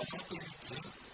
so happy with you.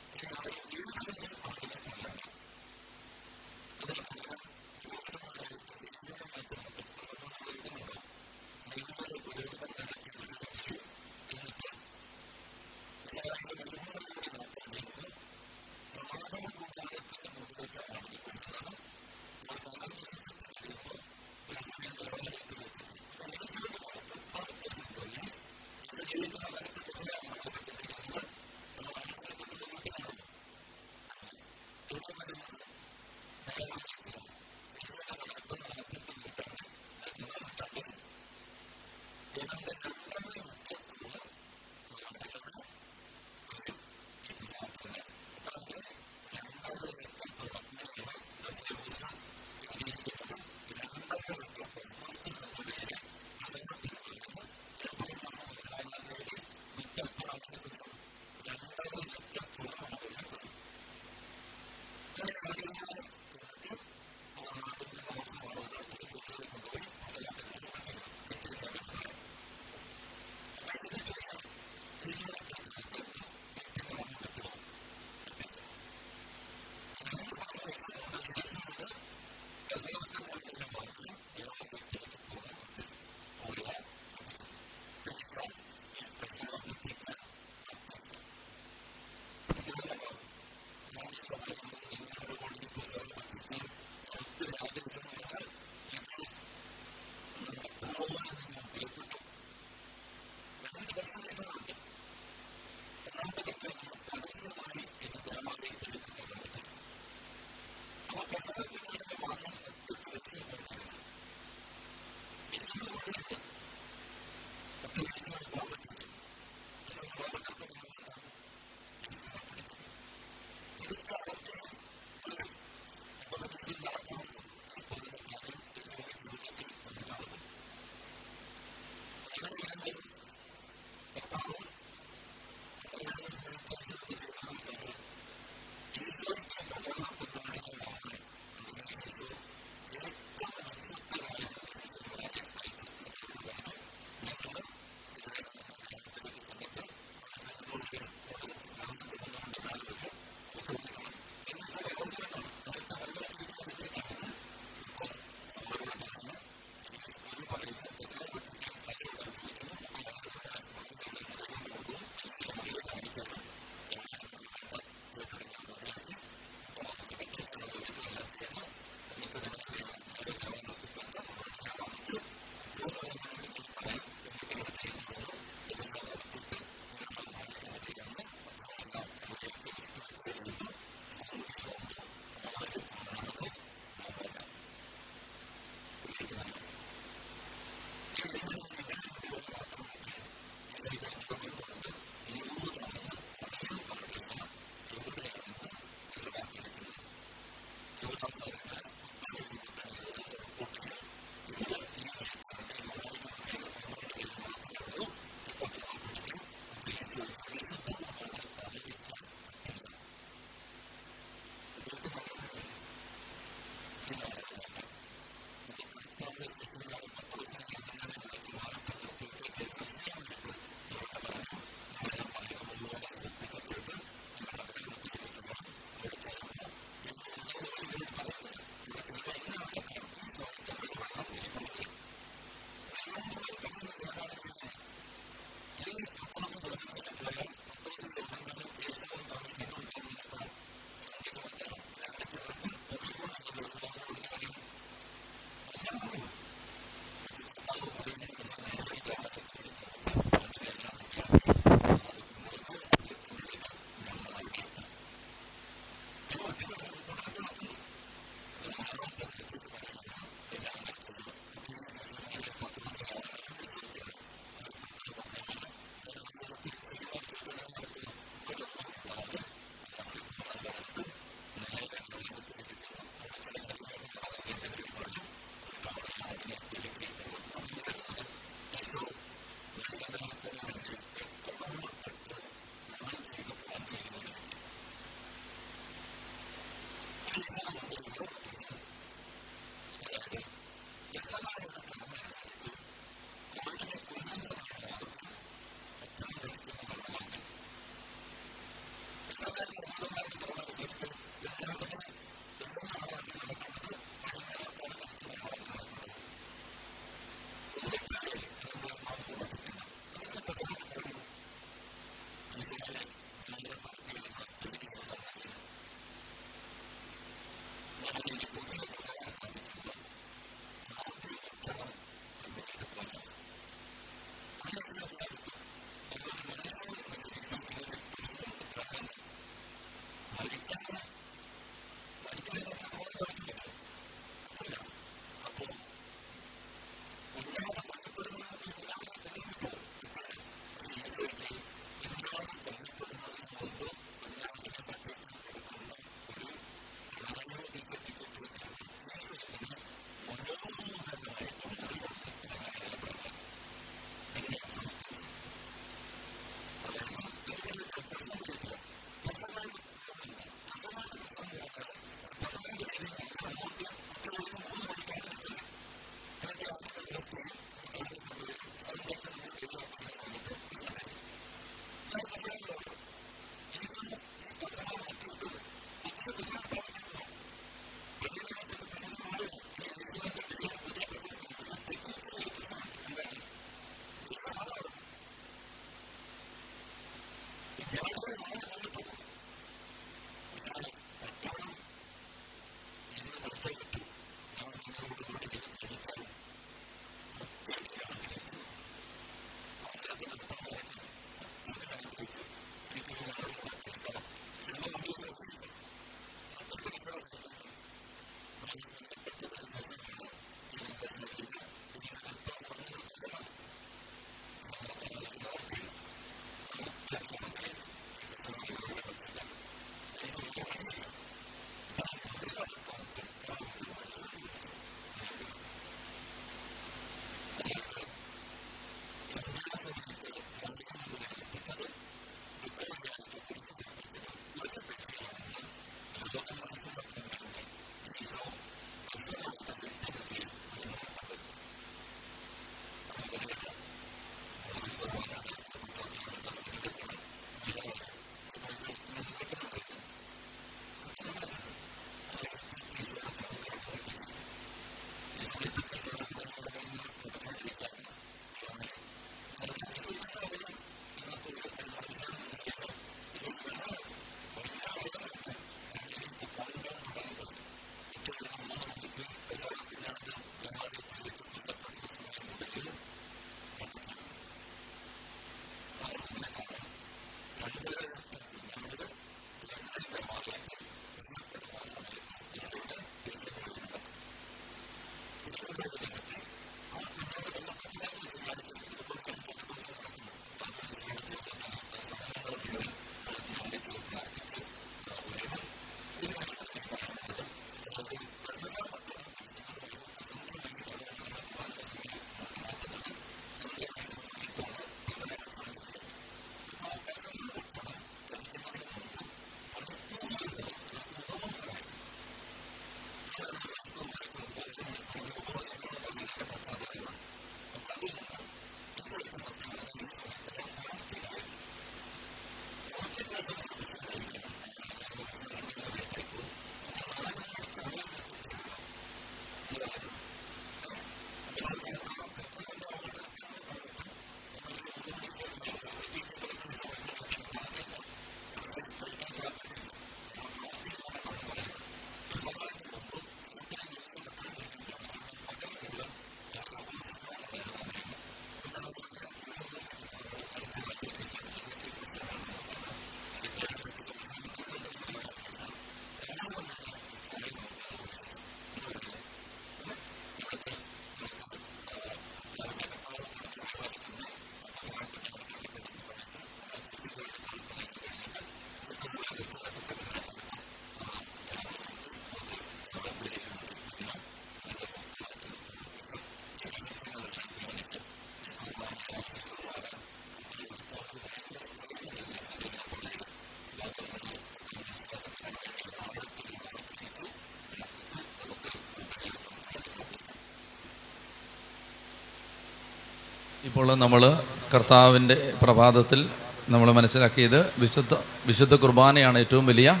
ഇപ്പോൾ നമ്മൾ കർത്താവിന്റെ പ്രഭാതത്തിൽ നമ്മൾ മനസ്സിലാക്കിയത് വിശുദ്ധ വിശുദ്ധ കുർബാനയാണ് ഏറ്റവും വലിയ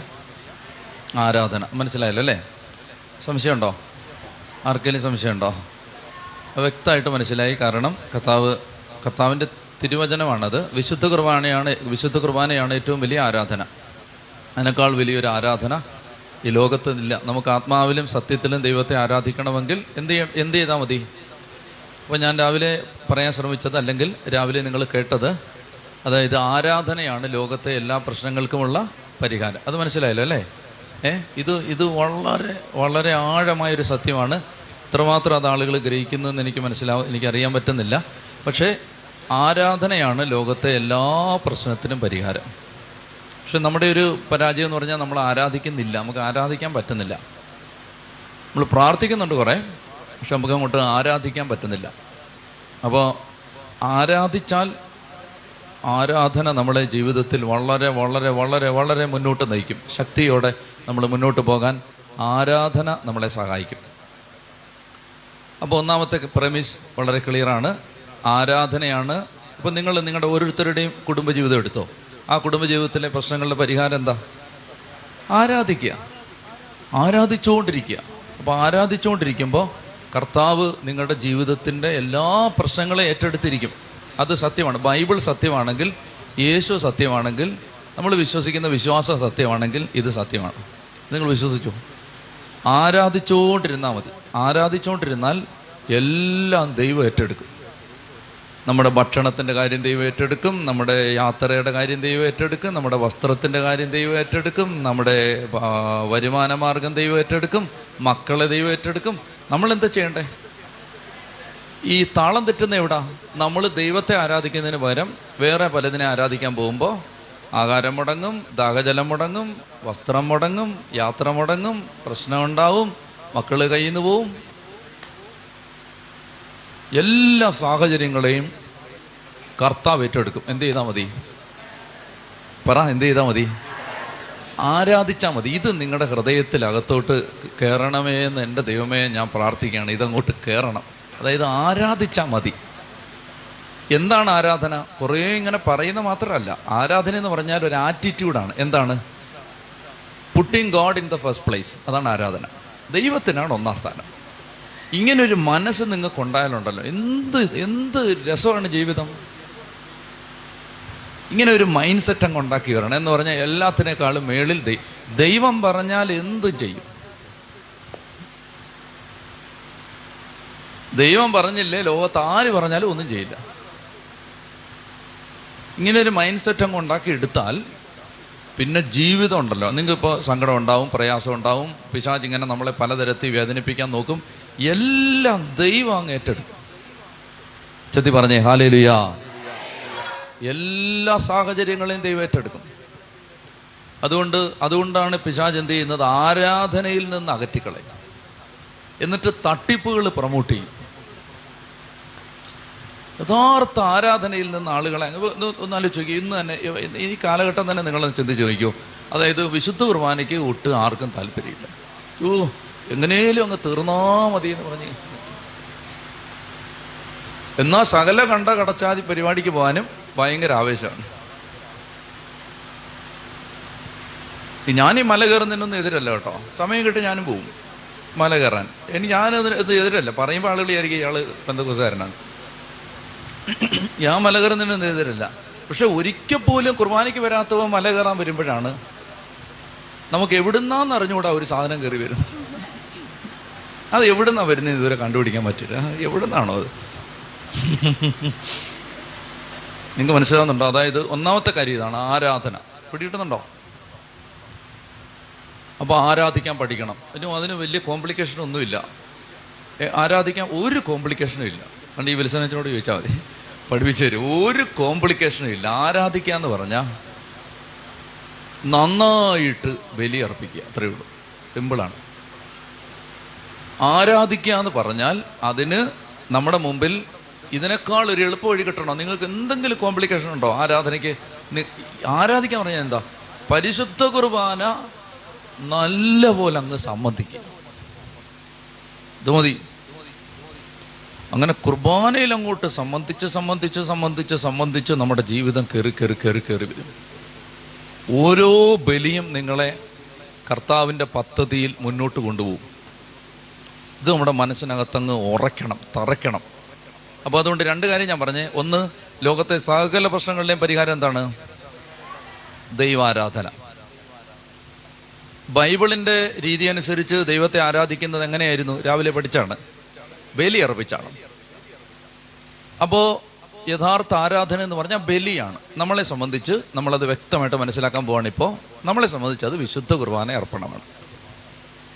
ആരാധന. മനസ്സിലായല്ലോ അല്ലേ? സംശയമുണ്ടോ? ആർക്കെങ്കിലും സംശയമുണ്ടോ? വ്യക്തമായിട്ട് മനസ്സിലായി. കാരണം കർത്താവ് കർത്താവിന്റെ തിരുവചനമാണത്. വിശുദ്ധ കുർബാനയാണ് വിശുദ്ധ കുർബാനയാണ് ഏറ്റവും വലിയ ആരാധന. അതിനേക്കാൾ വലിയൊരു ആരാധന ഈ ലോകത്തുനിന്നില്ല നമുക്ക് ആത്മാവിലും സത്യത്തിലും ദൈവത്തെ ആരാധിക്കണമെങ്കിൽ എന്ത് എന്ത് ചെയ്താൽ മതി? അപ്പോൾ ഞാൻ രാവിലെ പറയാൻ ശ്രമിച്ചത് അല്ലെങ്കിൽ രാവിലെ നിങ്ങൾ കേട്ടത് അതായത് ആരാധനയാണ് ലോകത്തെ എല്ലാ പ്രശ്നങ്ങൾക്കുമുള്ള പരിഹാരം. അത് മനസ്സിലായല്ലോ അല്ലേ? ഏ? ഇത് ഇത് വളരെ വളരെ ആഴമായൊരു സത്യമാണ്. ഇത്രമാത്രം അത് ആളുകൾ ഗ്രഹിക്കുന്നതെന്ന് എനിക്ക് മനസ്സിലാവും എനിക്കറിയാൻ പറ്റുന്നില്ല. പക്ഷേ ആരാധനയാണ് ലോകത്തെ എല്ലാ പ്രശ്നത്തിനും പരിഹാരം. പക്ഷെ നമ്മുടെ ഒരു പരാജയം എന്ന് പറഞ്ഞാൽ നമ്മൾ ആരാധിക്കുന്നില്ല. നമുക്ക് ആരാധിക്കാൻ പറ്റുന്നില്ല. നമ്മൾ പ്രാർത്ഥിക്കുന്നുണ്ട് കുറേ. പക്ഷെ നമുക്ക് അങ്ങോട്ട് ആരാധിക്കാൻ പറ്റുന്നില്ല. അപ്പോൾ ആരാധിച്ചാൽ ആരാധന നമ്മളെ ജീവിതത്തിൽ വളരെ വളരെ വളരെ വളരെ മുന്നോട്ട് നയിക്കും. ശക്തിയോടെ നമ്മൾ മുന്നോട്ട് പോകാൻ ആരാധന നമ്മളെ സഹായിക്കും. അപ്പോൾ ഒന്നാമത്തെ പ്രമിസ് വളരെ ക്ലിയറാണ്. ആരാധനയാണ്. ഇപ്പം നിങ്ങൾ നിങ്ങളുടെ ഓരോരുത്തരുടെയും കുടുംബജീവിതം എടുത്തോ. ആ കുടുംബജീവിതത്തിലെ പ്രശ്നങ്ങളുടെ പരിഹാരം എന്താ? ആരാധിക്കുക. ആരാധിച്ചുകൊണ്ടിരിക്കുക അപ്പോൾ ആരാധിച്ചുകൊണ്ടിരിക്കുമ്പോൾ കർത്താവ് നിങ്ങളുടെ ജീവിതത്തിന്റെ എല്ലാ പ്രശ്നങ്ങളെ ഏറ്റെടുത്തിരിക്കും. അത് സത്യമാണ്. ബൈബിൾ സത്യമാണെങ്കിൽ യേശു സത്യമാണെങ്കിൽ നമ്മൾ വിശ്വസിക്കുന്ന വിശ്വാസം സത്യമാണെങ്കിൽ ഇത് സത്യമാണ്. നിങ്ങൾ വിശ്വസിച്ചു? ആരാധിച്ചുകൊണ്ടിരുന്നാൽ മതി. ആരാധിച്ചുകൊണ്ടിരുന്നാൽ എല്ലാം ദൈവം ഏറ്റെടുക്കും. നമ്മുടെ ഭക്ഷണത്തിന്റെ കാര്യം ദൈവം ഏറ്റെടുക്കും നമ്മുടെ യാത്രയുടെ കാര്യം ദൈവം ഏറ്റെടുക്കും നമ്മുടെ വസ്ത്രത്തിന്റെ കാര്യം ദൈവം ഏറ്റെടുക്കും നമ്മുടെ വരുമാന മാർഗം ദൈവം ഏറ്റെടുക്കും മക്കളെ ദൈവം ഏറ്റെടുക്കും നമ്മൾ എന്താ ചെയ്യണ്ടേ? ഈ താളം തെറ്റുന്ന എവിടാ? നമ്മൾ ദൈവത്തെ ആരാധിക്കുന്നതിന് പകരം വേറെ പലതിനെ ആരാധിക്കാൻ പോകുമ്പോൾ ആഹാരം മുടങ്ങും ദാഹജലം മുടങ്ങും വസ്ത്രം മുടങ്ങും യാത്ര മുടങ്ങും പ്രശ്നമുണ്ടാവും മക്കൾ കയ്യിൽ നിന്ന് പോവും. എല്ലാ സാഹചര്യങ്ങളെയും കർത്താവ് ഏറ്റെടുക്കും. എന്ത് ചെയ്താൽ മതി? പറ എന്ത് ചെയ്താൽ മതി? ആരാധിച്ചാൽ മതി. ഇത് നിങ്ങളുടെ ഹൃദയത്തിൽ അകത്തോട്ട് കയറണമേ എന്ന് എന്റെ ദൈവമേ ഞാൻ പ്രാർത്ഥിക്കുകയാണ്. ഇതങ്ങോട്ട് കയറണം. അതായത് ആരാധിച്ചാൽ മതി. എന്താണ് ആരാധന? കുറേ ഇങ്ങനെ പറയുന്ന മാത്രമല്ല. ആരാധന എന്ന് പറഞ്ഞാൽ ഒരു ആറ്റിറ്റ്യൂഡാണ് എന്താണ്? Putting God in the first place അതാണ് ആരാധന. ദൈവത്തിനാണ് ഒന്നാം സ്ഥാനം. ഇങ്ങനൊരു മനസ്സ് നിങ്ങൾക്ക് ഉണ്ടായാലുണ്ടല്ലോ. എന്ത് എന്ത് രസമാണ് ജീവിതം. ഇങ്ങനെ ഒരു മൈൻഡ് സെറ്റ് അങ്ങ് ഉണ്ടാക്കി വരണം. എന്ന് പറഞ്ഞാൽ എല്ലാത്തിനേക്കാളും മേളിൽ ദൈവം പറഞ്ഞാൽ എന്ത് ചെയ്യും? ദൈവം പറഞ്ഞില്ലേ ലോകത്ത് ആര് പറഞ്ഞാലും ഒന്നും ചെയ്യില്ല. ഇങ്ങനെ ഒരു മൈൻഡ് സെറ്റ് അങ്ങ് ഉണ്ടാക്കി എടുത്താൽ പിന്നെ ജീവിതം ഉണ്ടല്ലോ. നിങ്ങൾക്കിപ്പോൾ സങ്കടം ഉണ്ടാവും പ്രയാസം ഉണ്ടാവും പിശാജ് ഇങ്ങനെ നമ്മളെ പലതരത്തിൽ വേദനിപ്പിക്കാൻ നോക്കും. എല്ലാം ദൈവം അങ്ങ് ഏറ്റെടുക്കും. ചെത്തി പറഞ്ഞേ ഹാലേലുയാ. എല്ലാ സാഹചര്യങ്ങളെയും ദൈവം ഏറ്റെടുക്കും. അതുകൊണ്ട് അതുകൊണ്ടാണ് പിശാജ് എന്ത് ചെയ്യുന്നത്? ആരാധനയിൽ നിന്ന് അകറ്റിക്കളയും എന്നിട്ട് തട്ടിപ്പുകൾ പ്രൊമോട്ട് ചെയ്യും. യഥാർത്ഥ ആരാധനയിൽ നിന്ന് ആളുകളെ ഒന്ന് ഒന്ന് നോക്കി ഇന്ന് തന്നെ ഈ കാലഘട്ടം തന്നെ നിങ്ങളൊന്ന് ചിന്തിച്ച് ചോദിക്കൂ. അതായത് വിശുദ്ധ കുർബാനയ്ക്ക് ഒട്ടും ആർക്കും താല്പര്യമില്ല. ഓ എങ്ങനെയും അങ്ങ് തീർന്നാ മതി എന്ന് പറഞ്ഞ്. എന്നാൽ സകല കണ്ട കടച്ചാതി പരിപാടിക്ക് പോകാനും ഭയങ്കര ആവേശമാണ്. ഞാൻ ഈ മല കയറുന്നതിനൊന്നും എതിരല്ല കേട്ടോ. സമയം കിട്ടി ഞാനും പോവും. മല കയറാൻ. ഇനി ഞാൻ ഇത് എതിരല്ല. പറയുമ്പോൾ ആളുകൾ ആയിരിക്കും ഇയാൾ ബന്ധുക്കുസാരനാണ് ഞാൻ മല കയറുന്നതിനൊന്നും എതിരല്ല. പക്ഷെ ഒരിക്കൽ പോലും കുർബാനയ്ക്ക് വരാത്തവ മല കയറാൻ വരുമ്പോഴാണ് നമുക്ക് എവിടുന്നാന്ന് അറിഞ്ഞുകൂടാ ഒരു സാധനം കയറി വരുന്നത്. അത് എവിടുന്നാ വരുന്നത്? ഇതുവരെ കണ്ടുപിടിക്കാൻ പറ്റില്ല. എവിടുന്നാണോ അത്? നിങ്ങൾക്ക് മനസ്സിലാവുന്നുണ്ടോ? അതായത് ഒന്നാമത്തെ കാര്യം ഇതാണ് ആരാധന. പിടികിട്ടുന്നുണ്ടോ? അപ്പോൾ ആരാധിക്കാൻ പഠിക്കണം. അതിന് അതിന് വലിയ കോംപ്ലിക്കേഷൻ ഒന്നുമില്ല. ആരാധിക്കാൻ ഒരു കോംപ്ലിക്കേഷനും ഇല്ല. കണ്ട് ഈ വിൽസനത്തിനോട് ചോദിച്ചാൽ മതി. പഠിപ്പിച്ചു തരും. ഒരു കോംപ്ലിക്കേഷനും ഇല്ല. ആരാധിക്കുക എന്ന് പറഞ്ഞാൽ നന്നായിട്ട് ബലി അർപ്പിക്കുക അത്രയേ ഉള്ളൂ. സിമ്പിളാണ് ആരാധിക്കുക എന്ന് പറഞ്ഞാൽ അതിന് നമ്മുടെ മുമ്പിൽ ഇതിനേക്കാൾ ഒരു എളുപ്പ വഴി കിട്ടണോ? നിങ്ങൾക്ക് എന്തെങ്കിലും കോംപ്ലിക്കേഷൻ ഉണ്ടോ? ആരാധനയ്ക്ക് ആരാധിക്കാൻ പറഞ്ഞാൽ എന്താ? പരിശുദ്ധ കുർബാന നല്ല പോലെ അങ്ങ് സമ്മതിക്കുക ഇത് മതി. അങ്ങനെ കുർബാനയിൽ അങ്ങോട്ട് സംബന്ധിച്ച് സംബന്ധിച്ച് സംബന്ധിച്ച് സംബന്ധിച്ച് നമ്മുടെ ജീവിതം കയറി കയറി കയറി കയറി വരും. ഓരോ ബലിയും നിങ്ങളെ കർത്താവിന്റെ പദ്ധതിയിൽ മുന്നോട്ട് കൊണ്ടുപോകും. ഇത് നമ്മുടെ മനസ്സിനകത്തങ്ങ് ഉറയ്ക്കണം തറയ്ക്കണം. അപ്പോൾ അതുകൊണ്ട് രണ്ട് കാര്യം ഞാൻ പറഞ്ഞേ. ഒന്ന് ലോകത്തെ സകല പ്രശ്നങ്ങളുടെയും പരിഹാരം എന്താണ്? ദൈവാരാധന. ബൈബിളിന്റെ രീതി അനുസരിച്ച് ദൈവത്തെ ആരാധിക്കുന്നത് എങ്ങനെയായിരുന്നു? രാവിലെ പഠിച്ചാണ്. ബലി അർപ്പിച്ചാണ്. അപ്പോൾ യഥാർത്ഥ ആരാധന എന്ന് പറഞ്ഞാൽ ബലിയാണ്. നമ്മളെ സംബന്ധിച്ച് നമ്മളത് വ്യക്തമായിട്ട് മനസ്സിലാക്കാൻ പോവാണ് ഇപ്പോൾ നമ്മളെ സംബന്ധിച്ച് അത് വിശുദ്ധ കുർബാന അർപ്പണമാണ്.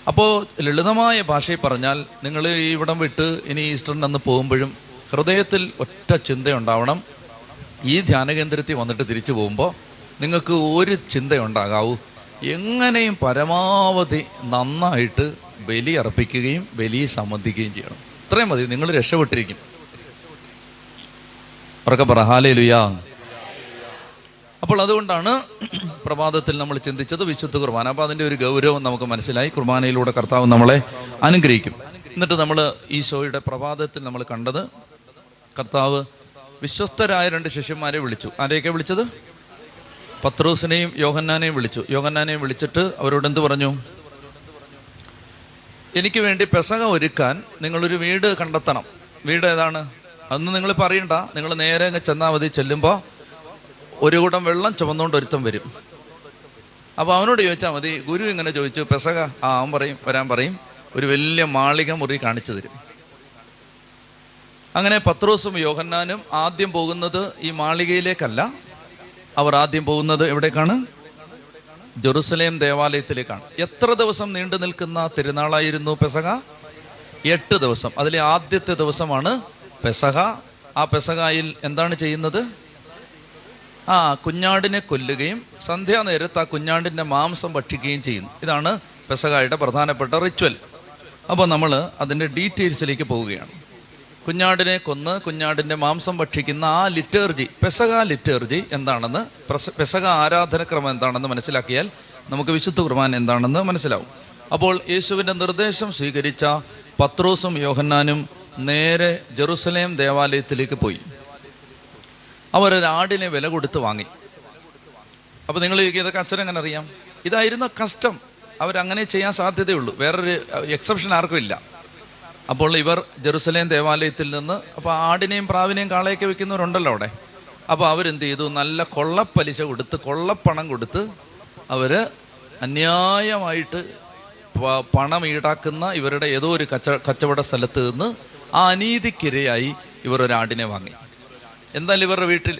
അപ്പോൾ ലളിതമായ ഭാഷയിൽ പറഞ്ഞാൽ നിങ്ങൾ ഈ ഇവിടം വിട്ട് ഇനി ഈസ്റ്ററിനന്ന് പോകുമ്പോഴും ഹൃദയത്തിൽ ഒറ്റ ചിന്തയുണ്ടാവണം. ഈ ധ്യാനകേന്ദ്രത്തിൽ വന്നിട്ട് തിരിച്ചു പോകുമ്പോൾ നിങ്ങൾക്ക് ഒരു ചിന്തയുണ്ടാകാവൂ. എങ്ങനെയും പരമാവധി നന്നായിട്ട് ബലി അർപ്പിക്കുകയും ബലി സംബന്ധിക്കുകയും ചെയ്യണം. ഇത്രയും മതി നിങ്ങൾ രക്ഷപ്പെട്ടിരിക്കും. ഉറക്കെ പറ അപ്പോൾ അതുകൊണ്ടാണ് പ്രഭാതത്തിൽ നമ്മൾ ചിന്തിച്ചത് വിശുദ്ധ കുർബാന. അപ്പോൾ അതിന്റെ ഒരു ഗൗരവം നമുക്ക് മനസ്സിലായി. കുർബാനയിലൂടെ കർത്താവ് നമ്മളെ അനുഗ്രഹിക്കും. എന്നിട്ട് നമ്മൾ ഈശോയുടെ പ്രഭാതത്തിൽ നമ്മൾ കണ്ടത് കർത്താവ് വിശ്വസ്തരായ രണ്ട് ശിഷ്യന്മാരെ വിളിച്ചു. ആരെയൊക്കെ വിളിച്ചത്? പത്രോസിനെയും യോഹന്നാനെയും വിളിച്ചു. യോഹന്നാനെയും വിളിച്ചിട്ട് അവരോട് എന്ത് പറഞ്ഞു? എനിക്ക് വേണ്ടി പെസക ഒരുക്കാൻ നിങ്ങളൊരു വീട് കണ്ടെത്തണം. വീട് ഏതാണ്? അന്ന് നിങ്ങൾ പറയണ്ട നിങ്ങൾ നേരെ അങ്ങ് ചെന്നാൽ മതി. ചെല്ലുമ്പോൾ ഒരു കൂടം വെള്ളം ചുമന്നുകൊണ്ട് ഒരുത്തം വരും. അപ്പോൾ അവനോട് ചോദിച്ചാൽ മതി ഗുരു ഇങ്ങനെ ചോദിച്ചു പെസക ആ അവൻ പറയും വരാൻ പറയും. ഒരു വലിയ മാളിക മുറി കാണിച്ചു തരും. അങ്ങനെ പത്രോസും യോഹന്നാനും ആദ്യം പോകുന്നത് ഈ മാളികയിലേക്കല്ല. അവർ ആദ്യം പോകുന്നത് എവിടേക്കാണ്? ജെറുസലേം ദേവാലയത്തിലേക്കാണ്. എത്ര ദിവസം നീണ്ടു നിൽക്കുന്ന തിരുനാളായിരുന്നു പെസക എട്ട് ദിവസം. അതിലെ ആദ്യത്തെ ദിവസമാണ് പെസഹ. ആ പെസഹായിൽ എന്താണ് ചെയ്യുന്നത്? ആ കുഞ്ഞാടിനെ കൊല്ലുകയും സന്ധ്യാനേരത്ത് ആ കുഞ്ഞാടിന്റെ മാംസം ഭക്ഷിക്കുകയും ചെയ്യുന്നു. ഇതാണ് പെസഹായുടെ പ്രധാനപ്പെട്ട റിച്വൽ അപ്പോൾ നമ്മൾ അതിന്റെ ഡീറ്റെയിൽസിലേക്ക് പോവുകയാണ്. കുഞ്ഞാടിനെ കൊന്ന് കുഞ്ഞാടിന്റെ മാംസം ഭക്ഷിക്കുന്ന ആ ലിറ്റേർജി പെസക ലിറ്റേർജി എന്താണെന്ന് പെസക ആരാധനക്രമം എന്താണെന്ന് മനസ്സിലാക്കിയാൽ നമുക്ക് വിശുദ്ധ കുർബാന എന്താണെന്ന് മനസ്സിലാവും. അപ്പോൾ യേശുവിന്റെ നിർദ്ദേശം സ്വീകരിച്ച പത്രോസും യോഹന്നാനും നേരെ ജെറുസലേം ദേവാലയത്തിലേക്ക് പോയി. അവർ അവരൊരാടിനെ വില കൊടുത്ത് വാങ്ങി. അപ്പോൾ നിങ്ങൾ ഇതൊക്കെ അച്ഛനെങ്ങനെ അറിയാം? ഇതായിരുന്നു കഷ്ടം. അവരങ്ങനെ ചെയ്യാൻ സാധ്യതയുള്ളൂ. വേറൊരു എക്സെപ്ഷൻ ആർക്കും ഇല്ല. അപ്പോൾ ഇവർ ജെറുസലേം ദേവാലയത്തിൽ നിന്ന് അപ്പോൾ ആടിനെയും പ്രാവിനെയും കാളയൊക്കെ വെക്കുന്നവരുണ്ടല്ലോ അവിടെ. അപ്പോൾ അവരെന്ത് ചെയ്തു നല്ല കൊള്ളപ്പലിശ കൊടുത്ത് കൊള്ളപ്പണം കൊടുത്ത് അവർ അന്യായമായിട്ട് പണം ഈടാക്കുന്ന ഇവരുടെ ഏതോ ഒരു കച്ച കച്ചവട സ്ഥലത്ത് നിന്ന് ആ അനീതിക്കിരയായി ഇവർ ഒരു ആടിനെ വാങ്ങി. എന്തായാലും ഇവരുടെ വീട്ടിൽ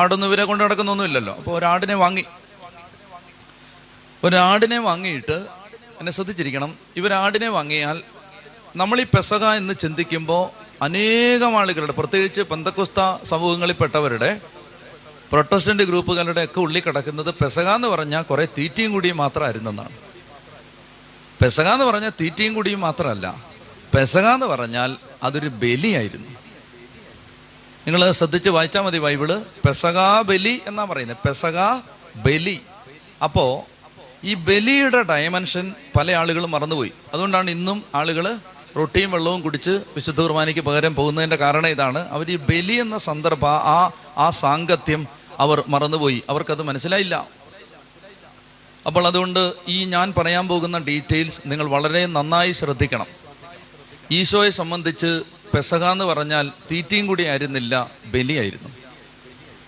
ആടൊന്നും ഇവരെ കൊണ്ട് നടക്കുന്നൊന്നുമില്ലല്ലോ. അപ്പോൾ ഒരാടിനെ വാങ്ങി. ഒരാടിനെ വാങ്ങിയിട്ട് എന്നെ ശ്രദ്ധിച്ചിരിക്കണം. ഇവരാടിനെ വാങ്ങിയാൽ നമ്മൾ ഈ പെസക എന്ന് ചിന്തിക്കുമ്പോൾ അനേകം ആളുകളുടെ പ്രത്യേകിച്ച് പന്തക്കുസ്ത സമൂഹങ്ങളിൽപ്പെട്ടവരുടെ പ്രൊട്ടസ്റ്റന്റ് ഗ്രൂപ്പുകളുടെ ഒക്കെ ഉള്ളിൽ കിടക്കുന്നത് പെസക എന്ന് പറഞ്ഞാൽ കുറേ തീറ്റയും കൂടിയും മാത്രമായിരുന്നെന്നാണ്. പെസക എന്ന് പറഞ്ഞാൽ തീറ്റയും കൂടിയും മാത്രമല്ല. പെസക എന്ന് പറഞ്ഞാൽ അതൊരു ബലിയായിരുന്നു. നിങ്ങൾ ശ്രദ്ധിച്ച് വായിച്ചാൽ മതി ബൈബിൾ. പെസക ബലി എന്നാ പറയുന്നത്. പെസക ബലി. അപ്പോ ഈ ബലിയുടെ ഡയമെൻഷൻ പല ആളുകളും മറന്നുപോയി. അതുകൊണ്ടാണ് ഇന്നും ആളുകൾ റൊട്ടിയും വെള്ളവും കുടിച്ച് വിശുദ്ധ കുർബാനയ്ക്ക് പകരം പോകുന്നതിന്റെ കാരണം ഇതാണ്. അവർ ഈ ബലി എന്ന സന്ദർഭ ആ ആ സാങ്കത്യം അവർ മറന്നുപോയി. അവർക്കത് മനസ്സിലായില്ല. അപ്പോൾ അതുകൊണ്ട് ഈ ഞാൻ പറയാൻ പോകുന്ന ഡീറ്റെയിൽസ് നിങ്ങൾ വളരെ നന്നായി ശ്രദ്ധിക്കണം. ഈശോയെ സംബന്ധിച്ച് പെസക എന്ന് പറഞ്ഞാൽ തീറ്റയും കൂടി ആയിരുന്നില്ല ബലിയായിരുന്നു.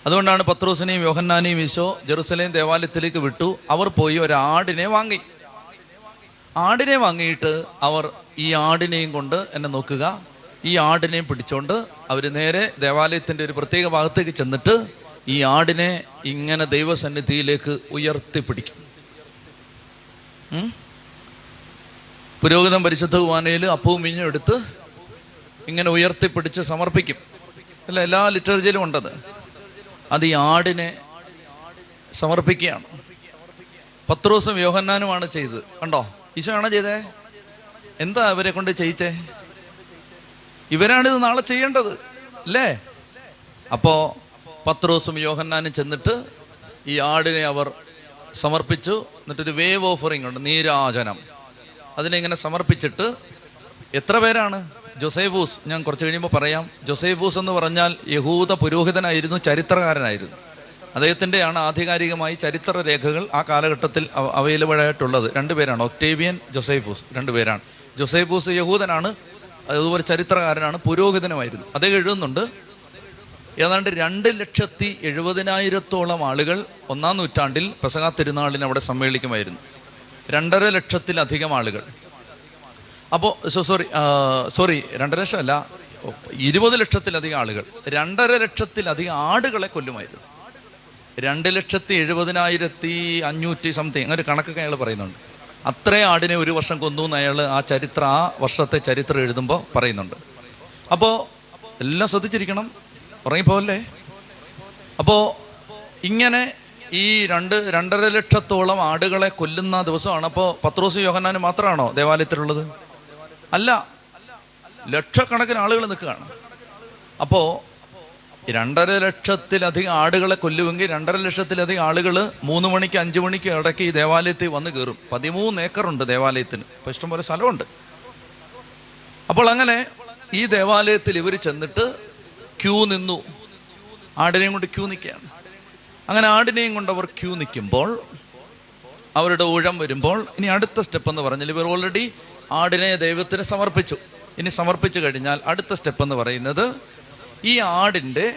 അതുകൊണ്ടാണ് പത്രോസിനെയും യോഹന്നാനെയും ഈശോ ജെറുസലേം ദേവാലയത്തിലേക്ക് വിട്ടു. അവർ പോയി ഒരാടിനെ വാങ്ങി. ആടിനെ വാങ്ങിയിട്ട് അവർ ഈ ആടിനെയും കൊണ്ട് എന്നെ നോക്കുക. ഈ ആടിനെയും പിടിച്ചുകൊണ്ട് അവർ നേരെ ദേവാലയത്തിന്റെ ഒരു പ്രത്യേക ഭാഗത്തേക്ക് ചെന്നിട്ട് ഈ ആടിനെ ഇങ്ങനെ ദൈവസന്നിധിയിലേക്ക് ഉയർത്തിപ്പിടിക്കും? പുരോഹിതം പരിശുദ്ധ കുവാനയിൽ അപ്പവും മീഞ്ഞും എടുത്ത് ഇങ്ങനെ ഉയർത്തിപ്പിടിച്ച് സമർപ്പിക്കും. അല്ല എല്ലാ ലിറ്ററേച്ചറിലും ഉണ്ടത്. അത് ഈ ആടിനെ സമർപ്പിക്കുകയാണ്. പത്രോസും യോഹന്നാനുമാണ് ചെയ്തത്. കണ്ടോ? ഈശോയാണോ ചെയ്തേ? എന്താ ഇവരെ കൊണ്ട് ചെയ്യിച്ചേ? ഇവരാണിത് നാളെ ചെയ്യേണ്ടത് അല്ലേ? അപ്പോ പത്രോസും യോഹന്നാനും ചെന്നിട്ട് ഈ ആടിനെ അവർ സമർപ്പിച്ചു. എന്നിട്ടൊരു വേവ് ഓഫറിങ് ഉണ്ട് നീരാജനം. അതിനെ ഇങ്ങനെ സമർപ്പിച്ചിട്ട് എത്ര പേരാണ്? ജോസേഫൂസ് ഞാൻ കുറച്ച് കഴിയുമ്പോൾ പറയാം. ജോസേഫൂസ് എന്ന് പറഞ്ഞാൽ യഹൂദ പുരോഹിതനായിരുന്നു ചരിത്രകാരനായിരുന്നു. അദ്ദേഹത്തിന്റെയാണ് ആധികാരികമായി ചരിത്ര രേഖകൾ ആ കാലഘട്ടത്തിൽ അവൈലബിൾ ആയിട്ടുള്ളത് രണ്ടുപേരാണ് ഒക്ടേവിയൻ ജോസേഫൂസ് രണ്ടുപേരാണ് ജോസേഫൂസ് യഹൂദനാണ് അതുപോലെ ചരിത്രകാരനാണ് പുരോഹിതനുമായിരുന്നു. അദ്ദേഹം എഴുതുന്നുണ്ട് ഏതാണ്ട് രണ്ട് ലക്ഷത്തി എഴുപതിനായിരത്തോളം ആളുകൾ ഒന്നാം നൂറ്റാണ്ടിൽ പെസക തിരുനാളിന് അവിടെ സമ്മേളിക്കുമായിരുന്നു. രണ്ടര ലക്ഷത്തിലധികം ആളുകൾ. അപ്പോൾ സോറി സോറി രണ്ടര ലക്ഷം അല്ല ഇരുപത് ലക്ഷത്തിലധികം ആളുകൾ. രണ്ടര ലക്ഷത്തിലധികം ആടുകളെ കൊല്ലുമായിരുന്നു. രണ്ട് ലക്ഷത്തി എഴുപതിനായിരത്തി അഞ്ഞൂറ്റി സംതിങ് അങ്ങനെ ഒരു കണക്കൊക്കെ അയാൾ പറയുന്നുണ്ട്. അത്രയും ആടിനെ ഒരു വർഷം കൊന്നു എന്ന് അയാൾ ആ ചരിത്ര ആ വർഷത്തെ ചരിത്രം എഴുതുമ്പോൾ പറയുന്നുണ്ട്. അപ്പോൾ എല്ലാം ശ്രദ്ധിച്ചിരിക്കണം. ഉറങ്ങിപ്പോവല്ലേ അപ്പോൾ ഇങ്ങനെ ഈ രണ്ട് രണ്ടര ലക്ഷത്തോളം ആടുകളെ കൊല്ലുന്ന ദിവസമാണ്. അപ്പോൾ പത്രോസ് യോഹന്നാന് മാത്രമാണോ ദേവാലയത്തിലുള്ളത്? അല്ല ലക്ഷക്കണക്കിന് ആളുകൾ നിൽക്കുകയാണ്. അപ്പോൾ രണ്ടര ലക്ഷത്തിലധികം ആടുകളെ കൊല്ലുമെങ്കിൽ രണ്ടര ലക്ഷത്തിലധികം ആളുകൾ മൂന്ന് മണിക്ക് അഞ്ച് മണിക്ക് ഇടയ്ക്ക് ഈ ദേവാലയത്തിൽ വന്ന് കയറും. പതിമൂന്ന് ഏക്കറുണ്ട് ദേവാലയത്തിന്. അപ്പോൾ ഇഷ്ടംപോലെ സ്ഥലമുണ്ട്. അപ്പോൾ അങ്ങനെ ഈ ദേവാലയത്തിൽ ഇവർ ചെന്നിട്ട് ക്യൂ നിന്നു. ആടിനെയും കൊണ്ട് ക്യൂ നിൽക്കുകയാണ്. അങ്ങനെ ആടിനെയും കൊണ്ട് അവർ ക്യൂ നിൽക്കുമ്പോൾ അവരുടെ ഊഴം വരുമ്പോൾ ഇനി അടുത്ത സ്റ്റെപ്പ് എന്ന് പറഞ്ഞാൽ ഇവർ ഓൾറെഡി ആടിനെ ദൈവത്തിന് സമർപ്പിച്ചു. ഇനി സമർപ്പിച്ചു കഴിഞ്ഞാൽ അടുത്ത സ്റ്റെപ്പ് എന്ന് പറയുന്നത് ഈ ആടിന്റെ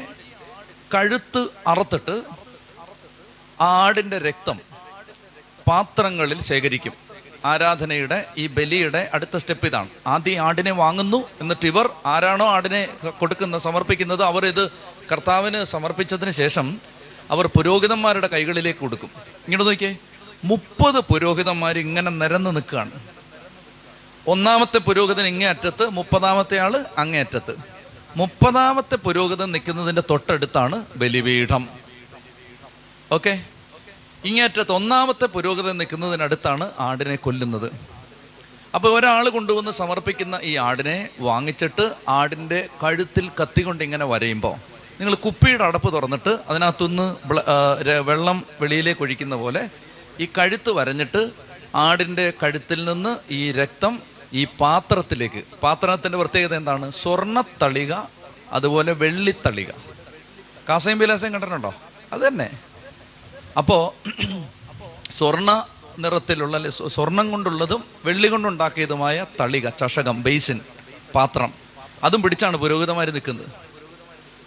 കഴുത്ത് അറുത്തിട്ട് ആടിന്റെ രക്തം പാത്രങ്ങളിൽ ശേഖരിക്കും. ആരാധനയുടെ ഈ ബലിയുടെ അടുത്ത സ്റ്റെപ്പ് ഇതാണ്. ആദ്യം ആടിനെ വാങ്ങുന്നു എന്നിട്ട് ഇവർ ആരാണോ ആടിനെ കൊടുക്കുന്ന സമർപ്പിക്കുന്നത് അവർ ഇത് കർത്താവിന് സമർപ്പിച്ചതിന് ശേഷം അവർ പുരോഹിതന്മാരുടെ കൈകളിലേക്ക് കൊടുക്കും. ഇങ്ങോട്ട് നോക്കിയേ മുപ്പത് പുരോഹിതന്മാർ ഇങ്ങനെ നിരന്ന് നിൽക്കുകയാണ്. ഒന്നാമത്തെ പുരോഗതൻ ഇങ്ങേ അറ്റത്ത് മുപ്പതാമത്തെ ആൾ അങ്ങേ അറ്റത്ത്. മുപ്പതാമത്തെ പുരോഹിതൻ നിൽക്കുന്നതിന്റെ തൊട്ടടുത്താണ് ബലിപീഠം. ഓക്കെ? ഇങ്ങേറ്റത്ത് ഒന്നാമത്തെ പുരോഹിതൻ നിൽക്കുന്നതിനടുത്താണ് ആടിനെ കൊല്ലുന്നത്. അപ്പോൾ ഒരാൾ കൊണ്ടുവന്ന് സമർപ്പിക്കുന്ന ഈ ആടിനെ വാങ്ങിച്ചിട്ട് ആടിന്റെ കഴുത്തിൽ കത്തി കൊണ്ട് ഇങ്ങനെ വരയുമ്പോൾ നിങ്ങൾ കുപ്പിയുടെ അടപ്പ് തുറന്നിട്ട് അതിനകത്തുനിന്ന് വെള്ളം വെളിയിലേക്ക് ഒഴിക്കുന്ന പോലെ ഈ കഴുത്ത് വരഞ്ഞിട്ട് ആടിന്റെ കഴുത്തിൽ നിന്ന് ഈ രക്തം ഈ പാത്രത്തിലേക്ക് പാത്രത്തിന്റെ പ്രത്യേകത എന്താണ്? സ്വർണത്തളിക അതുപോലെ വെള്ളിത്തളിക. കാസയും ബിലാസയും കണ്ടിട്ടുണ്ടോ? അത് തന്നെ അപ്പോൾ സ്വർണ നിറത്തിലുള്ള സ്വർണം കൊണ്ടുള്ളതും വെള്ളി കൊണ്ടുണ്ടാക്കിയതുമായ തളിക ചഷകം ബേസിൻ പാത്രം അതും പിടിച്ചാണ് പുരോഹിതന്മാർ നിൽക്കുന്നത്.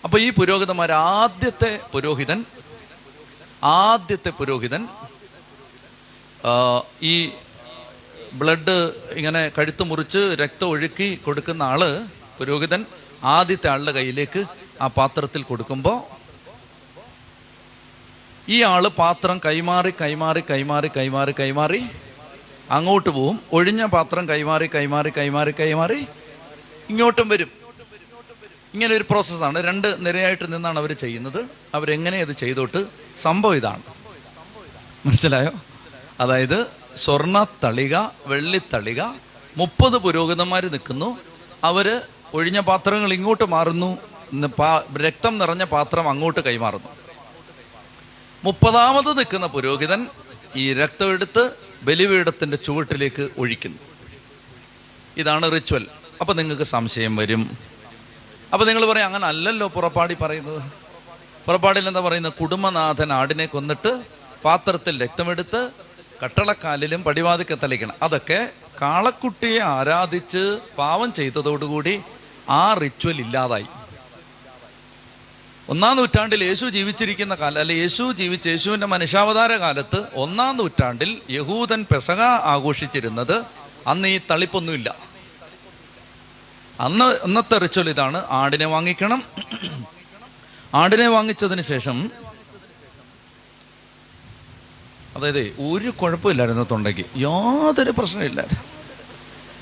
അപ്പോൾ ഈ പുരോഹിതന്മാർ ആദ്യത്തെ പുരോഹിതൻ ആദ്യത്തെ പുരോഹിതൻ ഈ ബ്ലഡ് ഇങ്ങനെ കഴുത്ത് മുറിച്ച് രക്തം ഒഴുക്കി കൊടുക്കുന്ന ആൾ പുരോഹിതൻ ആദ്യത്തെ ആളുടെ കയ്യിലേക്ക് ആ പാത്രത്തിൽ കൊടുക്കുമ്പോൾ ഈ ആൾ പാത്രം കൈമാറി കൈമാറി കൈമാറി കൈമാറി കൈമാറി അങ്ങോട്ട് പോവും. ഒഴിഞ്ഞ പാത്രം കൈമാറി കൈമാറി കൈമാറി കൈമാറി ഇങ്ങോട്ടും വരും. ഇങ്ങനെ ഒരു പ്രോസസ്സാണ് രണ്ട് നിരയായിട്ട് നിന്നാണ് അവർ ചെയ്യുന്നത്. അവരെങ്ങനെ അത് ചെയ്തോട്ട്? സംഭവം ഇതാണ്. മനസ്സിലായോ? അതായത് സ്വർണ തളിക വെള്ളിത്തളിക മുപ്പത് പുരോഹിതന്മാർ നിൽക്കുന്നു. അവർ ഒഴിഞ്ഞ പാത്രങ്ങൾ ഇങ്ങോട്ട് മാറുന്നു. രക്തം നിറഞ്ഞ പാത്രം അങ്ങോട്ട് കൈമാറുന്നു. മുപ്പതാമത് നിൽക്കുന്ന പുരോഹിതൻ ഈ രക്തം എടുത്ത് ബലിപീഠത്തിന്റെ ചുവട്ടിലേക്ക് ഒഴിക്കുന്നു. ഇതാണ് റിച്വൽ അപ്പൊ നിങ്ങൾക്ക് സംശയം വരും. അപ്പൊ നിങ്ങൾ പറയും അങ്ങനെ അല്ലല്ലോ പുറപ്പാടി പറയുന്നത്. പുറപ്പാടിൽ എന്താ പറയുന്നത്? കുടുംബനാഥൻ ആടിനെ കൊന്നിട്ട് പാത്രത്തിൽ രക്തമെടുത്ത് കട്ടളക്കാലിലും പടിവാതിക്കെ തളിക്കണം അതൊക്കെ കാളക്കുട്ടിയെ ആരാധിച്ച് പാവം ചെയ്തതോടുകൂടി ആ റിച്വൽ ഇല്ലാതായി. ഒന്നാം നൂറ്റാണ്ടിൽ യേശു ജീവിച്ചിരിക്കുന്ന കാലം അല്ലെ യേശു ജീവിച്ച യേശുവിന്റെ മനുഷ്യാവതാര കാലത്ത് ഒന്നാം നൂറ്റാണ്ടിൽ യഹൂദൻ പെസക ആഘോഷിച്ചിരുന്നത് അന്ന് ഈ തളിപ്പൊന്നുമില്ല. അന്ന് അന്നത്തെ റിച്വൽ ഇതാണ് ആടിനെ വാങ്ങിക്കണം. ആടിനെ വാങ്ങിച്ചതിന് ശേഷം അതായത് ഒരു കുഴപ്പമില്ലായിരുന്നു തൊണ്ടയ്ക്ക്. യാതൊരു പ്രശ്നമില്ലായിരുന്നു.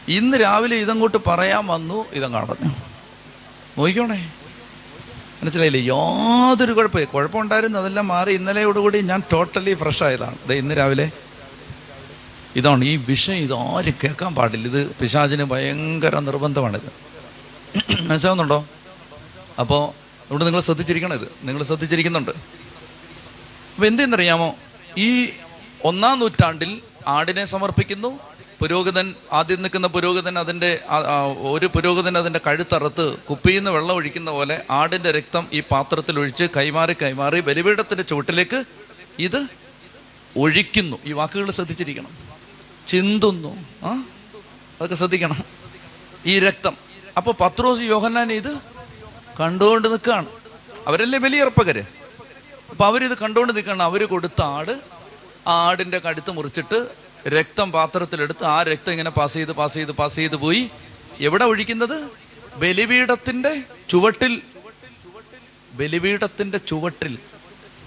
ഇന്ന് രാവിലെ ഇതങ്ങോട്ട് പറയാൻ വന്നു ഇതങ്ങ് അടഞ്ഞു. നോക്കിക്കോണേ. മനസ്സിലായില്ലേ? യാതൊരു കുഴപ്പമില്ല. കുഴപ്പമുണ്ടായിരുന്നു അതെല്ലാം മാറി. ഇന്നലെയോടുകൂടി ഞാൻ ടോട്ടലി ഫ്രഷ് ആയതാണ്. ദേ ഇന്ന് രാവിലെ ഇതാണ് ഈ വിഷയം. ആരും കേൾക്കാൻ പാടില്ല. ഇത് പിശാചിന് ഭയങ്കര നിർബന്ധമാണിത് മനസ്സിലാവുന്നുണ്ടോ? അപ്പോൾ ഇവിടെ നിങ്ങൾ ശ്രദ്ധിച്ചിരിക്കണം ഇത്. നിങ്ങൾ ശ്രദ്ധിച്ചിരിക്കുന്നുണ്ട്. അപ്പോൾ എന്തെന്നറിയാമോ? ഈ ഒന്നാം നൂറ്റാണ്ടിൽ ആടിനെ സമർപ്പിക്കുന്നു. പുരോഹിതൻ ആദ്യം നിൽക്കുന്ന പുരോഹിതൻ അതിന്റെ ഒരു പുരോഹിതൻ അതിന്റെ കഴുത്തറുത്ത് കുപ്പിയിൽ നിന്ന് വെള്ളം ഒഴിക്കുന്ന പോലെ ആടിന്റെ രക്തം ഈ പാത്രത്തിൽ ഒഴിച്ച് കൈമാറി കൈമാറി ബലിപീഠത്തിന്റെ ചുവട്ടിലേക്ക് ഇത് ഒഴിക്കുന്നു. ഈ വാക്കുകൾ ശ്രദ്ധിച്ചിരിക്കണം. ചിന്തുന്നു. ആ അതൊക്കെ ശ്രദ്ധിക്കണം. ഈ രക്തം. അപ്പോൾ പത്രോസ് യോഹന്നാൻ ഇത് കണ്ടുകൊണ്ട് നിൽക്കുകയാണ്. അവരല്ലേ ബലിയർപ്പകര്? അപ്പൊ അവരിത് കണ്ടുകൊണ്ട് നിൽക്കണം. അവർ കൊടുത്ത ആട് ആ ആടിന്റെ കടുത്ത് മുറിച്ചിട്ട് രക്തം പാത്രത്തിലെടുത്ത് ആ രക്തം ഇങ്ങനെ പാസ് ചെയ്ത് പാസ് ചെയ്ത് പാസ് ചെയ്ത് പോയി. എവിടെ ഒഴിക്കുന്നത്? ബലിപീഠത്തിന്റെ ചുവട്ടിൽ. ബലിപീഠത്തിന്റെ ചുവട്ടിൽ.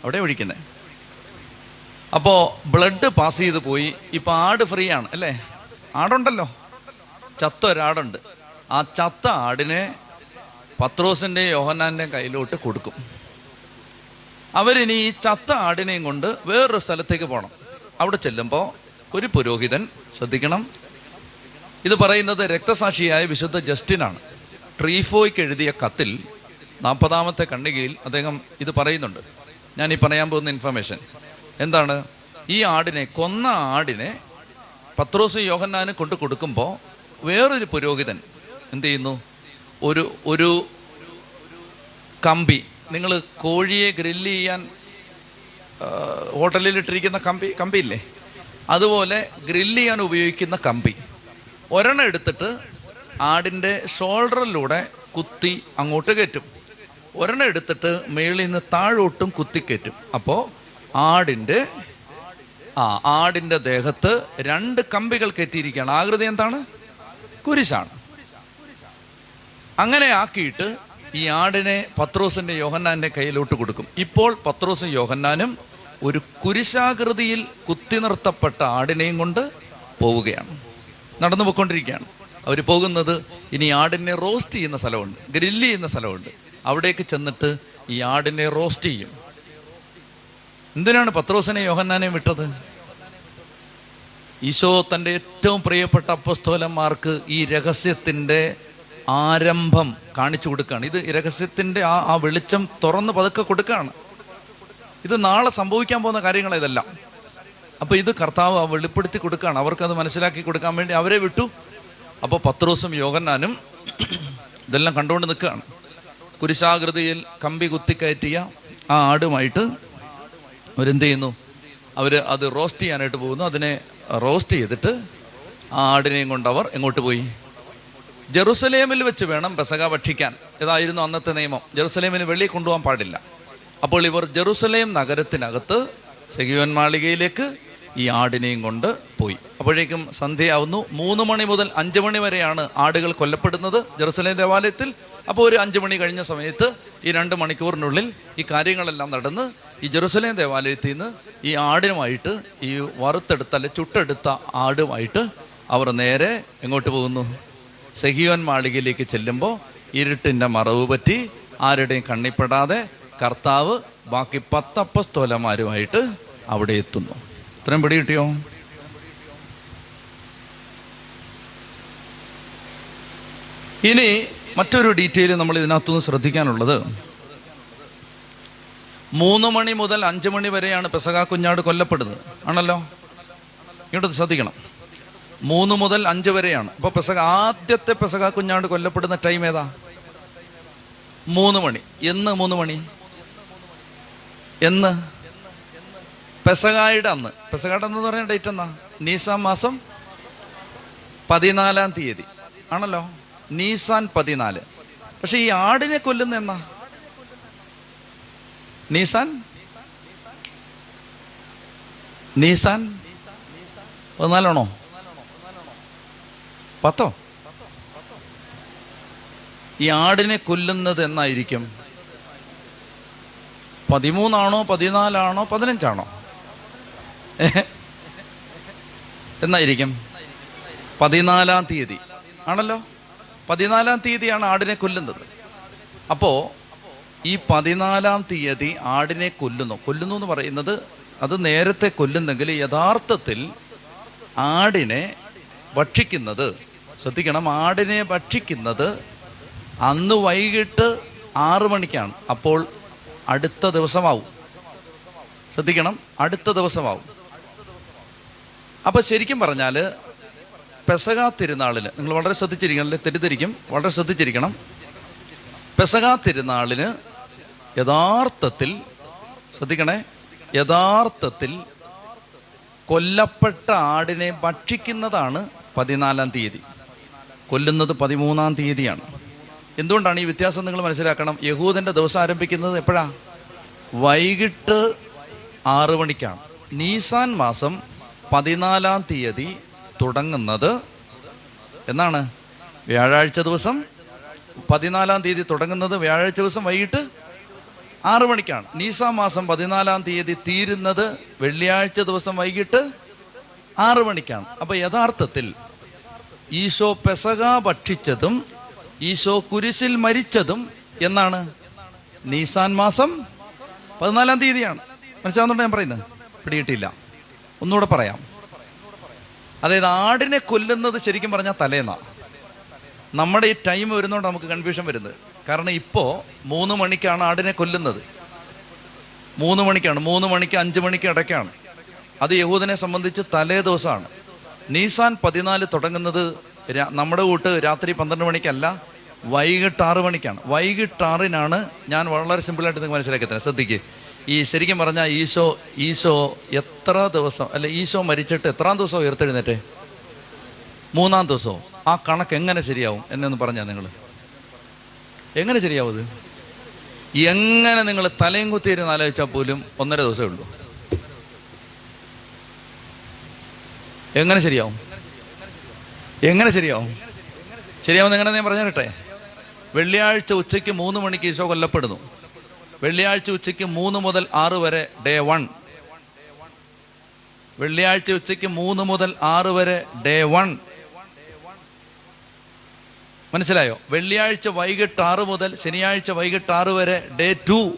അവിടെ ഒഴിക്കുന്നത് അപ്പോ ബ്ലഡ് പാസ് ചെയ്ത് പോയി. ഇപ്പൊ ആട് ഫ്രീ ആണ് അല്ലേ? ആടുണ്ടല്ലോ. ചത്ത ഒരാടുണ്ട്. ആ ചത്ത ആടിനെ പത്രോസിന്റെ യോഹന്നാന്റെയും കയ്യിലോട്ട് കൊടുക്കും. അവരിനി ഈ ചത്ത ആടിനെയും കൊണ്ട് വേറൊരു സ്ഥലത്തേക്ക് പോകണം അവിടെ ചെല്ലുമ്പോൾ ഒരു പുരോഹിതൻ ശ്രദ്ധിക്കണം. ഇത് പറയുന്നത് രക്തസാക്ഷിയായ വിശുദ്ധ ജസ്റ്റിനാണ്. ട്രീഫോയ്ക്ക് എഴുതിയ കത്തിൽ നാൽപ്പതാമത്തെ കണ്ണികയിൽ അദ്ദേഹം ഇത് പറയുന്നുണ്ട്. ഞാൻ ഈ പറയാൻ പോകുന്ന ഇൻഫർമേഷൻ എന്താണ്? ഈ ആടിനെ കൊന്ന ആടിനെ പത്രോസ് യോഹന്നാന് കൊണ്ട് കൊടുക്കുമ്പോൾ വേറൊരു പുരോഹിതൻ എന്ത് ചെയ്യുന്നു? ഒരു ഒരു കമ്പി നിങ്ങൾ കോഴിയെ ഗ്രില്ല് ചെയ്യാൻ ഹോട്ടലിൽ ഇട്ടിരിക്കുന്ന കമ്പി കമ്പിയില്ലേ? അതുപോലെ ഗ്രില്ല് ചെയ്യാൻ ഉപയോഗിക്കുന്ന കമ്പി. ഒരെണ്ണം എടുത്തിട്ട് ആടിന്റെ ഷോൾഡറിലൂടെ കുത്തി അങ്ങോട്ട് കയറ്റും. ഒരെണ്ണം എടുത്തിട്ട് മേളിൽ നിന്ന് താഴോട്ടും കുത്തിക്കയറ്റും അപ്പോൾ ആടിന്റെ ആ ആടിന്റെ ദേഹത്ത് രണ്ട് കമ്പികൾ കയറ്റിയിരിക്കുകയാണ്. ആകൃതി എന്താണ്? കുരിശാണ്. അങ്ങനെ ആക്കിയിട്ട് ഈ ആടിനെ പത്രോസിന്റെ യോഹന്നാന്റെ കയ്യിലോട്ട് കൊടുക്കും. ഇപ്പോൾ പത്രോസും യോഹന്നാനും ഒരു കുരിശാകൃതിയിൽ കുത്തി നിർത്തപ്പെട്ട ആടിനെയും കൊണ്ട് പോവുകയാണ്. നടന്നു പോയിക്കൊണ്ടിരിക്കുകയാണ്. അവർ പോകുന്നത് ഇനി ആടിനെ റോസ്റ്റ് ചെയ്യുന്ന സ്ഥലമുണ്ട്. ഗ്രില്ല് ചെയ്യുന്ന സ്ഥലമുണ്ട്. അവിടേക്ക് ചെന്നിട്ട് ഈ ആടിനെ റോസ്റ്റ് ചെയ്യും. എന്തിനാണ് പത്രോസിനെ യോഹന്നാനെ വിട്ടത്? ഈശോ തന്റെ ഏറ്റവും പ്രിയപ്പെട്ട അപ്പസ്തോലന്മാർക്ക് ഈ രഹസ്യത്തിന്റെ ആരംഭം കാണിച്ചു കൊടുക്കുകയാണ്. ഇത് രഹസ്യത്തിന്റെ ആ ആ വെളിച്ചം തുറന്ന് പതുക്കെ കൊടുക്കുകയാണ്. ഇത് നാളെ സംഭവിക്കാൻ പോകുന്ന കാര്യങ്ങൾ ഇതല്ല. അപ്പോൾ ഇത് കർത്താവ് വെളിപ്പെടുത്തി കൊടുക്കുകയാണ്. അവർക്കത് മനസ്സിലാക്കി കൊടുക്കാൻ വേണ്ടി അവരെ വിട്ടു. അപ്പോൾ പത്രോസും യോഹന്നാനും ഇതെല്ലാം കണ്ടുകൊണ്ട് നിൽക്കുകയാണ്. കുരിശാകൃതിയിൽ കമ്പി കുത്തിക്കയറ്റിയ ആ ആടുമായിട്ട് അവരെന്ത് ചെയ്യുന്നു? അവർ അത് റോസ്റ്റ് ചെയ്യാനായിട്ട് പോകുന്നു. അതിനെ റോസ്റ്റ് ചെയ്തിട്ട് ആ ആടിനെയും കൊണ്ട് അവർ എങ്ങോട്ട് പോയി? ജെറുസലേമിൽ വെച്ച് വേണം പെസക ഭക്ഷിക്കാൻ. ഇതായിരുന്നു അന്നത്തെ നിയമം. ജെറുസലേമിന് വെളിയിൽ കൊണ്ടുപോകാൻ പാടില്ല. അപ്പോൾ ഇവർ ജെറുസലേം നഗരത്തിനകത്ത് സെഗിയോൻ മാളികയിലേക്ക് ഈ ആടിനെയും കൊണ്ട് പോയി. അപ്പോഴേക്കും സന്ധ്യയാവുന്നു. മൂന്ന് മണി മുതൽ അഞ്ച് മണി വരെയാണ് ആടുകൾ കൊല്ലപ്പെടുന്നത് ജെറുസലേം ദേവാലയത്തിൽ. അപ്പോൾ ഒരു അഞ്ച് മണി കഴിഞ്ഞ സമയത്ത് ഈ രണ്ട് മണിക്കൂറിനുള്ളിൽ ഈ കാര്യങ്ങളെല്ലാം നടന്ന് ഈ ജെറുസലേം ദേവാലയത്തിൽ നിന്ന് ഈ ആടിനുമായിട്ട് ഈ വറുത്തെടുത്ത അല്ലെ ചുട്ടെടുത്ത ആടുമായിട്ട് അവർ നേരെ എങ്ങോട്ട് പോകുന്നു? സെഹിയോൻ മാളികയിലേക്ക് ചെല്ലുമ്പോൾ ഇരുട്ടിന്റെ മറവ് പറ്റി ആരുടെയും കണ്ണിപ്പെടാതെ കർത്താവ് ബാക്കി പത്തപ്പസ്തോലന്മാരുമായിട്ട് അവിടെ എത്തുന്നു. ഇത്രയും പിടി കിട്ടിയോ? ഇനി മറ്റൊരു ഡീറ്റെയിൽ നമ്മൾ ഇതിനകത്തുനിന്ന് ശ്രദ്ധിക്കാനുള്ളത്. മൂന്ന് മണി മുതൽ അഞ്ച് മണി വരെയാണ് പെസക കുഞ്ഞാട് കൊല്ലപ്പെടുന്നത്. ആണല്ലോ? ഇങ്ങോട്ട് ശ്രദ്ധിക്കണം. മൂന്ന് മുതൽ അഞ്ച് വരെയാണ്. അപ്പോൾ പെസക ആദ്യത്തെ പെസക കുഞ്ഞാണ്ട് കൊല്ലപ്പെടുന്ന ടൈം ഏതാ? മൂന്ന് മണി. എന്ന് മൂന്ന് മണി? എന്ന്? പെസകായുടെ അന്ന്. പെസകായുടെ അന്ന് പറയുന്ന ഡേറ്റ് എന്നാ? നീസാൻ മാസം പതിനാലാം തീയതി. ആണല്ലോ? നീസാൻ പതിനാല്. പക്ഷെ ഈ ആടിനെ കൊല്ലുന്ന എന്നാ? നീസാൻ? നീസാൻ? പതിനാലാണോ? പത്തോ? ഈ ആടിനെ കൊല്ലുന്നത് എന്നായിരിക്കും. പതിമൂന്നാണോ പതിനാലാണോ പതിനഞ്ചാണോ? എന്നായിരിക്കും. പതിനാലാം തീയതി. ആണല്ലോ? പതിനാലാം തീയതിയാണ് ആടിനെ കൊല്ലുന്നത്. അപ്പോ ഈ പതിനാലാം തീയതി ആടിനെ കൊല്ലുന്നു. കൊല്ലുന്നു എന്ന് പറയുന്നത് അത് നേരത്തെ കൊല്ലുന്നെങ്കിൽ യഥാർത്ഥത്തിൽ ആടിനെ ഭക്ഷിക്കുന്നത് ശ്രദ്ധിക്കണം ആടിനെ ഭക്ഷിക്കുന്നത് അന്ന് വൈകിട്ട് ആറു മണിക്കാണ്. അപ്പോൾ അടുത്ത ദിവസമാവും. ശ്രദ്ധിക്കണം അടുത്ത ദിവസമാവും. അപ്പൊ ശരിക്കും പറഞ്ഞാൽ പെസക തിരുനാളിന് നിങ്ങൾ വളരെ ശ്രദ്ധിച്ചിരിക്കണം അല്ലെ? തെറ്റിദ്ധരിക്കും. വളരെ ശ്രദ്ധിച്ചിരിക്കണം. പെസക തിരുനാളിന് യഥാർത്ഥത്തിൽ ശ്രദ്ധിക്കണേ യഥാർത്ഥത്തിൽ കൊല്ലപ്പെട്ട ആടിനെ ഭക്ഷിക്കുന്നതാണ് പതിനാലാം തീയതി. കൊല്ലുന്നത് പതിമൂന്നാം തീയതിയാണ്. എന്തുകൊണ്ടാണ് ഈ വ്യത്യാസം നിങ്ങൾ മനസ്സിലാക്കണം? യഹൂദന്റെ ദിവസം ആരംഭിക്കുന്നത് എപ്പോഴാ? വൈകിട്ട് ആറ് മണിക്കാണ്. നീസാൻ മാസം പതിനാലാം തീയതി തുടങ്ങുന്നത് എന്നാണ്. വ്യാഴാഴ്ച ദിവസം പതിനാലാം തീയതി തുടങ്ങുന്നത് വ്യാഴാഴ്ച ദിവസം വൈകിട്ട് ആറ് മണിക്കാണ്. നീസ മാസം പതിനാലാം തീയതി തീരുന്നത് വെള്ളിയാഴ്ച ദിവസം വൈകിട്ട് ആറ് മണിക്കാണ്. അപ്പോൾ യഥാർത്ഥത്തിൽ ഈശോ പെസക ഭക്ഷിച്ചതും ഈശോ കുരിശിൽ മരിച്ചതും എന്നാണ് നീസാൻ മാസം പതിനാലാം തീയതിയാണ്. മനസ്സിലാവുന്നുണ്ടോ ഞാൻ പറയുന്നത്? പിടിയിട്ടില്ല ഒന്നുകൂടെ പറയാം. അതായത് ആടിനെ കൊല്ലുന്നത് ശരിക്കും പറഞ്ഞാൽ തലേന്നാ. നമ്മുടെ ഈ ടൈം വരുന്നതുകൊണ്ട് നമുക്ക് കൺഫ്യൂഷൻ വരുന്നത്. കാരണം ഇപ്പോൾ മൂന്ന് മണിക്കാണ് ആടിനെ കൊല്ലുന്നത്. മൂന്ന് മണിക്കാണ്. മൂന്ന് മണിക്ക് അഞ്ച് മണിക്ക് ഇടയ്ക്കാണ്. അത് യഹൂദനെ സംബന്ധിച്ച് തലേ ദിവസമാണ്. നീസാൻ പതിനാല് തുടങ്ങുന്നത് നമ്മുടെ കൂട്ട് രാത്രി പന്ത്രണ്ട് മണിക്കല്ല വൈകിട്ട് ആറ് മണിക്കാണ്. വൈകിട്ട് ആറിനാണ് ഞാൻ വളരെ സിമ്പിളായിട്ട് നിങ്ങൾക്ക് മനസ്സിലാക്കി തരാം ശ്രദ്ധിക്കുക ഈ ശരിക്കും പറഞ്ഞാൽ ഈശോ ഈശോ എത്ര ദിവസം അല്ല ഈശോ മരിച്ചിട്ട് എത്രാം ദിവസം ഉയർത്തെഴുന്നേറ്റേ? മൂന്നാം ദിവസവും ആ കണക്ക് എങ്ങനെ ശരിയാവും? എന്നെ ഒന്ന് പറഞ്ഞാൽ നിങ്ങൾ എങ്ങനെ ശരിയാവും ഇത് എങ്ങനെ നിങ്ങൾ തലയും കുത്തിയിരുന്ന് ആലോചിച്ചാൽ പോലും ഒന്നര ദിവസമേ ഉള്ളൂ. എങ്ങനെ ശരിയാവും? എങ്ങനെ ശരിയാവും? ശരിയാവും എങ്ങനെ ഞാൻ പറഞ്ഞു തരട്ടെ വെള്ളിയാഴ്ച ഉച്ചയ്ക്ക് മൂന്ന് മണിക്ക് ഈശോ കൊല്ലപ്പെടുന്നു. വെള്ളിയാഴ്ച ഉച്ചയ്ക്ക് മൂന്ന് മുതൽ ആറ് വരെ ഡേ വൺ. വെള്ളിയാഴ്ച ഉച്ചയ്ക്ക് മൂന്ന് മുതൽ ആറ് വരെ ഡേ വൺ. മനസ്സിലായോ? വെള്ളിയാഴ്ച വൈകിട്ട് ആറ് മുതൽ ശനിയാഴ്ച വൈകിട്ട് ആറ് വരെ ഡേ ടു.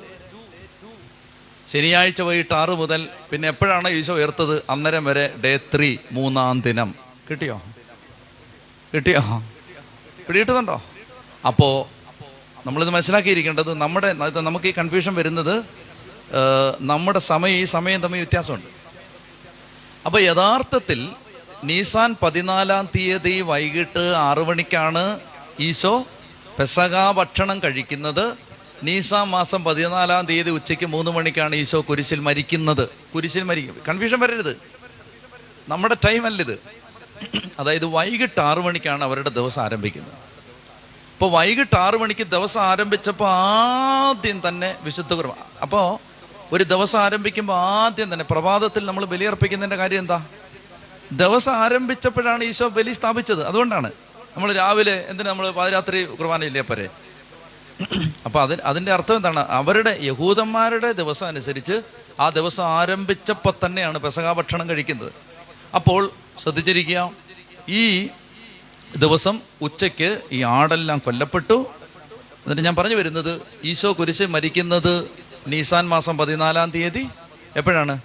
ശനിയാഴ്ച വൈകിട്ട് ആറ് മുതൽ പിന്നെ എപ്പോഴാണ് ഈശോ ഉയർത്തത്? അന്നേരം വരെ ഡേ ത്രീ മൂന്നാം ദിനം. കിട്ടിയോ? കിട്ടിയോ? പിടിയിട്ടുന്നുണ്ടോ അപ്പോൾ നമ്മളിത് മനസ്സിലാക്കിയിരിക്കേണ്ടത് നമ്മുടെ നമുക്ക് ഈ കൺഫ്യൂഷൻ വരുന്നത് നമ്മുടെ സമയം ഈ സമയം തമ്മിൽ വ്യത്യാസമുണ്ട്. അപ്പോൾ യഥാർത്ഥത്തിൽ നീസാൻ പതിനാലാം തീയതി വൈകിട്ട് ആറു മണിക്കാണ് ഈശോ പെസക ഭക്ഷണം കഴിക്കുന്നത്. നീസ മാസം പതിനാലാം തീയതി ഉച്ചയ്ക്ക് മൂന്ന് മണിക്കാണ് ഈശോ കുരിശിൽ മരിക്കുന്നത്. കുരിശിൽ മരിക്കും കൺഫ്യൂഷൻ വരരുത്. നമ്മുടെ ടൈം അല്ലിത് അതായത് വൈകിട്ട് ആറു മണിക്കാണ് അവരുടെ ദിവസം ആരംഭിക്കുന്നത്. ഇപ്പോൾ വൈകിട്ട് ആറു മണിക്ക് ദിവസം ആരംഭിച്ചപ്പോൾ ആദ്യം തന്നെ വിശുദ്ധ കുർബ അപ്പോൾ ഒരു ദിവസം ആരംഭിക്കുമ്പോൾ ആദ്യം തന്നെ പ്രഭാതത്തിൽ നമ്മൾ ബലിയർപ്പിക്കുന്നതിന്റെ കാര്യം എന്താ? ദിവസം ആരംഭിച്ചപ്പോഴാണ് ഈശോ ബലി സ്ഥാപിച്ചത്. അതുകൊണ്ടാണ്. നമ്മൾ രാവിലെ എന്തിനാ നമ്മൾ പാതിരാത്രി കുർബാനയില്ലേ പോരെ? അപ്പോൾ അതിന് അതിന്റെ അർത്ഥം എന്താണ്? അവരുടെ യഹൂദന്മാരുടെ ദിവസം അനുസരിച്ച് ആ ദിവസം ആരംഭിച്ചപ്പോൾ തന്നെയാണ് പെസകാ ഭക്ഷണം കഴിക്കുന്നത്. അപ്പോൾ ശ്രദ്ധിച്ചിരിക്കുക ഈ ദിവസം ഉച്ചയ്ക്ക് ഈ ആടെല്ലാം കൊല്ലപ്പെട്ടു. എന്നിട്ട് ഞാൻ പറഞ്ഞു വരുന്നത് ഈശോ കുരിശ് മരിക്കുന്നത് നീസാൻ മാസം പതിനാലാം തീയതി. എപ്പോഴാണ്?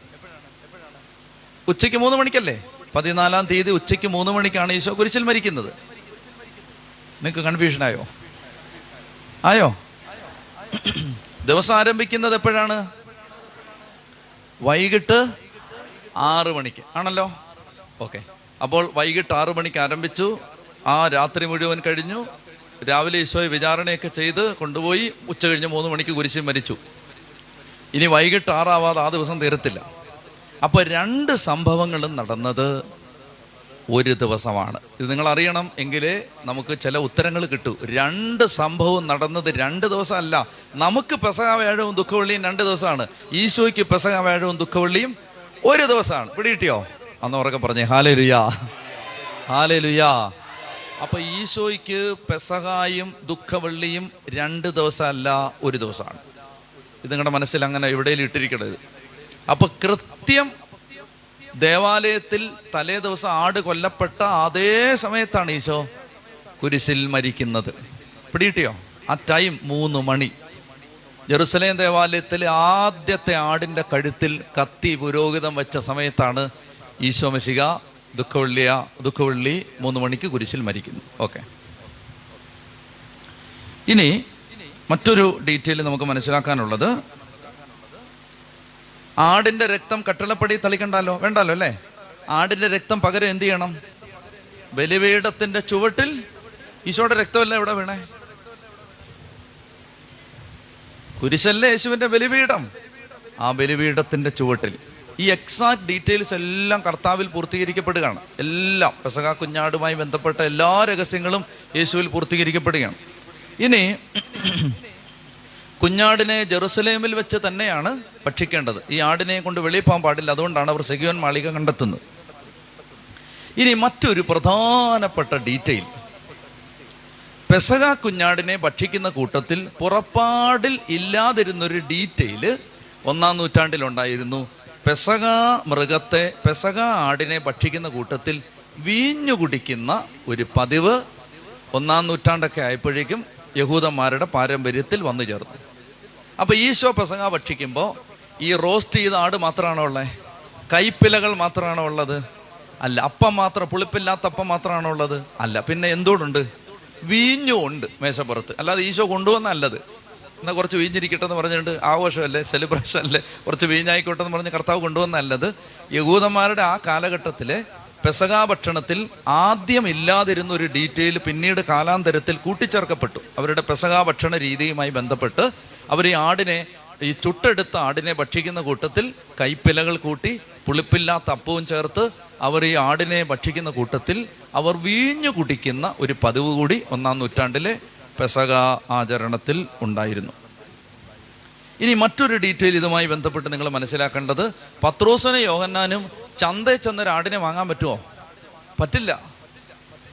ഉച്ചയ്ക്ക് മൂന്ന് മണിക്കല്ലേ? പതിനാലാം തീയതി ഉച്ചയ്ക്ക് മൂന്ന് മണിക്കാണ് ഈശോ കുരിശിൽ മരിക്കുന്നത്. നിങ്ങൾക്ക് കൺഫ്യൂഷൻ ആയോ? ദിവസം ആരംഭിക്കുന്നത് എപ്പോഴാണ്? വൈകിട്ട് ആറ് മണിക്ക്. ആണല്ലോ? ഓക്കെ. അപ്പോൾ വൈകിട്ട് ആറ് മണിക്ക് ആരംഭിച്ചു. ആ രാത്രി മുഴുവൻ കഴിഞ്ഞു. രാവിലെ ഈശോയെ വിചാരണയൊക്കെ ചെയ്ത് കൊണ്ടുപോയി ഉച്ച കഴിഞ്ഞ് മൂന്ന് മണിക്ക് കുരിശിൽ മരിച്ചു. ഇനി വൈകിട്ട് ആറാവാതെ ആ ദിവസം തീരത്തില്ല. അപ്പോൾ രണ്ട് സംഭവങ്ങളും നടന്നത് ഒരു ദിവസമാണ്. ഇത് നിങ്ങൾ അറിയണം എങ്കിലേ നമുക്ക് ചില ഉത്തരങ്ങൾ കിട്ടൂ. രണ്ട് സംഭവം നടന്നത് രണ്ട് ദിവസമല്ല. നമുക്ക് പെസക വ്യാഴവും ദുഃഖവെള്ളിയും രണ്ട് ദിവസമാണ്. ഈശോയ്ക്ക് പെസക വ്യാഴവും ദുഃഖവെള്ളിയും ഒരു ദിവസമാണ്. പിടികിട്ടിയോ? അന്ന് ഉറക്കെ പറഞ്ഞേ ഹാലേ ലുയാ ഹാലേ ലുയാ അപ്പൊ ഈശോയ്ക്ക് പെസഹായും ദുഃഖവെള്ളിയും രണ്ട് ദിവസമല്ല ഒരു ദിവസമാണ്. ഇത് നിങ്ങളുടെ മനസ്സിൽ അങ്ങനെ എവിടെയും ഇട്ടിരിക്കണത് അപ്പൊ കൃത്യം ദേവാലയത്തിൽ തലേ ദിവസം ആട് കൊല്ലപ്പെട്ട അതേ സമയത്താണ് ഈശോ കുരിശിൽ മരിക്കുന്നത്. പിടിയിട്ടിയോ ആ ടൈം മൂന്ന് മണി. ജെറുസലേം ദേവാലയത്തിലെ ആദ്യത്തെ ആടിന്റെ കഴുത്തിൽ കത്തി പുരോഹിതം വെച്ച സമയത്താണ് ഈശോ മെസിക ദുഃഖവെള്ളിയ ദുഃഖവെള്ളി മൂന്ന് മണിക്ക് കുരിശിൽ മരിക്കുന്നു. ഓക്കെ. ഇനി മറ്റൊരു ഡീറ്റെയിൽ നമുക്ക് മനസ്സിലാക്കാനുള്ളത് ആടിന്റെ രക്തം കട്ടിളപ്പടി തളിക്കണ്ടല്ലോ വേണ്ടല്ലോ അല്ലേ? ആടിന്റെ രക്തം പകരം എന്ത് ചെയ്യണം? ബലിപീഠത്തിന്റെ ചുവട്ടിൽ ഈശോയുടെ രക്തമല്ല എവിടെ വീണേ? കുരിശല്ലേ യേശുവിന്റെ ബലിപീഠം? ആ ബലിപീഠത്തിന്റെ ചുവട്ടിൽ. ഈ എക്സാക്ട് ഡീറ്റെയിൽസ് എല്ലാം കർത്താവിൽ പൂർത്തീകരിക്കപ്പെടുകയാണ്. എല്ലാം പെസക കുഞ്ഞാടുമായി ബന്ധപ്പെട്ട എല്ലാ രഹസ്യങ്ങളും യേശുവിൽ പൂർത്തീകരിക്കപ്പെടുകയാണ്. ഇനി കുഞ്ഞാടിനെ ജെറുസലേമിൽ വെച്ച് തന്നെയാണ് ഭക്ഷിക്കേണ്ടത്. ഈ ആടിനെ കൊണ്ട് വെളിയിൽ പോകാൻ പാടില്ല. അതുകൊണ്ടാണ് അവർ സെഗിയോൻ മാളിക കണ്ടെത്തുന്നത്. ഇനി മറ്റൊരു പ്രധാനപ്പെട്ട ഡീറ്റെയിൽ. പെസക കുഞ്ഞാടിനെ ഭക്ഷിക്കുന്ന കൂട്ടത്തിൽ പുറപ്പാടിൽ ഇല്ലാതിരുന്നൊരു ഡീറ്റെയിൽ ഒന്നാം നൂറ്റാണ്ടിലുണ്ടായിരുന്നു പെസക മൃഗത്തെ പെസക ആടിനെ ഭക്ഷിക്കുന്ന കൂട്ടത്തിൽ വീഞ്ഞു കുടിക്കുന്ന ഒരു പതിവ് ഒന്നാം നൂറ്റാണ്ടൊക്കെ ആയപ്പോഴേക്കും യഹൂദന്മാരുടെ പാരമ്പര്യത്തിൽ വന്നു ചേർന്നു. അപ്പോൾ ഈശോ പ്രസംഗ ഭക്ഷിക്കുമ്പോൾ ഈ റോസ്റ്റ് ചെയ്ത ആട് മാത്രമാണോ ഉള്ളത് കൈപ്പിലകൾ മാത്രമാണോ ഉള്ളത്? അല്ല അപ്പം മാത്രം പുളിപ്പില്ലാത്ത അപ്പം മാത്രമാണോ ഉള്ളത്? അല്ല പിന്നെ എന്തുകൊണ്ടുണ്ട് വീഞ്ഞും ഉണ്ട് മേശപ്പുറത്ത്. അല്ലാതെ ഈശോ കൊണ്ടുവന്നല്ലത് എന്നാൽ കുറച്ച് വീഞ്ഞിരിക്കട്ടെ എന്ന് പറഞ്ഞിട്ട് ആഘോഷമല്ലേ സെലിബ്രേഷൻ അല്ലേ? കുറച്ച് വീഞ്ഞായിക്കോട്ടെ എന്ന് പറഞ്ഞ് കർത്താവ് കൊണ്ടുവന്നല്ലത് യഹൂദന്മാരുടെ ആ കാലഘട്ടത്തിലെ പെസക ഭക്ഷണത്തിൽ ആദ്യം ഇല്ലാതിരുന്ന ഒരു ഡീറ്റെയിൽ പിന്നീട് കാലാന്തരത്തിൽ കൂട്ടിച്ചേർക്കപ്പെട്ടു. അവരുടെ പെസക ഭക്ഷണ രീതിയുമായി ബന്ധപ്പെട്ട് അവർ ഈ ആടിനെ ഈ ചുട്ടെടുത്ത ആടിനെ ഭക്ഷിക്കുന്ന കൂട്ടത്തിൽ കൈപ്പിലകൾ കൂട്ടി പുളിപ്പില്ലാത്ത അപ്പവും ചേർത്ത് അവർ ഈ ആടിനെ ഭക്ഷിക്കുന്ന കൂട്ടത്തിൽ അവർ വീഞ്ഞു കുടിക്കുന്ന ഒരു പതിവ് കൂടി ഒന്നാം നൂറ്റാണ്ടിലെ പെസക ആചരണത്തിൽ ഉണ്ടായിരുന്നു. ഇനി മറ്റൊരു ഡീറ്റെയിൽ ഇതുമായി ബന്ധപ്പെട്ട് നിങ്ങൾ മനസ്സിലാക്കേണ്ടത് പത്രോസനെ യോഹന്നാനും ചന്തയിൽ ചെന്നൊരു ആടിനെ വാങ്ങാൻ പറ്റുമോ പറ്റില്ല.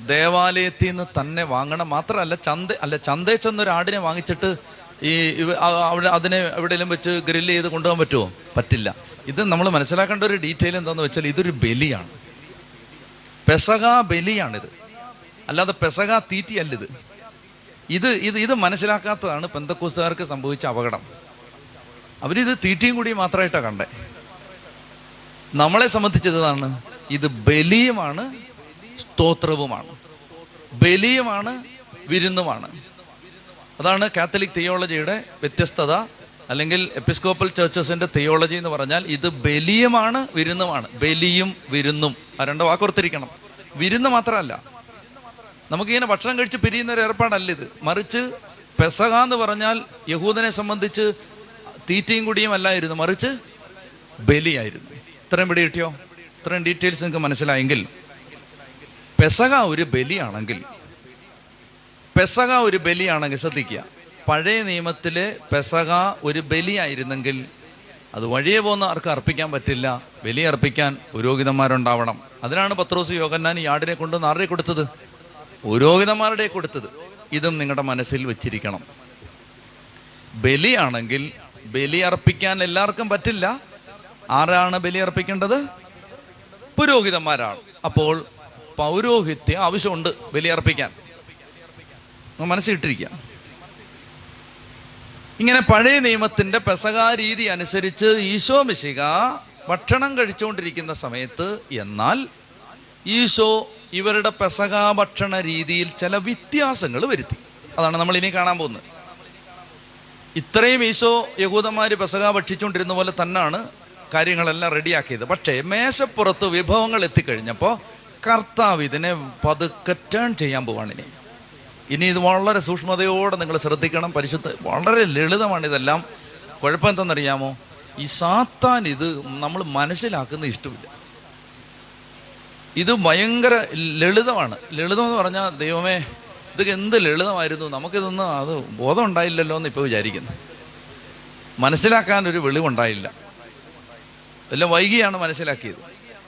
ദേവാലയത്തിൽ നിന്ന് തന്നെ വാങ്ങണം മാത്രമല്ല ചന്ത അല്ല ചന്തയിൽ ചെന്നൊരു ആടിനെ വാങ്ങിച്ചിട്ട് ഈ അവിടെ അതിനെ എവിടെയെങ്കിലും വെച്ച് ഗ്രില്ല് ചെയ്ത് കൊണ്ടുപോകാൻ പറ്റുമോ പറ്റില്ല. ഇത് നമ്മൾ മനസ്സിലാക്കേണ്ട ഒരു ഡീറ്റെയിൽ എന്താണെന്ന് വെച്ചാൽ ഇതൊരു ബലിയാണ്. പെസക ബലിയാണിത്. അല്ലാതെ പെസക തീറ്റിയല്ല ഇത് ഇത് ഇത് ഇത് മനസ്സിലാക്കാത്തതാണ് പെന്തക്കൂസുകാർക്ക് സംഭവിച്ച അപകടം. അവരിത് തീറ്റിയും കൂടി മാത്രമായിട്ടാണ് കണ്ടേ. നമ്മളെ സംബന്ധിച്ചതാണ് ഇത് ബലിയുമാണ് സ്തോത്രവുമാണ്. ബലിയുമാണ് വിരുന്നുമാണ്. അതാണ് കാത്തലിക് തിയോളജിയുടെ വ്യത്യസ്തത അല്ലെങ്കിൽ എപ്പിസ്കോപ്പൽ ചർച്ചസിന്റെ തിയോളജി എന്ന് പറഞ്ഞാൽ ഇത് ബലിയുമാണ് വിരുന്നുമാണ്. ബലിയും വിരുന്നും. ആ രണ്ട് വാക്കോർത്തിരിക്കണം വിരുന്ന് മാത്രമല്ല നമുക്കിങ്ങനെ ഭക്ഷണം കഴിച്ച് പിരിയുന്ന ഒരു ഏർപ്പാടല്ല ഇത്. മറിച്ച് പെസക എന്ന് പറഞ്ഞാൽ യഹൂദനെ സംബന്ധിച്ച് തീറ്റയും കുടിയും അല്ലായിരുന്നു. മറിച്ച് ബലിയായിരുന്നു. ഇത്രയും പിടി കിട്ടിയോ? ഇത്രയും ഡീറ്റെയിൽസ് നിങ്ങൾക്ക് മനസ്സിലായെങ്കിൽ പെസക ഒരു ബലിയാണെങ്കിൽ പെസക ഒരു ബലിയാണെങ്കിൽ ശ്രദ്ധിക്കുക. പഴയ നിയമത്തിൽ പെസക ഒരു ബലിയായിരുന്നെങ്കിൽ അത് വഴിയെ പോകുന്ന ആർക്ക് അർപ്പിക്കാൻ പറ്റില്ല. ബലി അർപ്പിക്കാൻ പുരോഹിതന്മാരുണ്ടാവണം. അതിനാണ് പത്രോസ് യോഗന്നാൻ യാടിനെ കൊണ്ട് ആരുടെ കൊടുത്തത്. പുരോഹിതന്മാരുടെ കൊടുത്തത്. ഇതും നിങ്ങളുടെ മനസ്സിൽ വെച്ചിരിക്കണം. ബലിയാണെങ്കിൽ ബലി അർപ്പിക്കാൻ എല്ലാവർക്കും പറ്റില്ല. ആരാണ് ബലിയർപ്പിക്കേണ്ടത്? പുരോഹിതന്മാരാണ്. അപ്പോൾ പൗരോഹിത്യം ആവശ്യമുണ്ട് ബലിയർപ്പിക്കാൻ. മനസ്സിലിട്ടിരിക്കുക. ഇങ്ങനെ പഴയ നിയമത്തിന്റെ പെസകാ രീതി അനുസരിച്ച് ഈശോ മിശിക ഭക്ഷണം കഴിച്ചുകൊണ്ടിരിക്കുന്ന സമയത്ത് എന്നാൽ ഈശോ ഇവരുടെ പെസകാ ഭക്ഷണ രീതിയിൽ ചില വ്യത്യാസങ്ങൾ വരുത്തി. അതാണ് നമ്മൾ ഇനി കാണാൻ പോകുന്നത്. ഇത്രയും ഈശോ യഹൂദന്മാർ പെസക ഭക്ഷിച്ചുകൊണ്ടിരുന്ന പോലെ തന്നെയാണ് കാര്യങ്ങളെല്ലാം റെഡിയാക്കിയത്. പക്ഷേ മേശപ്പുറത്ത് വിഭവങ്ങൾ എത്തിക്കഴിഞ്ഞപ്പോൾ കർത്താവ് ഇതിനെ പതുക്കെ ടേൺ ചെയ്യാൻ പോവാണ് ഇനി. ഇനി ഇത് വളരെ സൂക്ഷ്മതയോടെ നിങ്ങൾ ശ്രദ്ധിക്കണം. പരിശുദ്ധ വളരെ ലളിതമാണ് ഇതെല്ലാം. കുഴപ്പം എന്തെന്നറിയാമോ ഈ സാത്താൻ ഇത് നമ്മൾ മനസ്സിലാക്കുന്ന ഇഷ്ടമില്ല. ഇത് ഭയങ്കര ലളിതമാണ്. ലളിതം എന്ന് പറഞ്ഞാൽ ദൈവമേ ഇതൊക്കെ എന്ത് ലളിതമായിരുന്നു? നമുക്കിതൊന്നും അത് ബോധം ഉണ്ടായില്ലല്ലോ എന്ന് ഇപ്പോൾ വിചാരിക്കുന്നു. മനസ്സിലാക്കാൻ ഒരു വെളിവുണ്ടായില്ല. എല്ലാം വൈകിയാണ് മനസ്സിലാക്കിയത്.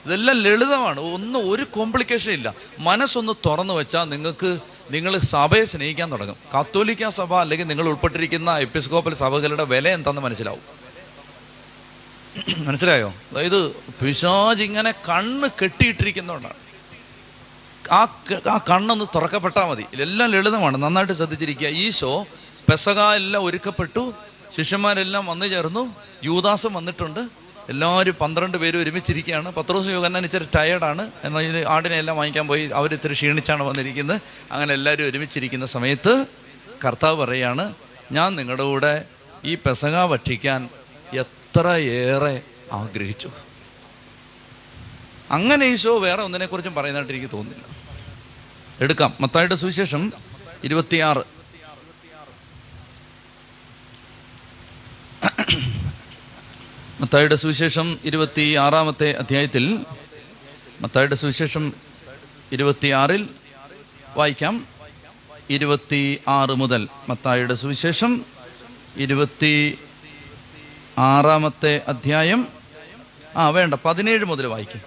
ഇതെല്ലാം ലളിതമാണ്. ഒന്നും ഒരു കോംപ്ലിക്കേഷൻ ഇല്ല. മനസ്സൊന്ന് തുറന്നു വെച്ചാൽ നിങ്ങൾക്ക് നിങ്ങൾ സഭയെ സ്നേഹിക്കാൻ തുടങ്ങും. കത്തോലിക്ക സഭ അല്ലെങ്കിൽ നിങ്ങൾ ഉൾപ്പെട്ടിരിക്കുന്ന എപ്പിസ്കോപ്പൽ സഭകളുടെ വില എന്താണെന്ന് മനസ്സിലാവും. മനസ്സിലായോ? അതായത് പിശാജ് ഇങ്ങനെ കണ്ണ് കെട്ടിയിട്ടിരിക്കുന്നതുകൊണ്ടാണ്. ആ ആ കണ്ണൊന്ന് തുറക്കപ്പെട്ടാൽ മതി. ഇതെല്ലാം ലളിതമാണ്. നന്നായിട്ട് ശ്രദ്ധിച്ചിരിക്കുക. ഈശോ പെസക എല്ലാം ഒരുക്കപ്പെട്ടു. ശിഷ്യന്മാരെല്ലാം വന്നു ചേർന്നു. യൂദാസും വന്നിട്ടുണ്ട്. എല്ലാവരും പന്ത്രണ്ട് പേര് ഒരുമിച്ചിരിക്കുകയാണ്. പത്രോസ് യോഗന്നാൻ ഇച്ചിരി ടയേർഡാണ് എന്നാൽ ഇത് ആടിനെ എല്ലാം വാങ്ങിക്കാൻ പോയി. അവർ ഇത്തിരി ക്ഷീണിച്ചാണ് വന്നിരിക്കുന്നത്. അങ്ങനെ എല്ലാവരും ഒരുമിച്ചിരിക്കുന്ന സമയത്ത് കർത്താവ് പറയാണ് ഞാൻ നിങ്ങളുടെ കൂടെ ഈ പെസക ഭക്ഷിക്കാൻ എത്രയേറെ ആഗ്രഹിച്ചു. അങ്ങനെ ഈശോ വേറെ ഒന്നിനെക്കുറിച്ചും പറയുന്നതായിട്ട് എനിക്ക് തോന്നുന്നില്ല. എടുക്കാം. മത്തായുടെ സുവിശേഷം ഇരുപത്തിയാറ്. മത്തായുടെ സുവിശേഷം ഇരുപത്തി ആറാമത്തെ അധ്യായത്തിൽ മത്തായുടെ സുവിശേഷം ഇരുപത്തിയാറിൽ വായിക്കാം. ഇരുപത്തി ആറ് മുതൽ മത്തായുടെ സുവിശേഷം ഇരുപത്തി ആറാമത്തെ അധ്യായം. ആ വേണ്ട പതിനേഴ് മുതൽ വായിക്കും.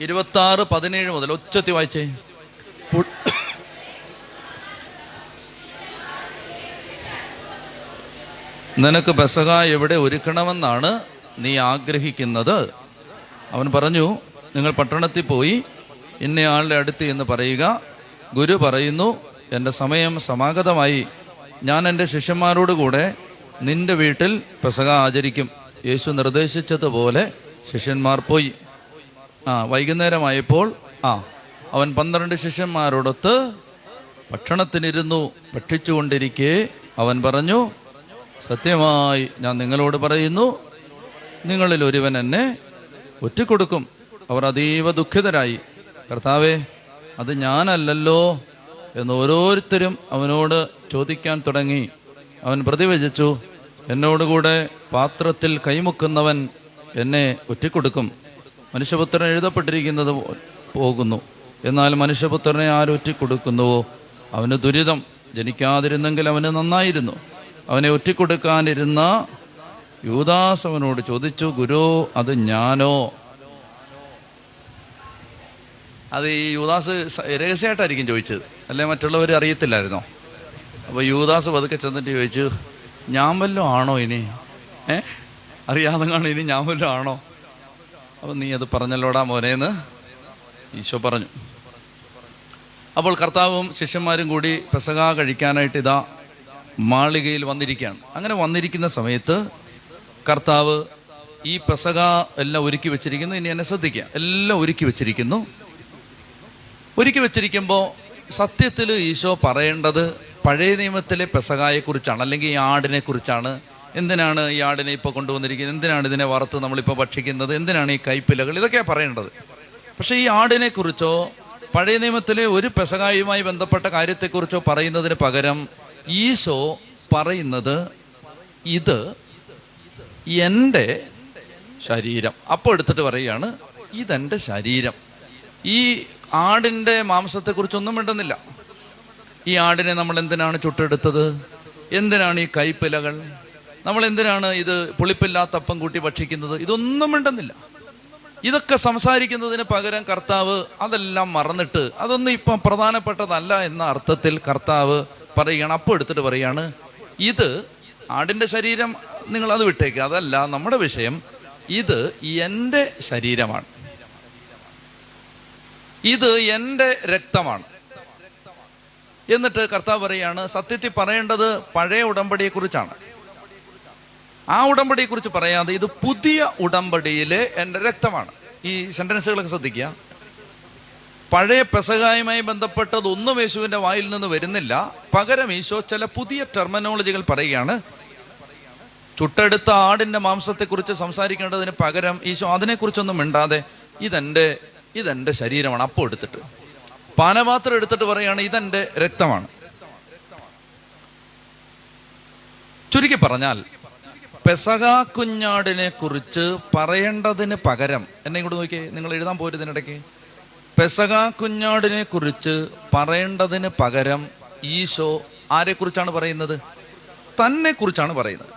ഇരുപത്തി ആറ് പതിനേഴ് മുതൽ ഉച്ചത്തി വായിച്ചേ. നിനക്ക് പെസക എവിടെ ഒരുക്കണമെന്നാണ് നീ ആഗ്രഹിക്കുന്നത്? അവൻ പറഞ്ഞു നിങ്ങൾ പട്ടണത്തിൽ പോയി ഇന്നയാളുടെ അടുത്ത് എന്ന് പറയുക. ഗുരു പറയുന്നു എന്റെ സമയം സമാഗതമായി. ഞാൻ എന്റെ ശിഷ്യന്മാരോട് കൂടെ നിന്റെ വീട്ടിൽ പെസക ആചരിക്കും. യേശു നിർദ്ദേശിച്ചതുപോലെ ശിഷ്യന്മാർ പോയി. ആ വൈകുന്നേരമായപ്പോൾ ആ അവൻ പന്ത്രണ്ട് ശിഷ്യന്മാരോടൊത്ത് ഭക്ഷണത്തിനിരുന്നു ഭക്ഷിച്ചുകൊണ്ടിരിക്കെ അവൻ പറഞ്ഞു സത്യമായി ഞാൻ നിങ്ങളോട് പറയുന്നു നിങ്ങളിൽ ഒരുവൻ എന്നെ ഒറ്റിക്കൊടുക്കും. അവർ അതീവ ദുഃഖിതരായി. കർത്താവേ അത് ഞാനല്ലല്ലോ എന്ന് ഓരോരുത്തരും അവനോട് ചോദിക്കാൻ തുടങ്ങി. അവൻ പ്രതിവചിച്ചു എന്നോടുകൂടെ പാത്രത്തിൽ കൈമുക്കുന്നവൻ എന്നെ ഒറ്റിക്കൊടുക്കും. മനുഷ്യപുത്രൻ എഴുതപ്പെട്ടിരിക്കുന്നത് പോകുന്നു. എന്നാൽ മനുഷ്യപുത്രനെ ആരൊറ്റിക്കൊടുക്കുന്നുവോ അവന് ദുരിതം. ജനിക്കാതിരുന്നെങ്കിൽ അവന് നന്നായിരുന്നു. അവനെ ഒറ്റിക്കൊടുക്കാനിരുന്ന യൂദാസ് അവനോട് ചോദിച്ചു ഗുരു അത് ഞാനോ? അത് ഈ യൂദാസ് രഹസ്യമായിട്ടായിരിക്കും ചോദിച്ചത്. അല്ലെ മറ്റുള്ളവർ അറിയത്തില്ലായിരുന്നോ? അപ്പോൾ യൂദാസ് പതുക്കെ ചെന്നിട്ട് ചോദിച്ചു ഞാൻ വല്ലതും ആണോ ഇനി? ഏ? അറിയാതെ കാണും ഇനി ഞാൻ വല്ലതും ആണോ? അപ്പോൾ നീ അത് പറഞ്ഞല്ലോടാ മോനേന്ന് ഈശോ പറഞ്ഞു. അപ്പോൾ കർത്താവും ശിഷ്യന്മാരും കൂടി പെസക കഴിക്കാനായിട്ട് ഇതാ മാളികയിൽ വന്നിരിക്കുകയാണ്. അങ്ങനെ വന്നിരിക്കുന്ന സമയത്ത് കർത്താവ് ഈ പെസക എല്ലാം ഒരുക്കി വെച്ചിരിക്കുന്നു. ഇനി എന്നെ ശ്രദ്ധിക്കുക. എല്ലാം ഒരുക്കി വെച്ചിരിക്കുന്നു. ഒരുക്കി വെച്ചിരിക്കുമ്പോൾ സത്യത്തിൽ ഈശോ പറയേണ്ടത് പഴയ നിയമത്തിലെ പെസകായെക്കുറിച്ചാണ് അല്ലെങ്കിൽ ഈ ആടിനെ കുറിച്ചാണ് എന്തിനാണ് ഈ ആടിനെ ഇപ്പോൾ കൊണ്ടുവന്നിരിക്കുന്നത്? എന്തിനാണ് ഇതിനെ വറുത്ത് നമ്മളിപ്പോൾ ഭക്ഷിക്കുന്നത്? എന്തിനാണ് ഈ കൈപ്പിലകൾ? ഇതൊക്കെയാണ് പറയേണ്ടത്. പക്ഷേ ഈ ആടിനെ കുറിച്ചോ പഴയ നിയമത്തിലെ ഒരു പെസകായുമായി ബന്ധപ്പെട്ട കാര്യത്തെക്കുറിച്ചോ പറയുന്നതിന് പകരം ഈശോ പറയുന്നത് ഇത് എന്റെ ശരീരം. അപ്പോൾ എടുത്തിട്ട് പറയുകയാണ് ഇതെന്റെ ശരീരം. ഈ ആടിന്റെ മാംസത്തെക്കുറിച്ചൊന്നും മിണ്ടുന്നില്ല. ഈ ആടിനെ നമ്മൾ എന്തിനാണ് ചുട്ടെടുത്തത്? എന്തിനാണ് ഈ കൈപ്പിലകൾ? നമ്മൾ എന്തിനാണ് ഇത് പുളിപ്പില്ലാത്ത അപ്പം കൂട്ടി ഭക്ഷിക്കുന്നത്? ഇതൊന്നും മിണ്ടുന്നില്ല. ഇതൊക്കെ സംസാരിക്കുന്നതിന് പകരം കർത്താവ് അതെല്ലാം മറന്നിട്ട് അതൊന്നും ഇപ്പം പ്രധാനപ്പെട്ടതല്ല എന്ന അർത്ഥത്തിൽ കർത്താവ് പറയുകയാണ് അപ്പം എടുത്തിട്ട് പറയാണ് ഇത് ആടിന്റെ ശരീരം നിങ്ങൾ അത് വിട്ടേക്ക് അതല്ല നമ്മുടെ വിഷയം ഇത് എന്റെ ശരീരമാണ്. ഇത് എന്റെ രക്തമാണ്. എന്നിട്ട് കർത്താവ് പറയാണ് സത്യത്തിൽ പറയേണ്ടത് പഴയ ഉടമ്പടിയെ കുറിച്ചാണ് ആ ഉടമ്പടിയെ കുറിച്ച് പറയാതെ ഇത് പുതിയ ഉടമ്പടിയിലെ എന്റെ രക്തമാണ്. ഈ സെന്റൻസുകളൊക്കെ ശ്രദ്ധിക്കുക. പഴയ പെസകായുമായി ബന്ധപ്പെട്ടതൊന്നും യേശുവിന്റെ വായിൽ നിന്ന് വരുന്നില്ല. പകരം ഈശോ ചില പുതിയ ടെർമിനോളജികൾ പറയുകയാണ്. ചുട്ടെടുത്ത ആടിന്റെ മാംസത്തെക്കുറിച്ച് സംസാരിക്കേണ്ടതിന് പകരം ഈശോ അതിനെക്കുറിച്ചൊന്നും മിണ്ടാതെ ഇതെന്റെ ഇതെന്റെ ശരീരമാണ് അപ്പോൾ എടുത്തിട്ട്. പാനപാത്രം എടുത്തിട്ട് പറയുകയാണ് ഇതെന്റെ രക്തമാണ്. ചുരുക്കി പറഞ്ഞാൽ പെസക കുഞ്ഞാടിനെ കുറിച്ച് പറയേണ്ടതിന് പകരം എന്നെ ഇങ്ങോട്ട് നോക്കിയേ നിങ്ങൾ എഴുതാൻ പോരുന്നതിനിടയ്ക്ക് പെസക കുഞ്ഞാടിനെ കുറിച്ച് പറയേണ്ടതിന് പകരം ഈശോ ആരെക്കുറിച്ചാണ് പറയുന്നത്? തന്നെ കുറിച്ചാണ് പറയുന്നത്.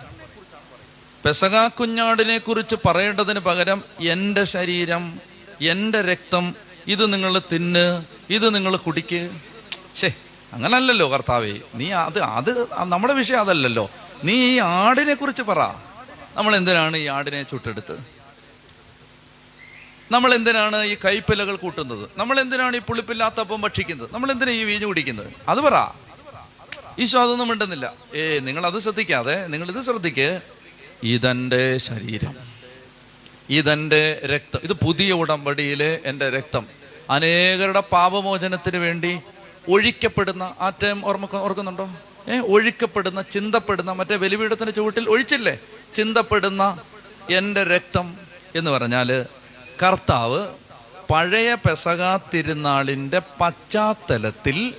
പെസക കുഞ്ഞാടിനെ കുറിച്ച് പറയേണ്ടതിന് പകരം എന്റെ ശരീരം എന്റെ രക്തം ഇത് നിങ്ങൾ തിന്ന് ഇത് നിങ്ങൾ കുടിക്ക്. ഛേ അങ്ങനല്ലല്ലോ കർത്താവേ. നീ അത് അത് നമ്മുടെ വിഷയം അതല്ലല്ലോ. നീ ഈ ആടിനെ കുറിച്ച് പറ. നമ്മൾ എന്തിനാണ് ഈ ആടിനെ ചുട്ടെടുത്ത്? നമ്മൾ എന്തിനാണ് ഈ കൈപ്പിലകൾ കൂട്ടുന്നത്? നമ്മൾ എന്തിനാണ് ഈ പുളിപ്പില്ലാത്ത അപ്പം ഭക്ഷിക്കുന്നത്? നമ്മൾ എന്തിനാണ് ഈ വീഞ്ഞു കുടിക്കുന്നത്? അത് പറ. ഈശോ അതൊന്നും മിണ്ടുന്നില്ല. ഏ നിങ്ങൾ അത് ശ്രദ്ധിക്കാതെ നിങ്ങൾ ഇത് ശ്രദ്ധിക്ക്. ഇതെന്റെ ശരീരം. ഇതെന്റെ രക്തം. ഇത് പുതിയ ഉടമ്പടിയിലെ എന്റെ രക്തം. അനേകരുടെ പാപമോചനത്തിന് വേണ്ടി ഒഴിക്കപ്പെടുന്ന ആ ടൈം ഓർമ്മ ഓർക്കുന്നുണ്ടോ? ഏ ഒഴിക്കപ്പെടുന്ന ചിന്തപ്പെടുന്ന മറ്റേ ബലിപീഠത്തിന്റെ ചുവട്ടിൽ ഒഴിച്ചില്ലേ? ചിന്തപ്പെടുന്ന എന്റെ രക്തം എന്ന് പറഞ്ഞാൽ കർത്താവ് പഴയ പെസക തിരുനാളിന്റെ പശ്ചാത്തലത്തിൽ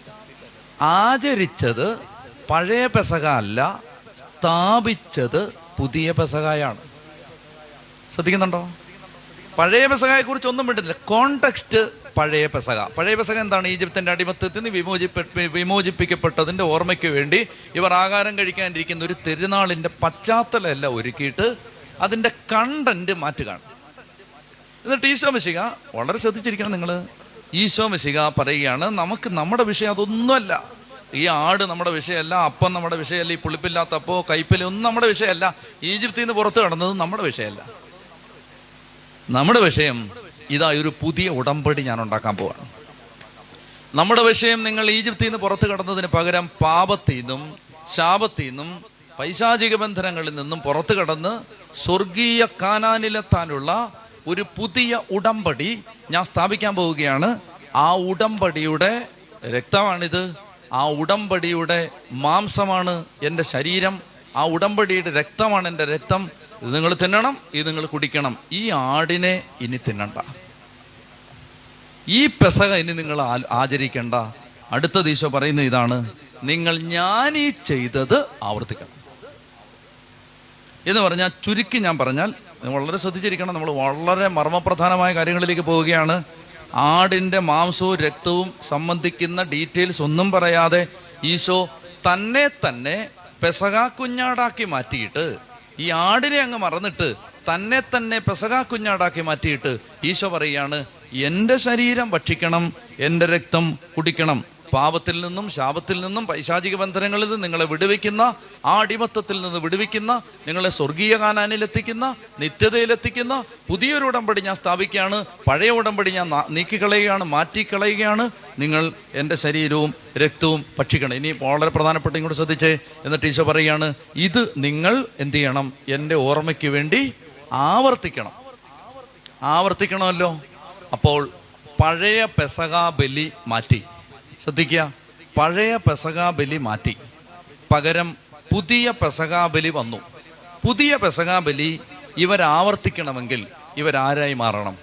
ആചരിച്ചത് പഴയ പെസക അല്ല സ്ഥാപിച്ചത് പുതിയ പെസകായാണ് ശ്രദ്ധിക്കുന്നുണ്ടോ? പഴയ പെസകയെ കുറിച്ച് ഒന്നും വിട്ടില്ല കോണ്ടെക്സ്റ്റ് പഴയ പെസക പഴയ പെസക എന്താണ്? ഈജിപ്തിന്റെ അടിമത്തത്തിൽ നിന്ന് വിമോചിപ്പെ വിമോചിപ്പിക്കപ്പെട്ടതിന്റെ ഓർമ്മയ്ക്ക് വേണ്ടി ഇവർ ആഹാരം കഴിക്കാനിരിക്കുന്ന ഒരു തിരുനാളിന്റെ പശ്ചാത്തലമല്ല ഒരുക്കിയിട്ട് അതിന്റെ കണ്ടന്റ് മാറ്റുകയാണ്. എന്നിട്ട് ഈശോ മിശിക വളരെ ശ്രദ്ധിച്ചിരിക്കണം നിങ്ങൾ ഈശോ മിശിക പറയുകയാണ് നമുക്ക് നമ്മുടെ വിഷയം അതൊന്നുമല്ല. ഈ ആട് നമ്മുടെ വിഷയമല്ല അപ്പം നമ്മുടെ വിഷയമല്ല ഈ പുളിപ്പില്ലാത്ത അപ്പോ കൈപ്പില ഒന്നും നമ്മുടെ വിഷയമല്ല ഈജിപ്തിൽ നിന്ന് പുറത്ത് കടന്നത് നമ്മുടെ വിഷയമല്ല. നമ്മുടെ വിഷയം ഇതാ ഒരു പുതിയ ഉടമ്പടി ഞാൻ ഉണ്ടാക്കാൻ പോവാണ്. നമ്മുടെ വിഷയം നിങ്ങൾ ഈജിപ്തിൽ നിന്ന് പുറത്ത് കടന്നതിന് പകരം പാപത്തിൽ നിന്നും ശാപത്തിൽ നിന്നും പൈശാചിക ബന്ധനങ്ങളിൽ നിന്നും പുറത്തു കടന്ന് സ്വർഗീയ കാനാനിലെത്താനുള്ള ഒരു പുതിയ ഉടമ്പടി ഞാൻ സ്ഥാപിക്കാൻ പോവുകയാണ്. ആ ഉടമ്പടിയുടെ രക്തമാണിത്. ആ ഉടമ്പടിയുടെ മാംസമാണ് എന്റെ ശരീരം. ആ ഉടമ്പടിയുടെ രക്തമാണ് എന്റെ രക്തം. ഇത് നിങ്ങൾ തിന്നണം ഇത് നിങ്ങൾ കുടിക്കണം. ഈ ആടിനെ ഇനി തിന്നണ്ട. ഈ പെസക ഇനി നിങ്ങൾ ആചരിക്കേണ്ട. അടുത്ത ഈശോ പറയുന്ന ഇതാണ്. നിങ്ങൾ ഞാൻ ഈ ചെയ്തത് ആവർത്തിക്കണം. എന്ന് പറഞ്ഞാൽ ചുരുക്കി ഞാൻ പറഞ്ഞാൽ വളരെ ശ്രദ്ധിച്ചിരിക്കണം. നമ്മൾ വളരെ മർമ്മപ്രധാനമായ കാര്യങ്ങളിലേക്ക് പോവുകയാണ്. ആടിന്റെ മാംസവും രക്തവും സംബന്ധിക്കുന്ന ഡീറ്റെയിൽസ് ഒന്നും പറയാതെ ഈശോ തന്നെ തന്നെ പെസക കുഞ്ഞാടാക്കി മാറ്റിയിട്ട് ഈ ആടിനെ അങ്ങ് മറന്നിട്ട് തന്നെ തന്നെ പെസക കുഞ്ഞാടാക്കി മാറ്റിയിട്ട് ഈശോ പറയുകയാണ് എന്റെ ശരീരം ഭക്ഷിക്കണം എന്റെ രക്തം കുടിക്കണം. പാപത്തിൽ നിന്നും ശാപത്തിൽ നിന്നും പൈശാചിക ബന്ധനങ്ങളിൽ നിന്ന് നിങ്ങളെ വിടുവിക്കുന്ന ആ അടിമത്തത്തിൽ നിന്ന് വിടുവിക്കുന്ന നിങ്ങളെ സ്വർഗീയ കാനാനിലെത്തിക്കുന്ന നിത്യതയിലെത്തിക്കുന്ന പുതിയൊരു ഉടമ്പടി ഞാൻ സ്ഥാപിക്കുകയാണ്. പഴയ ഉടമ്പടി ഞാൻ നീക്കിക്കളയുകയാണ് മാറ്റിക്കളയുകയാണ്. നിങ്ങൾ എന്റെ ശരീരവും രക്തവും ഭക്ഷിക്കണം. ഇനി വളരെ പ്രധാനപ്പെട്ട ഇങ്ങോട്ട് ശ്രദ്ധിച്ചേ. എന്നിട്ട് ഈശോ പറയുകയാണ് ഇത് നിങ്ങൾ എന്ത് ചെയ്യണം? എന്റെ ഓർമ്മയ്ക്ക് വേണ്ടി ആവർത്തിക്കണം. ആവർത്തിക്കണമല്ലോ. അപ്പോൾ പഴയ പെസക ബലി മാറ്റി. ശ്രദ്ധിക്കുക. പഴയ പെസകാബലി മാറ്റി. പകരം പുതിയ പെസകാബലി വന്നു. പുതിയ പെസകാബലി ഇവരാവർത്തിക്കണമെങ്കിൽ ഇവരാരായി മാറണം.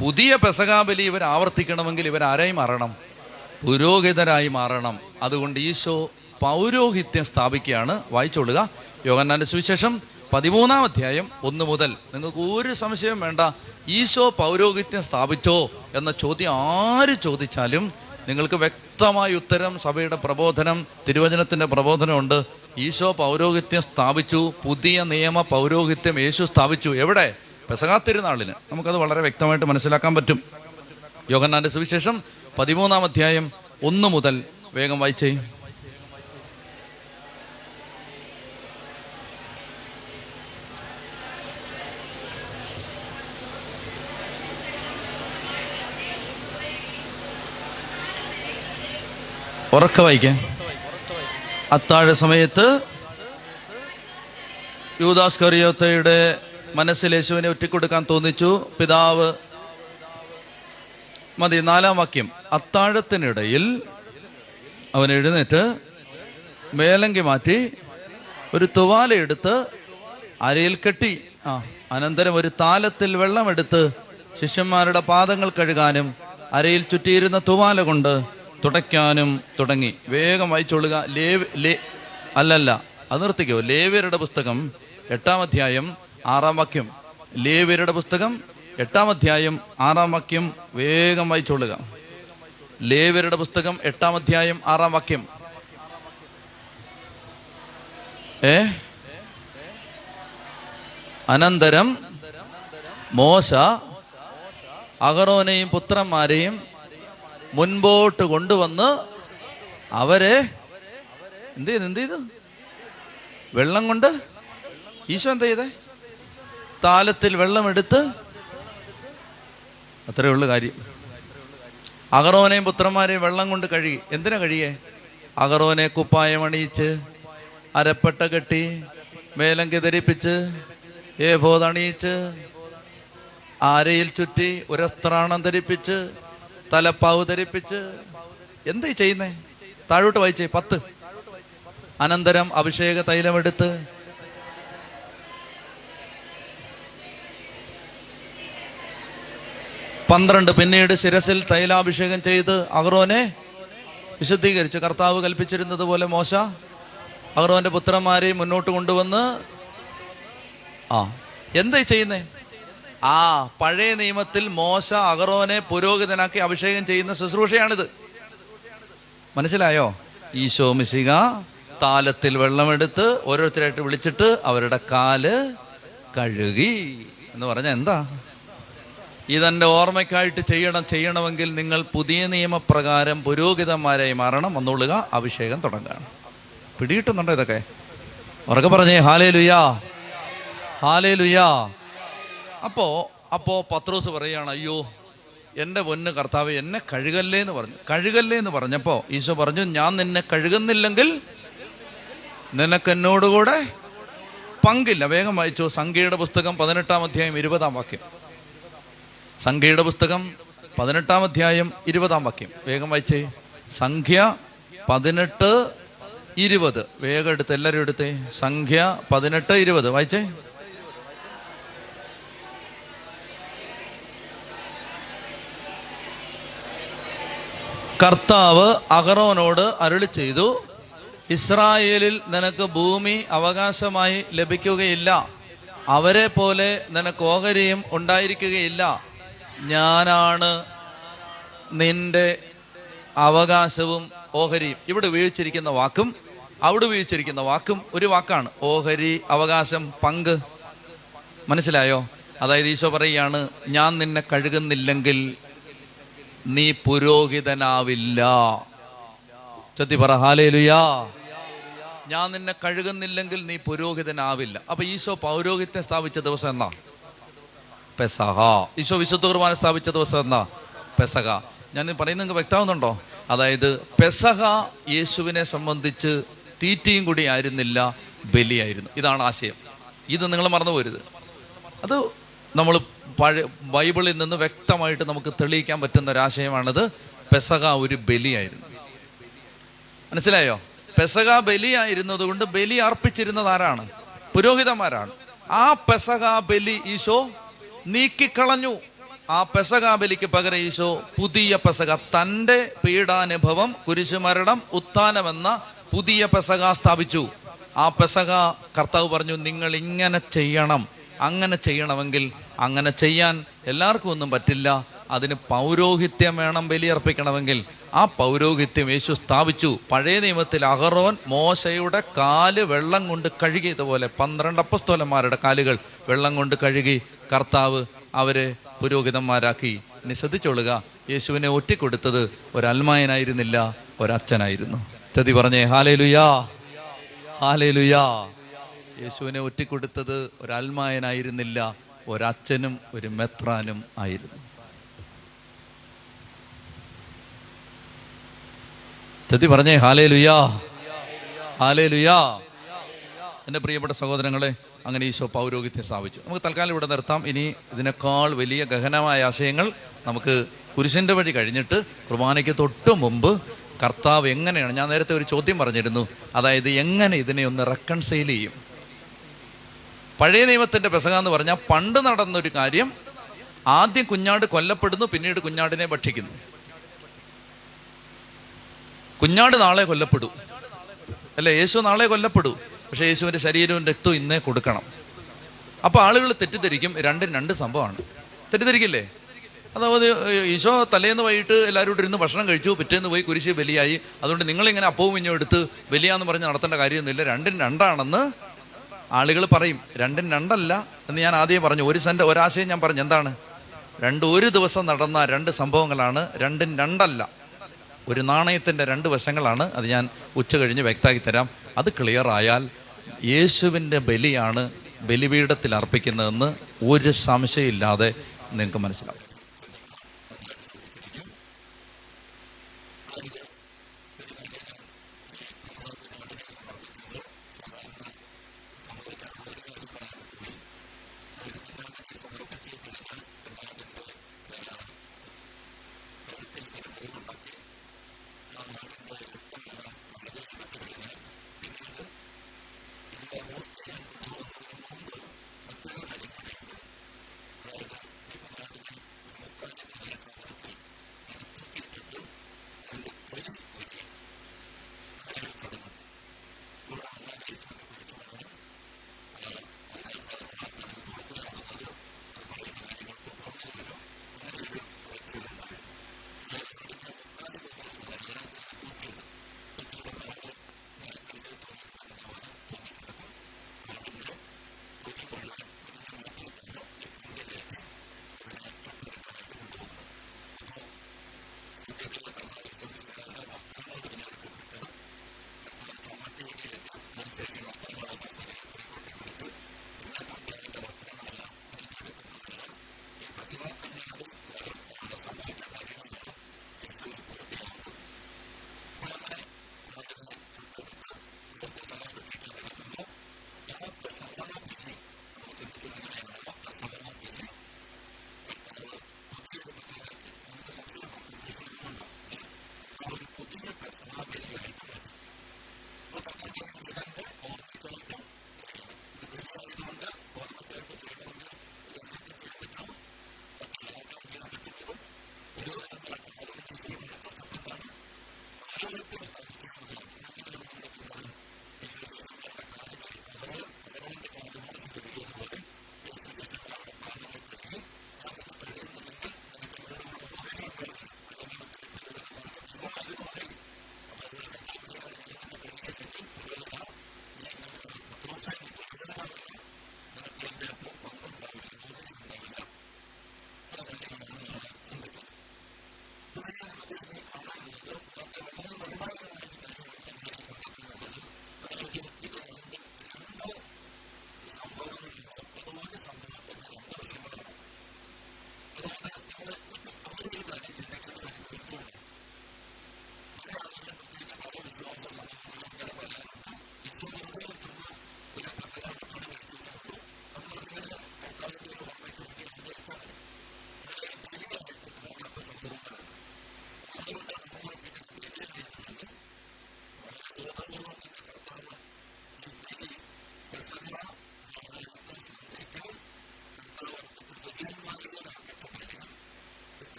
പുതിയ പെസകാബലി ഇവർ ആവർത്തിക്കണമെങ്കിൽ ഇവരാരായി മാറണം. പുരോഹിതരായി മാറണം. അതുകൊണ്ട് ഈശോ പൗരോഹിത്യം സ്ഥാപിക്കുകയാണ്. വായിച്ചോളുക. യോഗന്നാന്റെ സുവിശേഷം പതിമൂന്നാം അധ്യായം ഒന്ന് മുതൽ. നിങ്ങൾക്ക് ഒരു സംശയം വേണ്ട. ഈശോ പൗരോഹിത്യം സ്ഥാപിച്ചോ എന്ന ചോദ്യം ആര് ചോദിച്ചാലും നിങ്ങൾക്ക് വ്യക്തമായ ഉത്തരം സഭയുടെ പ്രബോധനം തിരുവചനത്തിന്റെ പ്രബോധനമുണ്ട് ഈശോ പൗരോഹിത്യം സ്ഥാപിച്ചു പുതിയ നിയമ പൗരോഹിത്യം യേശു സ്ഥാപിച്ചു. എവിടെ? പെസകാ തിരുനാളിന്. നമുക്കത് വളരെ വ്യക്തമായിട്ട് മനസ്സിലാക്കാൻ പറ്റും. യോഗന്നാന്റെ സുവിശേഷം പതിമൂന്നാം അധ്യായം ഒന്ന് മുതൽ. വേഗം വായിച്ചേ. ഉറക്ക വായിക്കാൻ അത്താഴ സമയത്ത് യൂദാസ് കറിയോത്തയുടെ മനസ്സിൽ യേശുവിനെ ഒറ്റിക്കൊടുക്കാൻ തോന്നിച്ചു. പിതാവ് മതി നാലാം വാക്യം. അത്താഴത്തിനിടയിൽ അവൻ എഴുന്നേറ്റ് മേലങ്കി മാറ്റി ഒരു തുവാല എടുത്ത് അരയിൽ കെട്ടി ആ അനന്തരം ഒരു താലത്തിൽ വെള്ളമെടുത്ത് ശിഷ്യന്മാരുടെ പാദങ്ങൾ കഴുകാനും അരയിൽ ചുറ്റിയിരുന്ന തുവാല കൊണ്ട് തുടയ്ക്കാനും തുടങ്ങി. വേഗം വായിച്ചോളുക ലേവ് ലേ അല്ലല്ല. അത് നിർത്തിക്കോ. ലേവ്യരുടെ പുസ്തകം എട്ടാം അധ്യായം ആറാം വാക്യം. ലേവ്യരുടെ പുസ്തകം എട്ടാം അധ്യായം ആറാം വാക്യം. വേഗം വായിച്ചോളുക ലേവ്യരുടെ പുസ്തകം എട്ടാം അധ്യായം ആറാം വാക്യം. ഏ? അനന്തരം മോശ അഹറോനെയും പുത്രന്മാരെയും മുൻപോട്ട് കൊണ്ടുവന്ന് അവരെ എന്ത് ചെയ്തു എന്ത് ചെയ്തു? വെള്ളം കൊണ്ട് ഈശോ എന്താ ചെയ്തേ? താലത്തിൽ വെള്ളമെടുത്ത് അത്രയേ ഉള്ളു കാര്യം. അഗറോനെയും പുത്രന്മാരെയും വെള്ളം കൊണ്ട് കഴുകി. എന്തിനാ കഴുകിയേ? അഗറോനെ കുപ്പായം അണിയിച്ച് അരപ്പട്ട കെട്ടി മേലങ്കി ധരിപ്പിച്ച് ഏഭോത് അണിയിച്ച് ആരയിൽ ചുറ്റി ഒരസ്ത്രാണം ധരിപ്പിച്ച് തലപ്പാവ് ധരിപ്പിച്ച് എന്ത് ചെയ്യുന്നേ? താഴോട്ട് വായിച്ചേ പത്ത്. അനന്തരം അഭിഷേക തൈലമെടുത്ത് പന്ത്രണ്ട് പിന്നീട് ശിരസിൽ തൈലാഭിഷേകം ചെയ്ത് അഹ്റോനെ വിശുദ്ധീകരിച്ച് കർത്താവ് കൽപ്പിച്ചിരുന്നത് പോലെ മോശ അഹ്റോന്റെ പുത്രന്മാരെ മുന്നോട്ട് കൊണ്ടുവന്ന്. ആ എന്തായി ചെയ്യുന്നേ? ആ പഴയ നിയമത്തിൽ മോശ അഗറോനെ പുരോഹിതനാക്കി അഭിഷേകം ചെയ്യുന്ന ശുശ്രൂഷയാണിത്. മനസ്സിലായോ? ഈശോ മിശിക താലത്തിൽ വെള്ളമെടുത്ത് ഓരോരുത്തരായിട്ട് വിളിച്ചിട്ട് അവരുടെ കാൽ കഴുകി എന്ന് പറഞ്ഞാൽ എന്താ? ഇതെന്റെ ഓർമ്മയ്ക്കായിട്ട് ചെയ്യണം ചെയ്യണമെങ്കിൽ നിങ്ങൾ പുതിയ നിയമപ്രകാരം പുരോഹിതന്മാരായി മാറണം വന്നോളുക അഭിഷേകം തുടങ്ങുകയാണ് പിടിയിട്ടുന്നുണ്ടോ ഇതൊക്കെ? ഉറക്കെ പറഞ്ഞേ ഹാലേ ലുയാ ഹാലേ ലുയാ അപ്പോ അപ്പോ പത്രോസ് പറയുകയാണ് അയ്യോ എന്റെ പൊന്ന് കർത്താവ് എന്നെ കഴുകല്ലേ എന്ന് പറഞ്ഞു. കഴുകല്ലേ എന്ന് പറഞ്ഞപ്പോൾ ഈശോ പറഞ്ഞു ഞാൻ നിന്നെ കഴുകുന്നില്ലെങ്കിൽ നിനക്ക് എന്നോടുകൂടെ പങ്കില്ല. വേഗം വായിച്ചു സംഖ്യയുടെ പുസ്തകം പതിനെട്ടാം അധ്യായം ഇരുപതാം വാക്യം. സംഖ്യയുടെ പുസ്തകം പതിനെട്ടാം അധ്യായം ഇരുപതാം വാക്യം. വേഗം വായിച്ചേ. സംഖ്യ പതിനെട്ട് ഇരുപത്. വേഗം എടുത്ത് എല്ലാവരും എടുത്തേ. സംഖ്യ പതിനെട്ട് ഇരുപത്. വായിച്ചേ. കർത്താവ് അഹറോനോട് അരുളി ചെയ്തു ഇസ്രായേലിൽ നിനക്ക് ഭൂമി അവകാശമായി ലഭിക്കുകയില്ല. അവരെ പോലെ നിനക്ക് ഓഹരിയും ഉണ്ടായിരിക്കുകയില്ല. ഞാനാണ് നിന്റെ അവകാശവും ഓഹരിയും. ഇവിടെ ഉപയോഗിച്ചിരിക്കുന്ന വാക്കും അവിടെ ഉപയോഗിച്ചിരിക്കുന്ന വാക്കും ഒരു വാക്കാണ്. ഓഹരി അവകാശം പങ്ക്. മനസ്സിലായോ? അതായത് ഈശോ പറയുകയാണ് ഞാൻ നിന്നെ കഴുകുന്നില്ലെങ്കിൽ നീ പുരോഹിതനാവില്ല. ചത്തി പറ ഹാലേലുയാ. ഞാൻ നിന്നെ കഴുകുന്നില്ലെങ്കിൽ നീ പുരോഹിതനാവില്ല. അപ്പൊ ഈശോ പൗരോഹിത്യം സ്ഥാപിച്ച ദിവസം എന്നാ? പെസഹ. ഈശോ വിശുദ്ധ കുർബാന സ്ഥാപിച്ച ദിവസം എന്നാ? പെസഹ. ഞാൻ പറയുന്നത് നിങ്ങൾക്ക് വ്യക്തമാവുന്നുണ്ടോ? അതായത് പെസഹ യേശുവിനെ സംബന്ധിച്ച് തീറ്റയും കൂടി ആയിരുന്നില്ല ബലിയായിരുന്നു. ഇതാണ് ആശയം. ഇത് നിങ്ങൾ മറന്നു പോരുത് അത് നമ്മൾ പഴയ ബൈബിളിൽ നിന്ന് വ്യക്തമായിട്ട് നമുക്ക് തെളിയിക്കാൻ പറ്റുന്ന ഒരാശയമാണത് പെസക ഒരു ബലിയായിരുന്നു. മനസ്സിലായോ? പെസക ബലിയായിരുന്നത് കൊണ്ട് ബലി അർപ്പിച്ചിരുന്നത് ആരാണ് പുരോഹിതന്മാരാണ്. ആ പെസക ബലി ഈശോ നീക്കിക്കളഞ്ഞു. ആ പെസക ബലിക്ക് പകരം ഈശോ പുതിയ പെസക തന്റെ പീഡാനുഭവം കുരിശുമരണം ഉത്ഥാനമെന്ന പുതിയ പെസക സ്ഥാപിച്ചു. ആ പെസക കർത്താവ് പറഞ്ഞു നിങ്ങൾ ഇങ്ങനെ ചെയ്യണം. അങ്ങനെ ചെയ്യണമെങ്കിൽ അങ്ങനെ ചെയ്യാൻ എല്ലാവർക്കും ഒന്നും പറ്റില്ല. അതിന് പൗരോഹിത്യം വേണം ബലിയർപ്പിക്കണമെങ്കിൽ. ആ പൗരോഹിത്യം യേശു സ്ഥാപിച്ചു. പഴയ നിയമത്തിൽ അഹറോൻ മോശയുടെ കാൽ വെള്ളം കൊണ്ട് കഴുകിയതുപോലെ പന്ത്രണ്ട് അപ്പസ്തോലന്മാരുടെ കാലുകൾ വെള്ളം കൊണ്ട് കഴുകി കർത്താവ് അവരെ പുരോഹിതന്മാരാക്കി. ഇനി ശ്രദ്ധിച്ചോളുക യേശുവിനെ ഒറ്റിക്കൊടുത്തത് ഒരൽമായനായിരുന്നില്ല ഒരച്ഛനായിരുന്നു. ചതി പറഞ്ഞേ ഹാലേ ലുയാ ഹാലേ ലുയാ യേശുവിനെ ഒറ്റിക്കൊടുത്തത് ഒരൽമായനായിരുന്നില്ല ഒരച്ഛനും ഒരു മെത്രാനും ആയിരുന്നു. ചതി പറഞ്ഞേ ഹാലേ ലുയാ ഹാലേ ലുയാ എന്റെ പ്രിയപ്പെട്ട സഹോദരങ്ങളെ അങ്ങനെ ഈശോ പൗരോഹിത്യം സ്ഥാപിച്ചു. നമുക്ക് തൽക്കാലം ഇവിടെ നിർത്താം. ഇനി ഇതിനേക്കാൾ വലിയ ഗഹനമായ ആശയങ്ങൾ നമുക്ക് കുരിശിന്റെ വഴി കഴിഞ്ഞിട്ട് കുർബാനയ്ക്ക് തൊട്ട് മുമ്പ് കർത്താവ് എങ്ങനെയാണ് ഞാൻ നേരത്തെ ഒരു ചോദ്യം പറഞ്ഞിരുന്നു. അതായത് എങ്ങനെ ഇതിനെ ഒന്ന് റെക്കൺസൈൽ ചെയ്യും? പഴയ നിയമത്തിന്റെ പെസക എന്ന് പറഞ്ഞാൽ പണ്ട് നടന്നൊരു കാര്യം ആദ്യം കുഞ്ഞാട് കൊല്ലപ്പെടുന്നു പിന്നീട് കുഞ്ഞാടിനെ ഭക്ഷിക്കുന്നു. കുഞ്ഞാട് നാളെ കൊല്ലപ്പെടൂ. അല്ലേ യേശു നാളെ കൊല്ലപ്പെടൂ. പക്ഷേ യേശുവിന്റെ ശരീരവും രക്തവും ഇന്നേ കൊടുക്കണം. അപ്പോൾ ആളുകൾ തെറ്റിദ്ധരിക്കും. രണ്ടും രണ്ട് സംഭവമാണ്. തെറ്റിദ്ധരിക്കില്ലേ? അതായത് ഈശോ തലേന്ന് വൈകിട്ട് എല്ലാവരും കൂടെ ഇരുന്ന് ഭക്ഷണം കഴിച്ചു പിറ്റേന്ന് പോയി കുരിശ് ബലിയായി. അതുകൊണ്ട് നിങ്ങളിങ്ങനെ അപ്പവും ഇഞ്ഞും എടുത്ത് ബലിയാന്ന് പറഞ്ഞ് നടത്തേണ്ട കാര്യമൊന്നുമില്ല. രണ്ടും രണ്ടാണെന്ന് ആളുകൾ പറയും രണ്ടും രണ്ടല്ല എന്ന് ഞാൻ ആദ്യം പറഞ്ഞു. ഒരു സെന്റ് ഒരാശയം ഞാൻ പറഞ്ഞു. എന്താണ്? രണ്ട് ഒരു ദിവസം നടന്ന രണ്ട് സംഭവങ്ങളാണ് രണ്ടും രണ്ടല്ല. ഒരു നാണയത്തിന്റെ രണ്ട് വശങ്ങളാണ്. അത് ഞാൻ ഉച്ച കഴിഞ്ഞ് വ്യക്തമാക്കി തരാം. അത് ക്ലിയർ ആയാൽ യേശുവിന്റെ ബലിയാണ് ബലിപീഠത്തിൽ അർപ്പിക്കുന്നതെന്ന് ഒരു സംശയമില്ലാതെ നിങ്ങൾക്ക് മനസ്സിലാവും.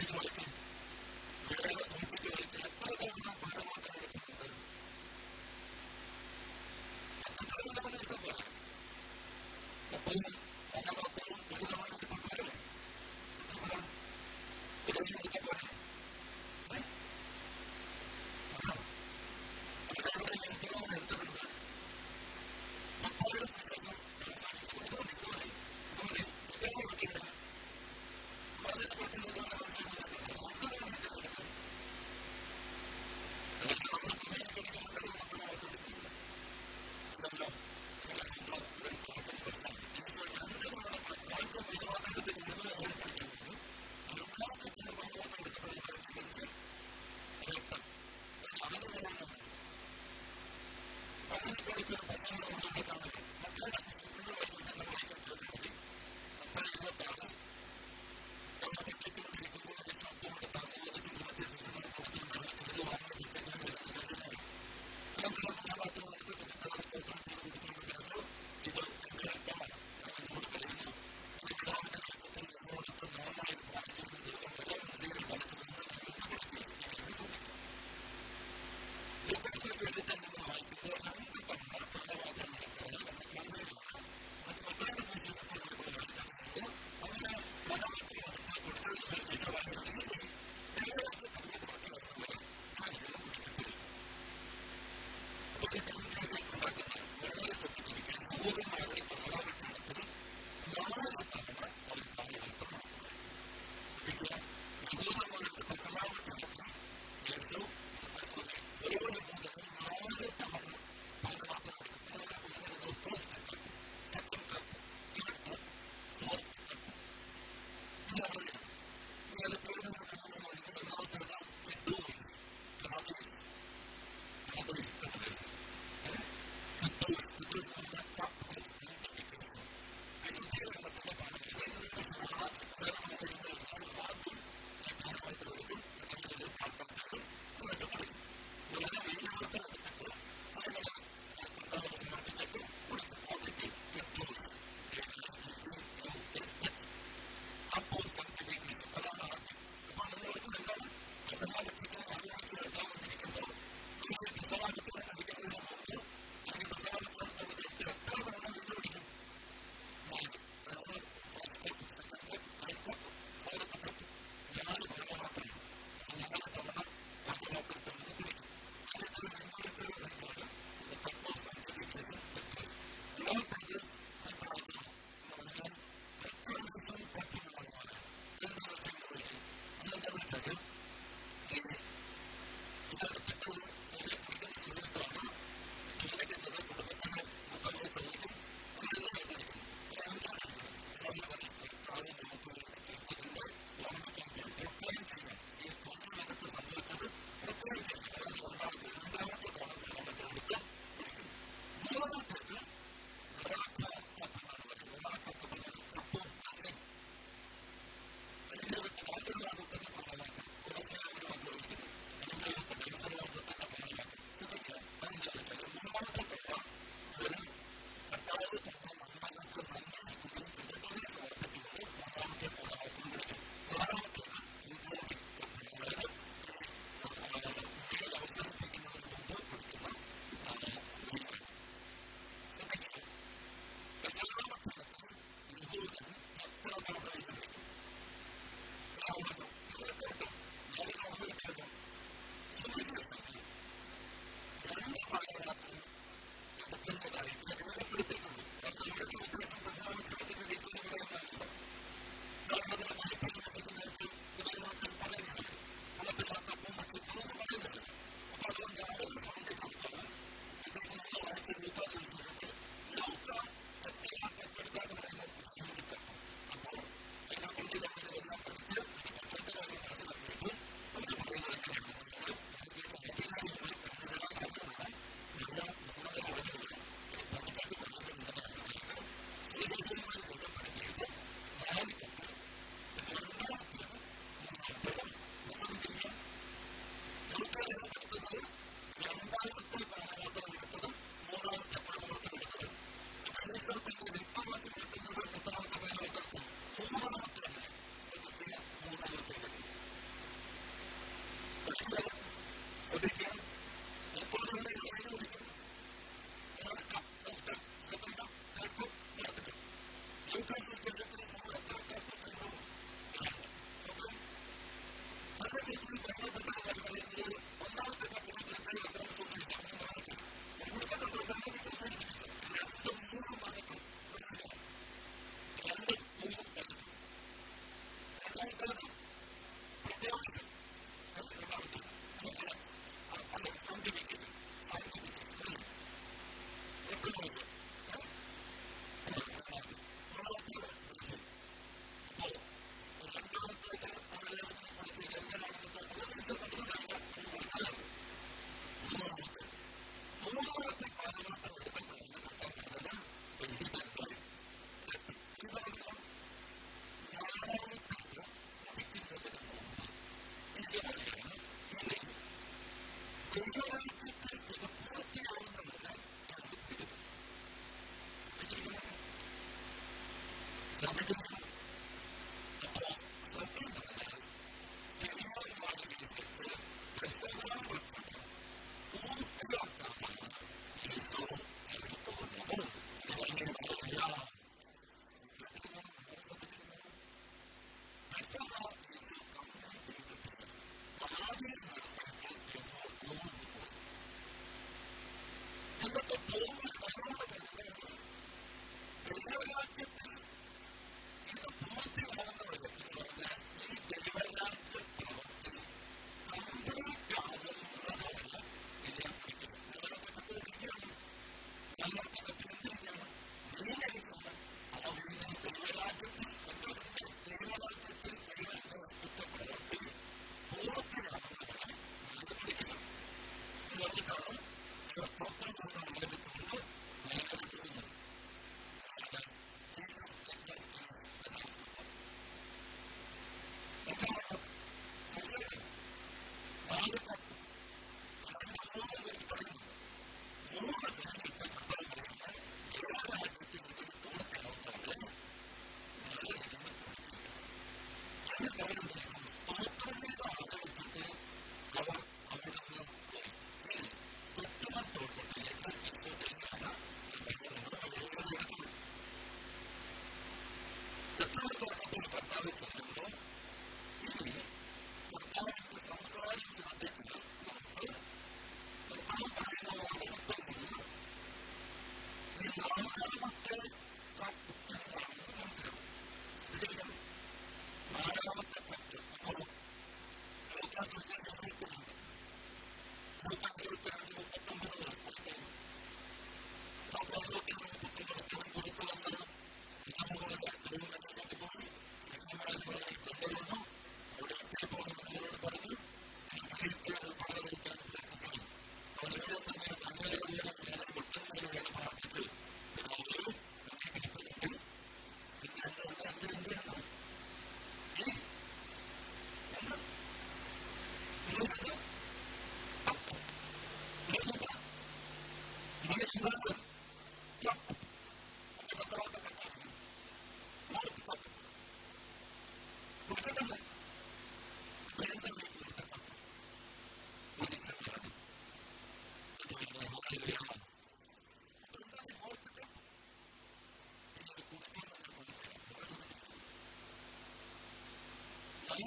Because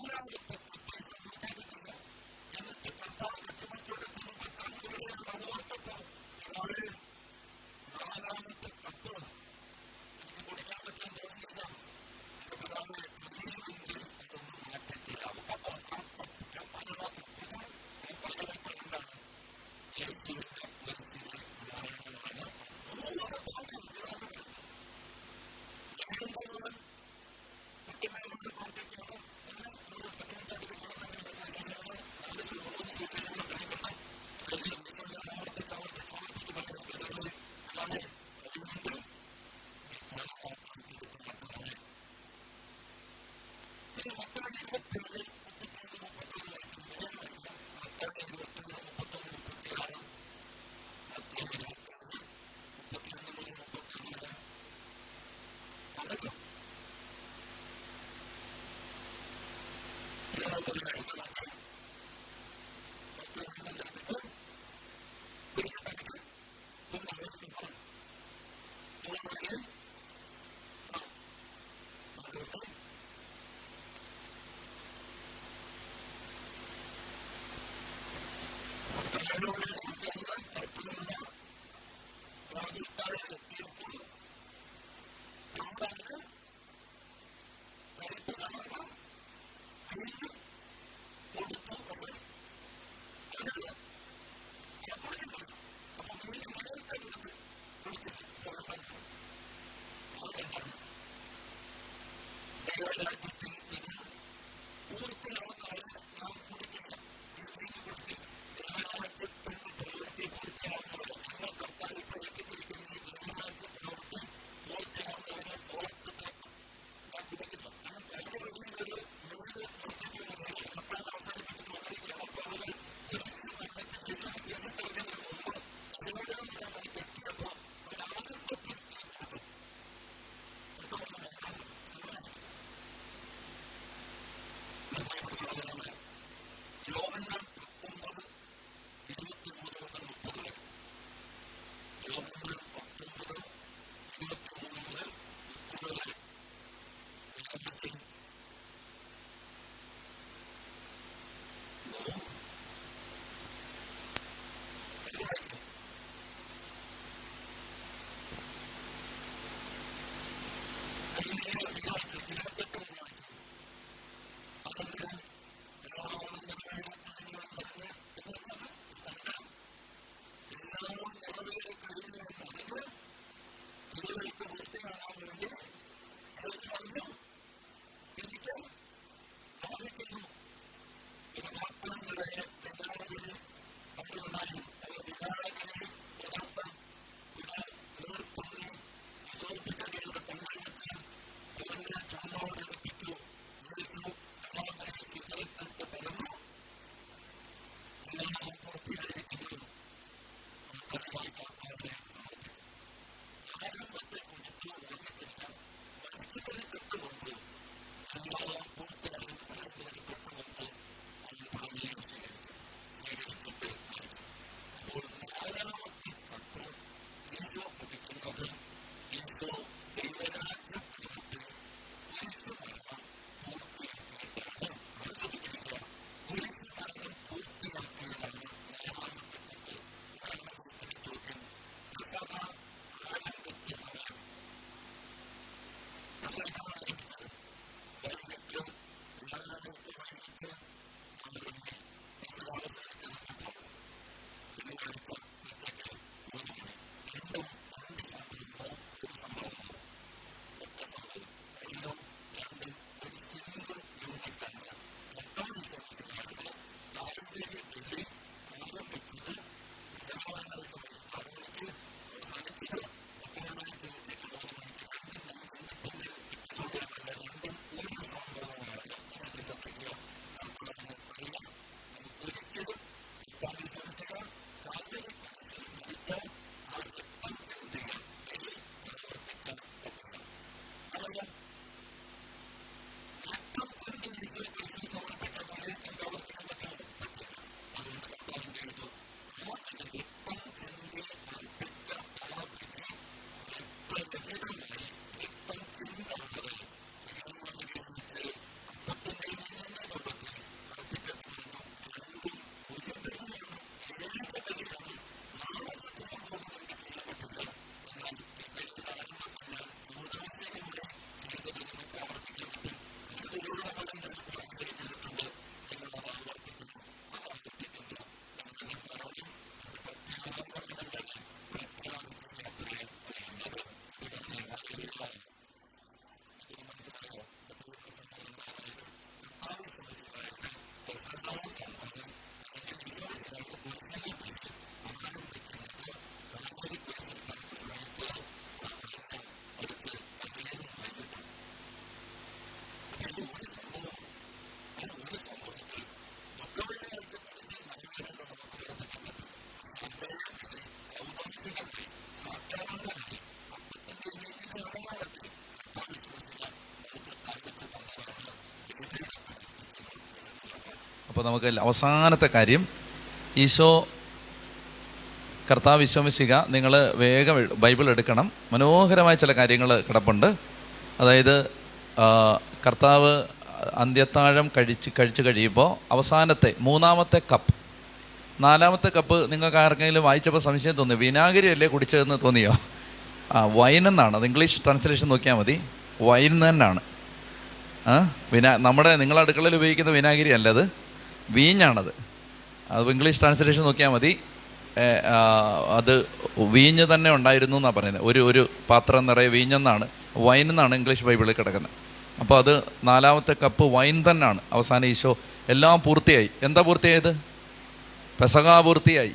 Durante അപ്പോൾ നമുക്ക് അവസാനത്തെ കാര്യം. ഈശോ കർത്താവ് വിശ്വമിശിക നിങ്ങൾ വേഗം ബൈബിൾ എടുക്കണം. മനോഹരമായ ചില കാര്യങ്ങൾ കിടപ്പുണ്ട്. അതായത് കർത്താവ് അന്ത്യത്താഴം കഴിച്ച് കഴിച്ച് കഴിയുമ്പോൾ അവസാനത്തെ മൂന്നാമത്തെ കപ്പ്. നാലാമത്തെ കപ്പ് നിങ്ങൾക്ക് ആർക്കെങ്കിലും വായിച്ചപ്പോൾ സംശയം തോന്നി വിനാഗിരി അല്ലേ കുടിച്ചതെന്ന് തോന്നിയോ? ആ വൈൻ എന്നാണ്. അത് ഇംഗ്ലീഷ് ട്രാൻസ്ലേഷൻ നോക്കിയാൽ മതി. വൈൻ തന്നെയാണ്. വിനാ നമ്മുടെ നിങ്ങളുടെ അടുക്കളയിൽ ഉപയോഗിക്കുന്ന വിനാഗിരി അല്ലത് വീഞ്ഞാണത്. അത് ഇംഗ്ലീഷ് ട്രാൻസ്ലേഷൻ നോക്കിയാൽ മതി. അത് വീഞ്ഞ് തന്നെ ഉണ്ടായിരുന്നു എന്നാണ് പറയുന്നത് ഒരു ഒരു പാത്രം നിറയെ വീഞ്ഞെന്നാണ്. വൈൻ എന്നാണ് ഇംഗ്ലീഷ് ബൈബിളിൽ കിടക്കുന്നത്. അപ്പോൾ അത് നാലാമത്തെ കപ്പ് വൈൻ തന്നെയാണ്. അവസാനം ഈശോ എല്ലാം പൂർത്തിയായി. എന്താ പൂർത്തിയായത്? പെസകാ പൂർത്തിയായി.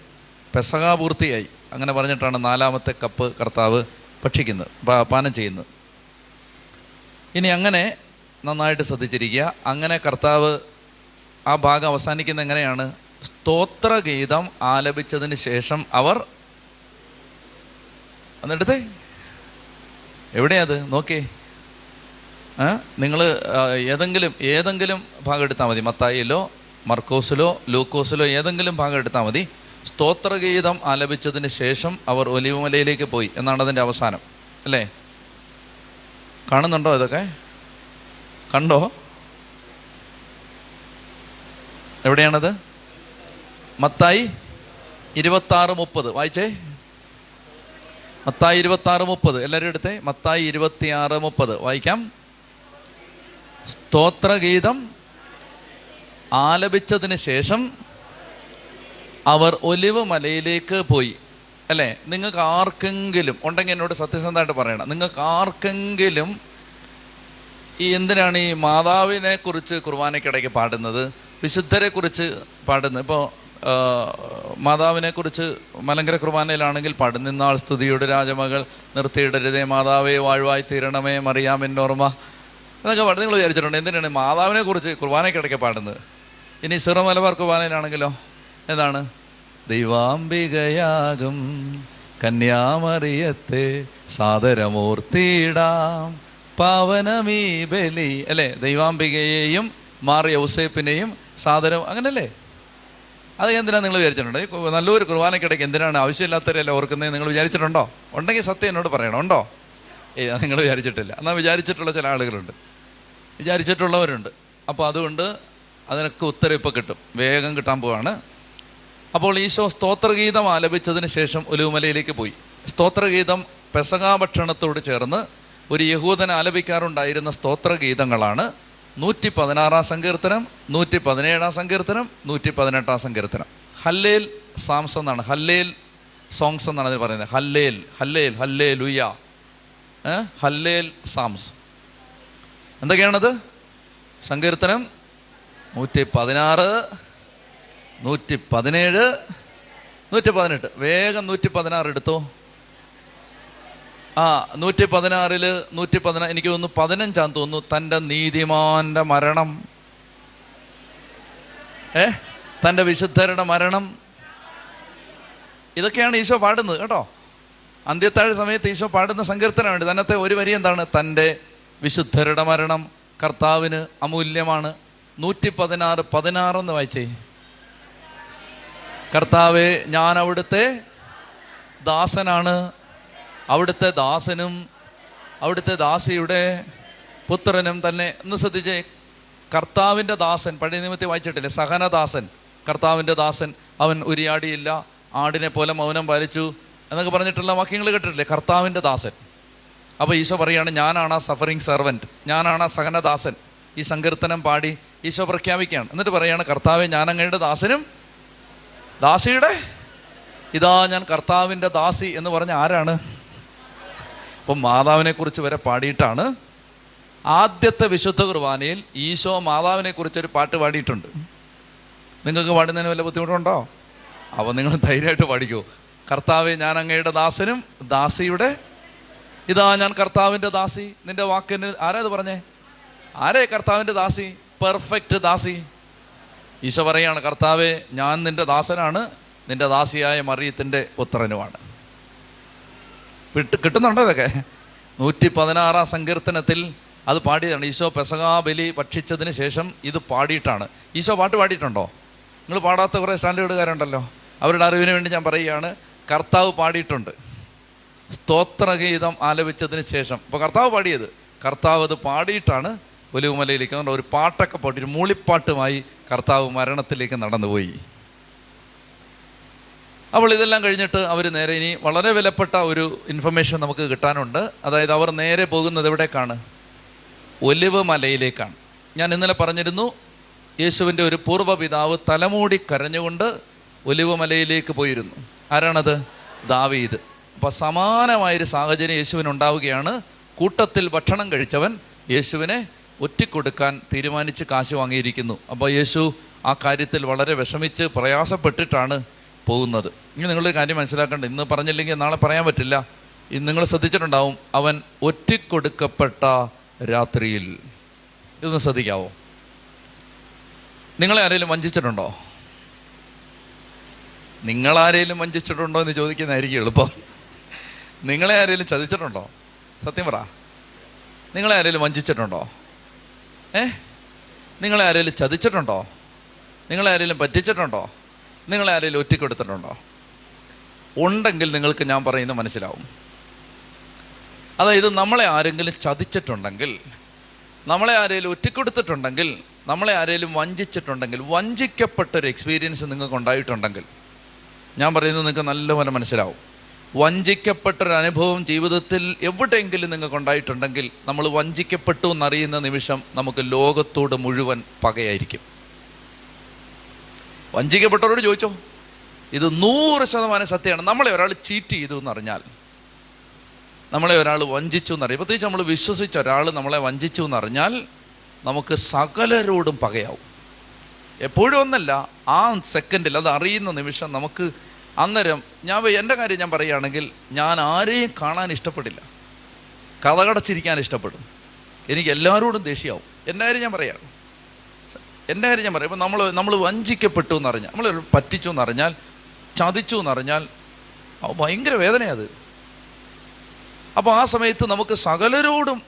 പെസകാ പൂർത്തിയായി. അങ്ങനെ പറഞ്ഞിട്ടാണ് നാലാമത്തെ കപ്പ് കർത്താവ് ഭക്ഷിക്കുന്നത് പാനം ചെയ്യുന്നത്. ഇനി അങ്ങനെ നന്നായിട്ട് ശ്രദ്ധിച്ചിരിക്കുക. അങ്ങനെ കർത്താവ് ആ ഭാഗം അവസാനിക്കുന്നത് എങ്ങനെയാണ്? സ്തോത്രഗീതം ആലപിച്ചതിന് ശേഷം അവർ എന്നിട്ട് എവിടെയത്? നോക്കേ. നിങ്ങൾ ഏതെങ്കിലും ഏതെങ്കിലും ഭാഗം എടുത്താൽ മതി. മത്തായിലോ മർക്കോസിലോ ലൂക്കോസിലോ ഏതെങ്കിലും ഭാഗം എടുത്താൽ മതി. സ്തോത്രഗീതം ആലപിച്ചതിന് ശേഷം അവർ ഒലിവുമലയിലേക്ക് പോയി. എന്നാണ് അതിന്റെ അവസാനം. അല്ലേ? കാണുന്നുണ്ടോ ഇതൊക്കെ? കണ്ടോ? എവിടെയാണത്? മത്തായി ഇരുപത്താറ് മുപ്പത്. വായിച്ചേ. മത്തായി ഇരുപത്താറ് മുപ്പത്. എല്ലാവരും എടുത്തേ. മത്തായി ഇരുപത്തിയാറ് മുപ്പത്. വായിക്കാം. സ്തോത്രഗീതം ആലപിച്ചതിന് ശേഷം അവർ ഒലിവ് മലയിലേക്ക് പോയി. അല്ലേ? നിങ്ങൾക്ക് ആർക്കെങ്കിലും ഉണ്ടെങ്കിൽ എന്നോട് സത്യസന്ധമായിട്ട് പറയണം. നിങ്ങൾക്ക് ആർക്കെങ്കിലും ഈ എന്തിനാണ് ഈ മാതാവിനെ കുറിച്ച് കുർബാനയ്ക്കിടയ്ക്ക് പാടുന്നത്? വിശുദ്ധരെ കുറിച്ച് പാടുന്നത് ഇപ്പോൾ മാതാവിനെ കുറിച്ച് മലങ്കര കുർബാനയിലാണെങ്കിൽ പാടും ഇന്നാൾ സ്തുതിയുടെ രാജമകൾ നിർത്തിയിടരുതേ മാതാവേ വാഴ്വായി തീരണമേ മറിയാമെന്നോർമ്മ എന്നൊക്കെ പാടും നിങ്ങൾ വിചാരിച്ചിട്ടുണ്ട്. എന്തിനാണ് മാതാവിനെ കുറിച്ച് കുർബാനയ്ക്കിടയ്ക്ക് പാടുന്നത്? ഇനി സിറ മലബാർ കുർബാനയിലാണെങ്കിലോ? എന്താണ്? ദൈവാംബികയാകും കന്യാമറിയത്തെ സാദരമൂർത്തിയിടാം പാവനമീ ബലി അല്ലേ? ദൈവാംബികയെയും മാറിയ ഔസേപ്പിനെയും സാദരം അങ്ങനല്ലേ? അത് എന്തിനാണ് നിങ്ങൾ വിചാരിച്ചിട്ടുണ്ടോ? നല്ലൊരു കുർബാനയ്ക്കിടയ്ക്ക് എന്തിനാണ് ആവശ്യമില്ലാത്തവരെല്ലാം ഓർക്കുന്നത് നിങ്ങൾ വിചാരിച്ചിട്ടുണ്ടോ? ഉണ്ടെങ്കിൽ സത്യം എന്നോട് പറയണം ഉണ്ടോ? ഏ നിങ്ങൾ വിചാരിച്ചിട്ടില്ല. എന്നാൽ വിചാരിച്ചിട്ടുള്ള ചില ആളുകളുണ്ട്. വിചാരിച്ചിട്ടുള്ളവരുണ്ട്. അപ്പോൾ അതുകൊണ്ട് അതിനൊക്കെ ഉത്തരം ഇപ്പോൾ കിട്ടും. വേഗം കിട്ടാൻ പോവാണ്. അപ്പോൾ ഈശോ സ്തോത്രഗീതം ആലപിച്ചതിന് ശേഷം ഒലുമലയിലേക്ക് പോയി. സ്തോത്രഗീതം പെസകാ ഭക്ഷണത്തോട് ചേർന്ന് ഒരു യഹൂദൻ ആലപിക്കാറുണ്ടായിരുന്ന സ്തോത്രഗീതങ്ങളാണ് നൂറ്റി പതിനാറാം സങ്കീർത്തനം നൂറ്റി പതിനേഴാം സങ്കീർത്തനം നൂറ്റി പതിനെട്ടാം സങ്കീർത്തനം. ഹല്ലേൽ സാംസ് എന്നാണ്. ഹല്ലേൽ സോങ്സ് എന്നാണ് അതിന് പറയുന്നത്. ഹല്ലേൽ ഹല്ലേൽ ഹല്ലേ ലുയ ഹല്ലേൽ സാംസ്. എന്തൊക്കെയാണത്? സങ്കീർത്തനം നൂറ്റി പതിനാറ് നൂറ്റി പതിനേഴ് നൂറ്റി പതിനെട്ട് വേഗം നൂറ്റി പതിനാറ് എടുത്തോ. ആ നൂറ്റി പതിനാറിൽ നൂറ്റി പതിനാ എനിക്ക് തോന്നുന്നു പതിനഞ്ചാന്ന് തോന്നുന്നു തന്റെ നീതിമാന്റെ മരണം. ഏ? തന്റെ വിശുദ്ധരുടെ മരണം. ഇതൊക്കെയാണ് ഈശോ പാടുന്നത് കേട്ടോ. അന്ത്യത്താഴ് സമയത്ത് ഈശോ പാടുന്ന സങ്കീർത്തനമുണ്ട് തന്നത്തെ ഒരു വരി എന്താണ്? തന്റെ വിശുദ്ധരുടെ മരണം കർത്താവിന് അമൂല്യമാണ്. നൂറ്റി പതിനാറ് പതിനാറെന്ന് വായിച്ചേ. കർത്താവെ ഞാൻ അവിടുത്തെ ദാസനാണ്. അവിടുത്തെ ദാസനും അവിടുത്തെ ദാസിയുടെ പുത്രനും തന്നെ. ഒന്ന് ശ്രദ്ധിച്ചേ കർത്താവിന്റെ ദാസൻ പഴയ നിയമത്തിൽ വായിച്ചിട്ടില്ലേ? സഹനദാസൻ കർത്താവിന്റെ ദാസൻ അവൻ ഉരിയാടിയില്ല ആടിനെ പോലെ മൗനം പാലിച്ചു എന്നൊക്കെ പറഞ്ഞിട്ടുള്ള വാക്യങ്ങൾ കേട്ടിട്ടില്ലേ? കർത്താവിന്റെ ദാസൻ. അപ്പോൾ ഈശോ പറയുകയാണ് ഞാനാണ് ആ സഫറിങ് സെർവന്റ് ഞാനാണ് ആ സഹനദാസൻ. ഈ സങ്കീർത്തനം പാടി ഈശോ പ്രഖ്യാപിക്കുകയാണ്. എന്നിട്ട് പറയുകയാണ് കർത്താവെ ഞാനങ്ങയുടെ ദാസനും ദാസിയുടെ ഇതാ ഞാൻ കർത്താവിന്റെ ദാസി എന്ന് പറഞ്ഞ ആരാണ്? അപ്പം മാതാവിനെ കുറിച്ച് വരെ പാടിയിട്ടാണ് ആദ്യത്തെ വിശുദ്ധ കുർബാനയിൽ ഈശോ മാതാവിനെ കുറിച്ചൊരു പാട്ട് പാടിയിട്ടുണ്ട്. നിങ്ങൾക്ക് പാടുന്നതിന് വല്ല ബുദ്ധിമുട്ടുണ്ടോ? അപ്പോൾ നിങ്ങൾ ധൈര്യമായിട്ട് പാടിക്കൂ. കർത്താവ് ഞാൻ അങ്ങയുടെ ദാസനും ദാസിയുടെ ഇതാ ഞാൻ കർത്താവിന്റെ ദാസി. നിന്റെ വാക്കിന് ആരാ ഇത് പറഞ്ഞേ? ആരേ കർത്താവിന്റെ ദാസി? പെർഫെക്റ്റ് ദാസി. ഈശോ പറയാണ് കർത്താവെ ഞാൻ നിന്റെ ദാസനാണ്. നിന്റെ ദാസിയായ മറിയത്തിന്റെ പുത്രനുമാണ്. വിട്ട് കിട്ടുന്നുണ്ടോ ഇതൊക്കെ? നൂറ്റി പതിനാറാം സങ്കീർത്തനത്തിൽ അത് പാടിയതാണ്. ഈശോ പെസകാബലി ഭക്ഷിച്ചതിന് ശേഷം ഇത് പാടിയിട്ടാണ്. ഈശോ പാട്ട് പാടിയിട്ടുണ്ടോ? നിങ്ങൾ പാടാത്ത കുറേ സ്റ്റാൻഡേർഡുകാരുണ്ടല്ലോ. അവരുടെ അറിവിന് വേണ്ടി ഞാൻ പറയുകയാണ്. കർത്താവ് പാടിയിട്ടുണ്ട്. സ്തോത്രഗീതം ആലപിച്ചതിന് ശേഷം. ഇപ്പോൾ കർത്താവ് പാടിയത്. കർത്താവ് അത് പാടിയിട്ടാണ് ഒലിവുമലയിലേക്ക്. ഒരു പാട്ടൊക്കെ പാട്ടി ഒരു മൂളിപ്പാട്ടുമായി കർത്താവ് മരണത്തിലേക്ക് നടന്നുപോയി. അപ്പോൾ ഇതെല്ലാം കഴിഞ്ഞിട്ട് അവർ നേരെ ഇനി വളരെ വിലപ്പെട്ട ഒരു ഇൻഫർമേഷൻ നമുക്ക് കിട്ടാനുണ്ട്. അതായത് അവർ നേരെ പോകുന്നത് എവിടേക്കാണ്? ഒലിവ് മലയിലേക്കാണ്. ഞാൻ ഇന്നലെ പറഞ്ഞിരുന്നു യേശുവിന്റെ ഒരു പൂർവപിതാവ് തലമൂടി കരഞ്ഞുകൊണ്ട് ഒലിവ് മലയിലേക്ക് പോയിരുന്നു. ആരാണത്? ദാവീദ്. അപ്പം സമാനമായൊരു സാഹചര്യം യേശുവിന് ഉണ്ടാവുകയാണ്. കൂട്ടത്തിൽ ഭക്ഷണം കഴിച്ചവൻ യേശുവിനെ ഒറ്റിക്കൊടുക്കാൻ തീരുമാനിച്ച് കാശ് വാങ്ങിയിരിക്കുന്നു. അപ്പോൾ യേശു ആ കാര്യത്തിൽ വളരെ വിഷമിച്ച് പ്രയാസപ്പെട്ടിട്ടാണ് പോകുന്നത്. ഇനി നിങ്ങളൊരു കാര്യം മനസ്സിലാക്കേണ്ട. ഇന്ന് പറഞ്ഞില്ലെങ്കിൽ നാളെ പറയാൻ പറ്റില്ല. ഇന്ന് നിങ്ങൾ ശ്രദ്ധിച്ചിട്ടുണ്ടാവും. അവൻ ഒറ്റിക്കൊടുക്കപ്പെട്ട രാത്രിയിൽ. ഇതൊന്ന് ശ്രദ്ധിക്കാവോ? നിങ്ങളെ ആരെങ്കിലും വഞ്ചിച്ചിട്ടുണ്ടോ? നിങ്ങളാരെങ്കിലും വഞ്ചിച്ചിട്ടുണ്ടോ എന്ന് ചോദിക്കുന്നതായിരിക്കും എളുപ്പം. നിങ്ങളെ ആരെങ്കിലും ചതിച്ചിട്ടുണ്ടോ? സത്യം പറ. നിങ്ങളെ ആരെങ്കിലും വഞ്ചിച്ചിട്ടുണ്ടോ? ഏ? നിങ്ങളെ ആരെങ്കിലും ചതിച്ചിട്ടുണ്ടോ? നിങ്ങളെ ആരെങ്കിലും പറ്റിച്ചിട്ടുണ്ടോ? നിങ്ങളെ ആരെങ്കിലും ഒറ്റക്കെടുത്തിട്ടുണ്ടോ ഉണ്ടെങ്കിൽ നിങ്ങൾക്ക് ഞാൻ പറയുന്നത് മനസ്സിലാവും. അതായത് നമ്മളെ ആരെങ്കിലും ചതിച്ചിട്ടുണ്ടെങ്കിൽ നമ്മളെ ആരെങ്കിലും ഒറ്റക്കെടുത്തിട്ടുണ്ടെങ്കിൽ നമ്മളെ ആരെങ്കിലും വഞ്ചിച്ചിട്ടുണ്ടെങ്കിൽ വഞ്ചിക്കപ്പെട്ടൊരു എക്സ്പീരിയൻസ് നിങ്ങൾക്ക് ഉണ്ടായിട്ടുണ്ടെങ്കിൽ ഞാൻ പറയുന്നത് നിങ്ങൾക്ക് നല്ലപോലെ മനസ്സിലാവും. വഞ്ചിക്കപ്പെട്ടൊരു അനുഭവം ജീവിതത്തിൽ എവിടെയെങ്കിലും നിങ്ങൾക്ക് ഉണ്ടായിട്ടുണ്ടെങ്കിൽ നമ്മൾ വഞ്ചിക്കപ്പെട്ടു എന്നറിയുന്ന നിമിഷം നമുക്ക് ലോകത്തോട് മുഴുവൻ പകയായിരിക്കും. വഞ്ചിക്കപ്പെട്ടവരോട് ചോദിച്ചോ? ഇത് നൂറ് ശതമാനം സത്യമാണ്. നമ്മളെ ഒരാൾ ചീറ്റ് ചെയ്തു എന്നറിഞ്ഞാൽ നമ്മളെ ഒരാൾ വഞ്ചിച്ചു എന്നറിയാം. പ്രത്യേകിച്ച് നമ്മൾ വിശ്വസിച്ച ഒരാൾ നമ്മളെ വഞ്ചിച്ചു എന്നറിഞ്ഞാൽ നമുക്ക് സകലരോടും പകയാവും. എപ്പോഴും ഒന്നല്ല ആ സെക്കൻഡിൽ അത് അറിയുന്ന നിമിഷം നമുക്ക് അന്നേരം ഞാൻ എന്റെ കാര്യം ഞാൻ പറയുകയാണെങ്കിൽ ഞാൻ ആരെയും കാണാൻ ഇഷ്ടപ്പെടില്ല. കഥകടച്ചിരിക്കാൻ ഇഷ്ടപ്പെടും. എനിക്ക് എല്ലാവരോടും ദേഷ്യമാവും. എന്റെ കാര്യം ഞാൻ പറയാം. എന്റെ കാര്യം ഞാൻ പറയാം. നമ്മൾ നമ്മൾ വഞ്ചിക്കപ്പെട്ടു എന്നറിഞ്ഞാൽ നമ്മൾ പറ്റിച്ചു എന്നറിഞ്ഞാൽ ചതിച്ചു എന്നറിഞ്ഞാൽ ഭയങ്കര വേദനയത് അപ്പോൾ ആ സമയത്ത് നമുക്ക് സകലരോടും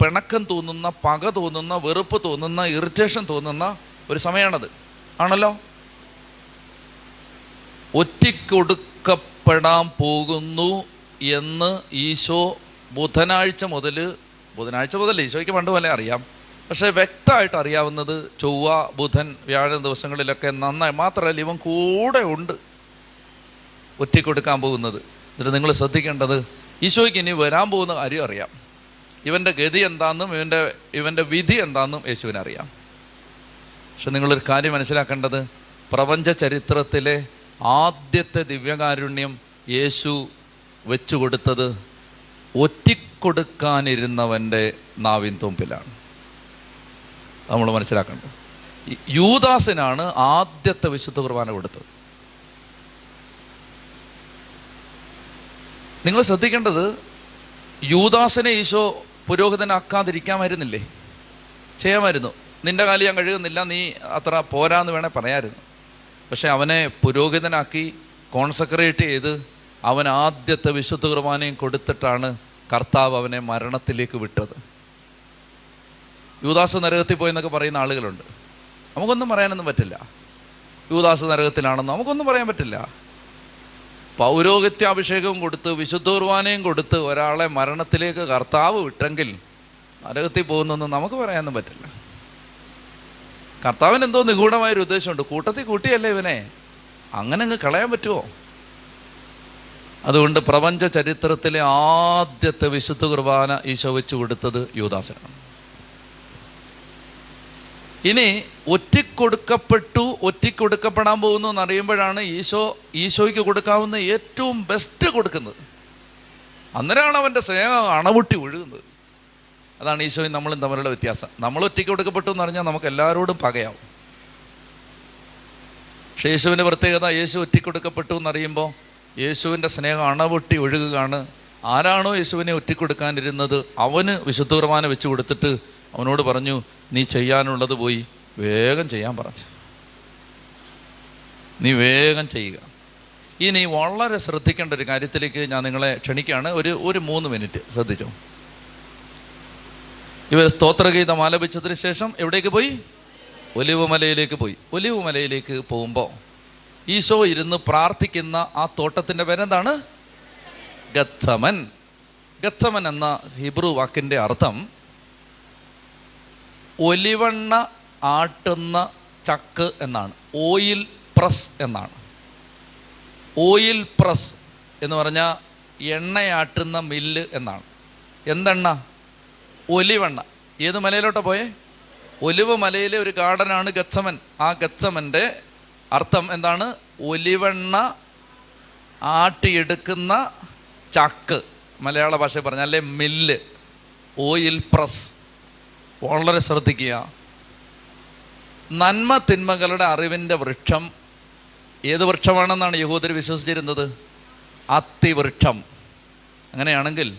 പിണക്കം തോന്നുന്ന പക തോന്നുന്ന വെറുപ്പ് തോന്നുന്ന ഇറിറ്റേഷൻ തോന്നുന്ന ഒരു സമയമാണത് ആണല്ലോ? ഒറ്റിക്കൊടുക്കപ്പെടാൻ പോകുന്നു എന്ന് ഈശോ ബുധനാഴ്ച മുതൽ ബുധനാഴ്ച മുതൽ ഈശോയ്ക്ക് പണ്ട് പോലെ അറിയാം. പക്ഷേ വ്യക്തമായിട്ട് അറിയാവുന്നത് ചൊവ്വ ബുധൻ വ്യാഴം ദിവസങ്ങളിലൊക്കെ നന്നായി മാത്രമല്ല ഇവൻ കൂടെ ഉണ്ട് ഒറ്റിക്കൊടുക്കാൻ പോകുന്നത്. എന്നിട്ട് നിങ്ങൾ ശ്രദ്ധിക്കേണ്ടത് ഈശോയ്ക്ക് ഇനി വരാൻ പോകുന്ന കാര്യം അറിയാം. ഇവന്റെ ഗതി എന്താണെന്നും ഇവന്റെ ഇവന്റെ വിധി എന്താണെന്നും യേശുവിനറിയാം പക്ഷെ നിങ്ങളൊരു കാര്യം മനസ്സിലാക്കേണ്ടത് പ്രപഞ്ച ചരിത്രത്തിലെ ആദ്യത്തെ ദിവ്യകാരുണ്യം യേശു വെച്ചു കൊടുത്തത് ഒറ്റിക്കൊടുക്കാനിരുന്നവന്റെ നാവിൻ തുമ്പിലാണ്. നമ്മൾ മനസ്സിലാക്കേണ്ടത്. യൂദാസിനാണ് ആദ്യത്തെ വിശുദ്ധ കുർബാന കൊടുത്തത്. നിങ്ങൾ ശ്രദ്ധിക്കേണ്ടത് യൂദാസിനെ ഈശോ പുരോഹിതനാക്കാതിരിക്കാമായിരുന്നില്ലേ? ചെയ്യാമായിരുന്നു. നിന്റെ കാലം ഞാൻ കഴുകുന്നില്ല നീ അത്ര പോരാന്ന് വേണേൽ പറയാമായിരുന്നു പക്ഷെ അവനെ പുരോഹിതനാക്കി കോൺസെക്രേറ്റ് ചെയ്ത് അവൻ ആദ്യത്തെ വിശുദ്ധ കുർബാനയും കൊടുത്തിട്ടാണ് കർത്താവ് അവനെ മരണത്തിലേക്ക് വിട്ടത്. യൂദാസ് നരകത്തിൽ പോയെന്നൊക്കെ പറയുന്ന ആളുകളുണ്ട്. നമുക്കൊന്നും പറയാനൊന്നും പറ്റില്ല. യൂദാസ് നരകത്തിലാണെന്ന് നമുക്കൊന്നും പറയാൻ പറ്റില്ല. പൗരോഹിത്യാഭിഷേകവും കൊടുത്ത് വിശുദ്ധ കുർബാനയും കൊടുത്ത് ഒരാളെ മരണത്തിലേക്ക് കർത്താവ് വിട്ടെങ്കിൽ നരകത്തിൽ പോകുന്നൊന്നും നമുക്ക് പറയാനൊന്നും പറ്റില്ല. കർത്താവിന് എന്തോ നിഗൂഢമായൊരു ഉദ്ദേശമുണ്ട്. കൂട്ടത്തിൽ കൂട്ടിയല്ലേ ഇവനെ? അങ്ങനെ അങ്ങ് കളയാൻ പറ്റുമോ? അതുകൊണ്ട് പ്രപഞ്ച ചരിത്രത്തിലെ ആദ്യത്തെ വിശുദ്ധ കുർബാന ഈശോ വെച്ച് കൊടുത്തത് യൂദാസനാണ്. ഇനി ഒറ്റിക്കൊടുക്കപ്പെട്ടു ഒറ്റിക്കൊടുക്കപ്പെടാൻ പോകുന്നു എന്നറിയുമ്പോഴാണ് ഈശോ ഈശോയ്ക്ക് കൊടുക്കാവുന്ന ഏറ്റവും ബെസ്റ്റ് കൊടുക്കുന്നത്. അന്നേരമാണ് അവന്റെ സ്നേഹം അണവുട്ടി ഒഴുകുന്നത്. അതാണ് ഈശോയും നമ്മളും തമ്മിലുള്ള വ്യത്യാസം. നമ്മൾ ഒറ്റയ്ക്ക് കൊടുക്കപ്പെട്ടു എന്ന് പറഞ്ഞാൽ നമുക്ക് എല്ലാവരോടും പകയാവും. പക്ഷേ യേശുവിന്റെ പ്രത്യേകത യേശു ഒറ്റിക്കൊടുക്കപ്പെട്ടു എന്നറിയുമ്പോൾ യേശുവിന്റെ സ്നേഹം അണവൊട്ടി ഒഴുകുകയാണ്. ആരാണോ യേശുവിനെ ഒറ്റിക്കൊടുക്കാനിരുന്നത് അവന് വിശുദ്ധ കുർബാന വെച്ച് കൊടുത്തിട്ട് അവനോട് പറഞ്ഞു നീ ചെയ്യാനുള്ളത് പോയി വേഗം ചെയ്യാൻ പറഞ്ഞു. നീ വേഗം ചെയ്യുക. ഇനി വളരെ ശ്രദ്ധിക്കേണ്ട ഒരു കാര്യത്തിലേക്ക് ഞാൻ നിങ്ങളെ ക്ഷണിക്കുകയാണ്. ഒരു ഒരു മൂന്ന് മിനിറ്റ് ശ്രദ്ധിച്ചു? ഇവർ സ്തോത്രഗീതം ആലപിച്ചതിന് ശേഷം എവിടേക്ക് പോയി? ഒലിവ് മലയിലേക്ക് പോയി. ഒലിവ് മലയിലേക്ക് പോകുമ്പോൾ ഈശോ ഇരുന്ന് പ്രാർത്ഥിക്കുന്ന ആ തോട്ടത്തിന്റെ പേരെന്താണ്? ഗത്തമൻ ഗത്തമൻ എന്ന ഹിബ്രു വാക്കിന്റെ അർത്ഥം ഒലിവണ്ണ ആട്ടുന്ന ചക്ക് എന്നാണ്. ഓയിൽ പ്രസ് എന്നാണ്. ഓയിൽ പ്രസ് എന്ന് പറഞ്ഞാൽ എണ്ണയാട്ടുന്ന മില്ല് എന്നാണ്. എന്തെണ്ണ? ഒലിവെണ്ണ. ഏത് മലയിലോട്ടാ പോയേ? ഒലിവ് മലയിലെ ഒരു ഗാർഡനാണ് ഗച്ചമൻ. ആ ഗച്ചമന്റെ അർത്ഥം എന്താണ്? ഒലിവെണ്ണ ആട്ടിയെടുക്കുന്ന ചക്ക്. മലയാള ഭാഷയിൽ പറഞ്ഞാൽ അല്ലെ മില്ല്. Oil press. വളരെ ശ്രദ്ധിക്കുക. നന്മ തിന്മകളുടെ അറിവിന്റെ വൃക്ഷം ഏത് വൃക്ഷമാണെന്നാണ് യഹൂദർ വിശ്വസിച്ചിരുന്നത്? അത്തിവൃക്ഷം. അങ്ങനെയാണെങ്കിൽ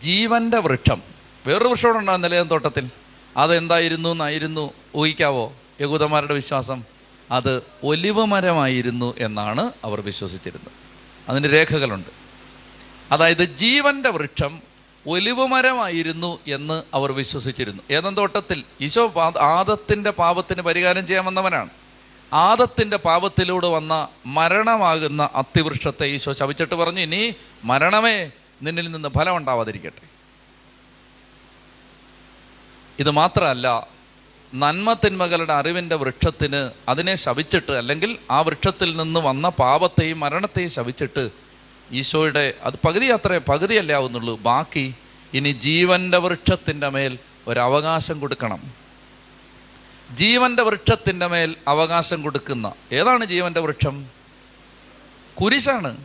ജീവന്റെ വൃക്ഷം. വേറൊരു വൃക്ഷം ഉണ്ടാകും നിലയം തോട്ടത്തിൽ. അതെന്തായിരുന്നു എന്നായിരുന്നു ഊഹിക്കാവോ? യഹൂദന്മാരുടെ വിശ്വാസം. അത് ഒലിവ് മരമായിരുന്നു എന്നാണ് അവർ വിശ്വസിച്ചിരുന്നത്. അതിന് രേഖകളുണ്ട്. അതായത് ജീവന്റെ വൃക്ഷം ഒലിവ് മരമായിരുന്നു എന്ന് അവർ വിശ്വസിച്ചിരുന്നു. ഏതൻ തോട്ടത്തിൽ ഈശോ ആദത്തിന്റെ പാപത്തിന് പരിഹാരം ചെയ്യാൻ വന്നവനാണ്. ആദത്തിന്റെ പാപത്തിലൂടെ വന്ന മരണമാകുന്ന അത്തിവൃക്ഷത്തെ ഈശോ ശവിച്ചിട്ട് പറഞ്ഞു ഇനി മരണമേ നിന്നിൽ നിന്ന് ഫലം ഉണ്ടാവാതിരിക്കട്ടെ. ഇത് മാത്രമല്ല നന്മ തിന്മകളുടെ അറിവിന്റെ വൃക്ഷത്തിന് അതിനെ ശവിച്ചിട്ട് അല്ലെങ്കിൽ ആ വൃക്ഷത്തിൽ നിന്ന് വന്ന പാപത്തെയും മരണത്തെയും ശപിച്ചിട്ട് ഈശോയുടെ അത് പകുതി അത്രേ പകുതിയല്ലേ ആവുന്നുള്ളൂ. ബാക്കി ഇനി ജീവന്റെ വൃക്ഷത്തിന്റെ മേൽ ഒരവകാശം കൊടുക്കണം. ജീവന്റെ വൃക്ഷത്തിന്റെ മേൽ അവകാശം കൊടുക്കുന്ന ഏതാണ് ജീവന്റെ വൃക്ഷം? കുരിശാണ്.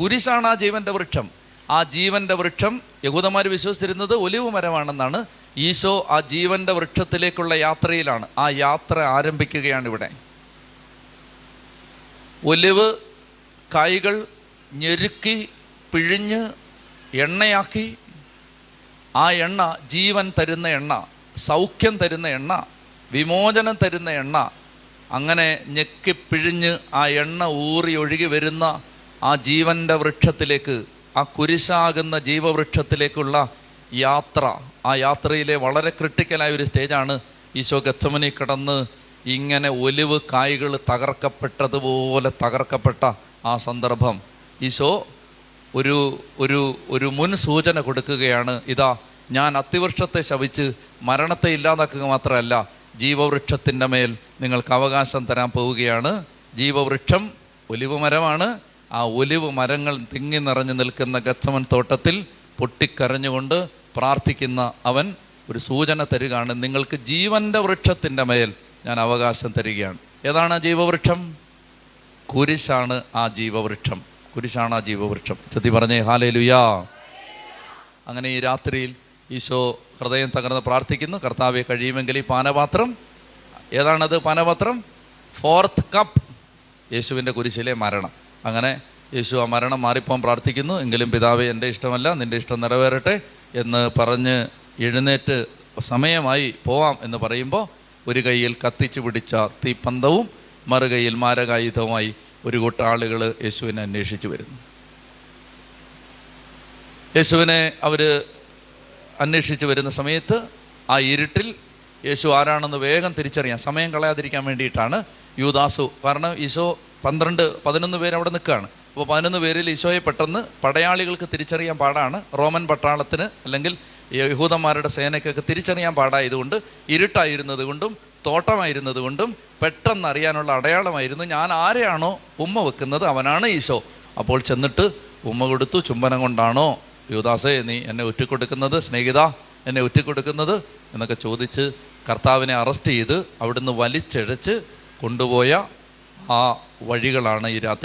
കുരിശാണ് ആ ജീവന്റെ വൃക്ഷം. ആ ജീവന്റെ വൃക്ഷം യഹൂദന്മാർ വിശ്വസിച്ചിരുന്നത് ഒലിവ് മരമാണെന്നാണ്. ഈശോ ആ ജീവന്റെ വൃക്ഷത്തിലേക്കുള്ള യാത്രയിലാണ്. ആ യാത്ര ആരംഭിക്കുകയാണ് ഇവിടെ. ഒലിവ് കായ്കൾ ഞെരുക്കി പിഴിഞ്ഞ് എണ്ണയാക്കി. ആ എണ്ണ ജീവൻ തരുന്ന എണ്ണ സൗഖ്യം തരുന്ന എണ്ണ വിമോചനം തരുന്ന എണ്ണ. അങ്ങനെ ഞെക്കി പിഴിഞ്ഞ് ആ എണ്ണ ഊറി ഒഴുകി വരുന്ന ആ ജീവന്റെ വൃക്ഷത്തിലേക്ക് ആ കുരിശാകുന്ന ജീവവൃക്ഷത്തിലേക്കുള്ള യാത്ര. ആ യാത്രയിലെ വളരെ ക്രിട്ടിക്കലായ ഒരു സ്റ്റേജാണ് ഈശോ ഗച്ചമനി കിടന്ന് ഇങ്ങനെ ഒലിവ് കായ്കൾ തകർക്കപ്പെട്ടതുപോലെ തകർക്കപ്പെട്ട ആ സന്ദർഭം. ഈശോ ഒരു ഒരു ഒരു മുൻ സൂചന കൊടുക്കുകയാണ്. ഇതാ ഞാൻ അത്തിവൃക്ഷത്തെ ശവിച്ച് മരണത്തെ ഇല്ലാതാക്കുക മാത്രമല്ല ജീവവൃക്ഷത്തിന്റെ മേൽ നിങ്ങൾക്ക് അവകാശം തരാൻ പോവുകയാണ്. ജീവവൃക്ഷം ഒലിവ് മരമാണ്. ആ ഒലിവ് മരങ്ങൾ തിങ്ങി നിറഞ്ഞു നിൽക്കുന്ന ഗച്ചമൻ തോട്ടത്തിൽ പൊട്ടിക്കരഞ്ഞുകൊണ്ട് പ്രാർത്ഥിക്കുന്ന അവൻ ഒരു സൂചന തരികയാണ്. നിങ്ങൾക്ക് ജീവന്റെ വൃക്ഷത്തിന്റെ മേൽ ഞാൻ അവകാശം തരികയാണ്. ഏതാണ് ആ ജീവവൃക്ഷം? കുരിശാണ് ആ ജീവവൃക്ഷം. കുരിശാണ് ജീവവൃക്ഷം. ചെത്തി പറഞ്ഞേ ഹാലേ ലുയാ അങ്ങനെ ഈ രാത്രിയിൽ ഈശോ ഹൃദയം തകർന്ന് പ്രാർത്ഥിക്കുന്നു. കർത്താവെ കഴിയുമെങ്കിൽ ഈ പാനപാത്രം ഏതാണത് പാനപാത്രം? ഫോർത്ത് കപ്പ് യേശുവിന്റെ കുരിശിലെ മരണം. അങ്ങനെ യേശു ആ മരണം മാറിപ്പോൻ പ്രാർത്ഥിക്കുന്നു. എങ്കിലും പിതാവെ എന്റെ ഇഷ്ടമല്ല നിന്റെ ഇഷ്ടം നിറവേറട്ടെ എന്ന് പറഞ്ഞ് എഴുന്നേറ്റ് സമയമായി പോവാം എന്ന് പറയുമ്പോൾ ഒരു കൈയിൽ കത്തിച്ചു പിടിച്ച തീപ്പന്തവും മറുകൈയിൽ മാരകായുധവുമായി ഒരു കൂട്ടം ആളുകൾ യേശുവിനെ അന്വേഷിച്ചു വരുന്നു. യേശുവിനെ അവർ അന്വേഷിച്ചു വരുന്ന സമയത്ത് ആ ഇരുട്ടിൽ യേശു ആരാണെന്ന് വേഗം തിരിച്ചറിയാം സമയം കളയാതിരിക്കാൻ വേണ്ടിയിട്ടാണ് യൂദാസു കാരണം ഈശോ പന്ത്രണ്ട് പതിനൊന്ന് പേര് അവിടെ നിൽക്കുകയാണ്. അപ്പോൾ പതിനൊന്ന് പേരിൽ ഈശോയെ പെട്ടെന്ന് പടയാളികൾക്ക് തിരിച്ചറിയാൻ പാടാണ്. റോമൻ പട്ടാളത്തിന് അല്ലെങ്കിൽ യഹൂദന്മാരുടെ സേനയ്ക്കൊക്കെ തിരിച്ചറിയാൻ പാടായതുകൊണ്ട് ഇരുട്ടായിരുന്നത് കൊണ്ടും തോട്ടമായിരുന്നത് കൊണ്ടും പെട്ടെന്ന് അറിയാനുള്ള അടയാളമായിരുന്നു ഞാൻ ആരെയാണോ ഉമ്മ വെക്കുന്നത് അവനാണ് ഈശോ. അപ്പോൾ ചെന്നിട്ട് ഉമ്മ കൊടുത്തു ചുംബനം കൊണ്ടാണോ യുവദാസേ നീ എന്നെ ഉറ്റിക്കൊടുക്കുന്നത്? സ്നേഹിത എന്നെ ഉറ്റിക്കൊടുക്കുന്നത്? എന്നൊക്കെ ചോദിച്ച് കർത്താവിനെ അറസ്റ്റ് ചെയ്ത് അവിടുന്ന് വലിച്ചഴച്ച് കൊണ്ടുപോയ ആ വഴികളാണ് ഈ രാത്രി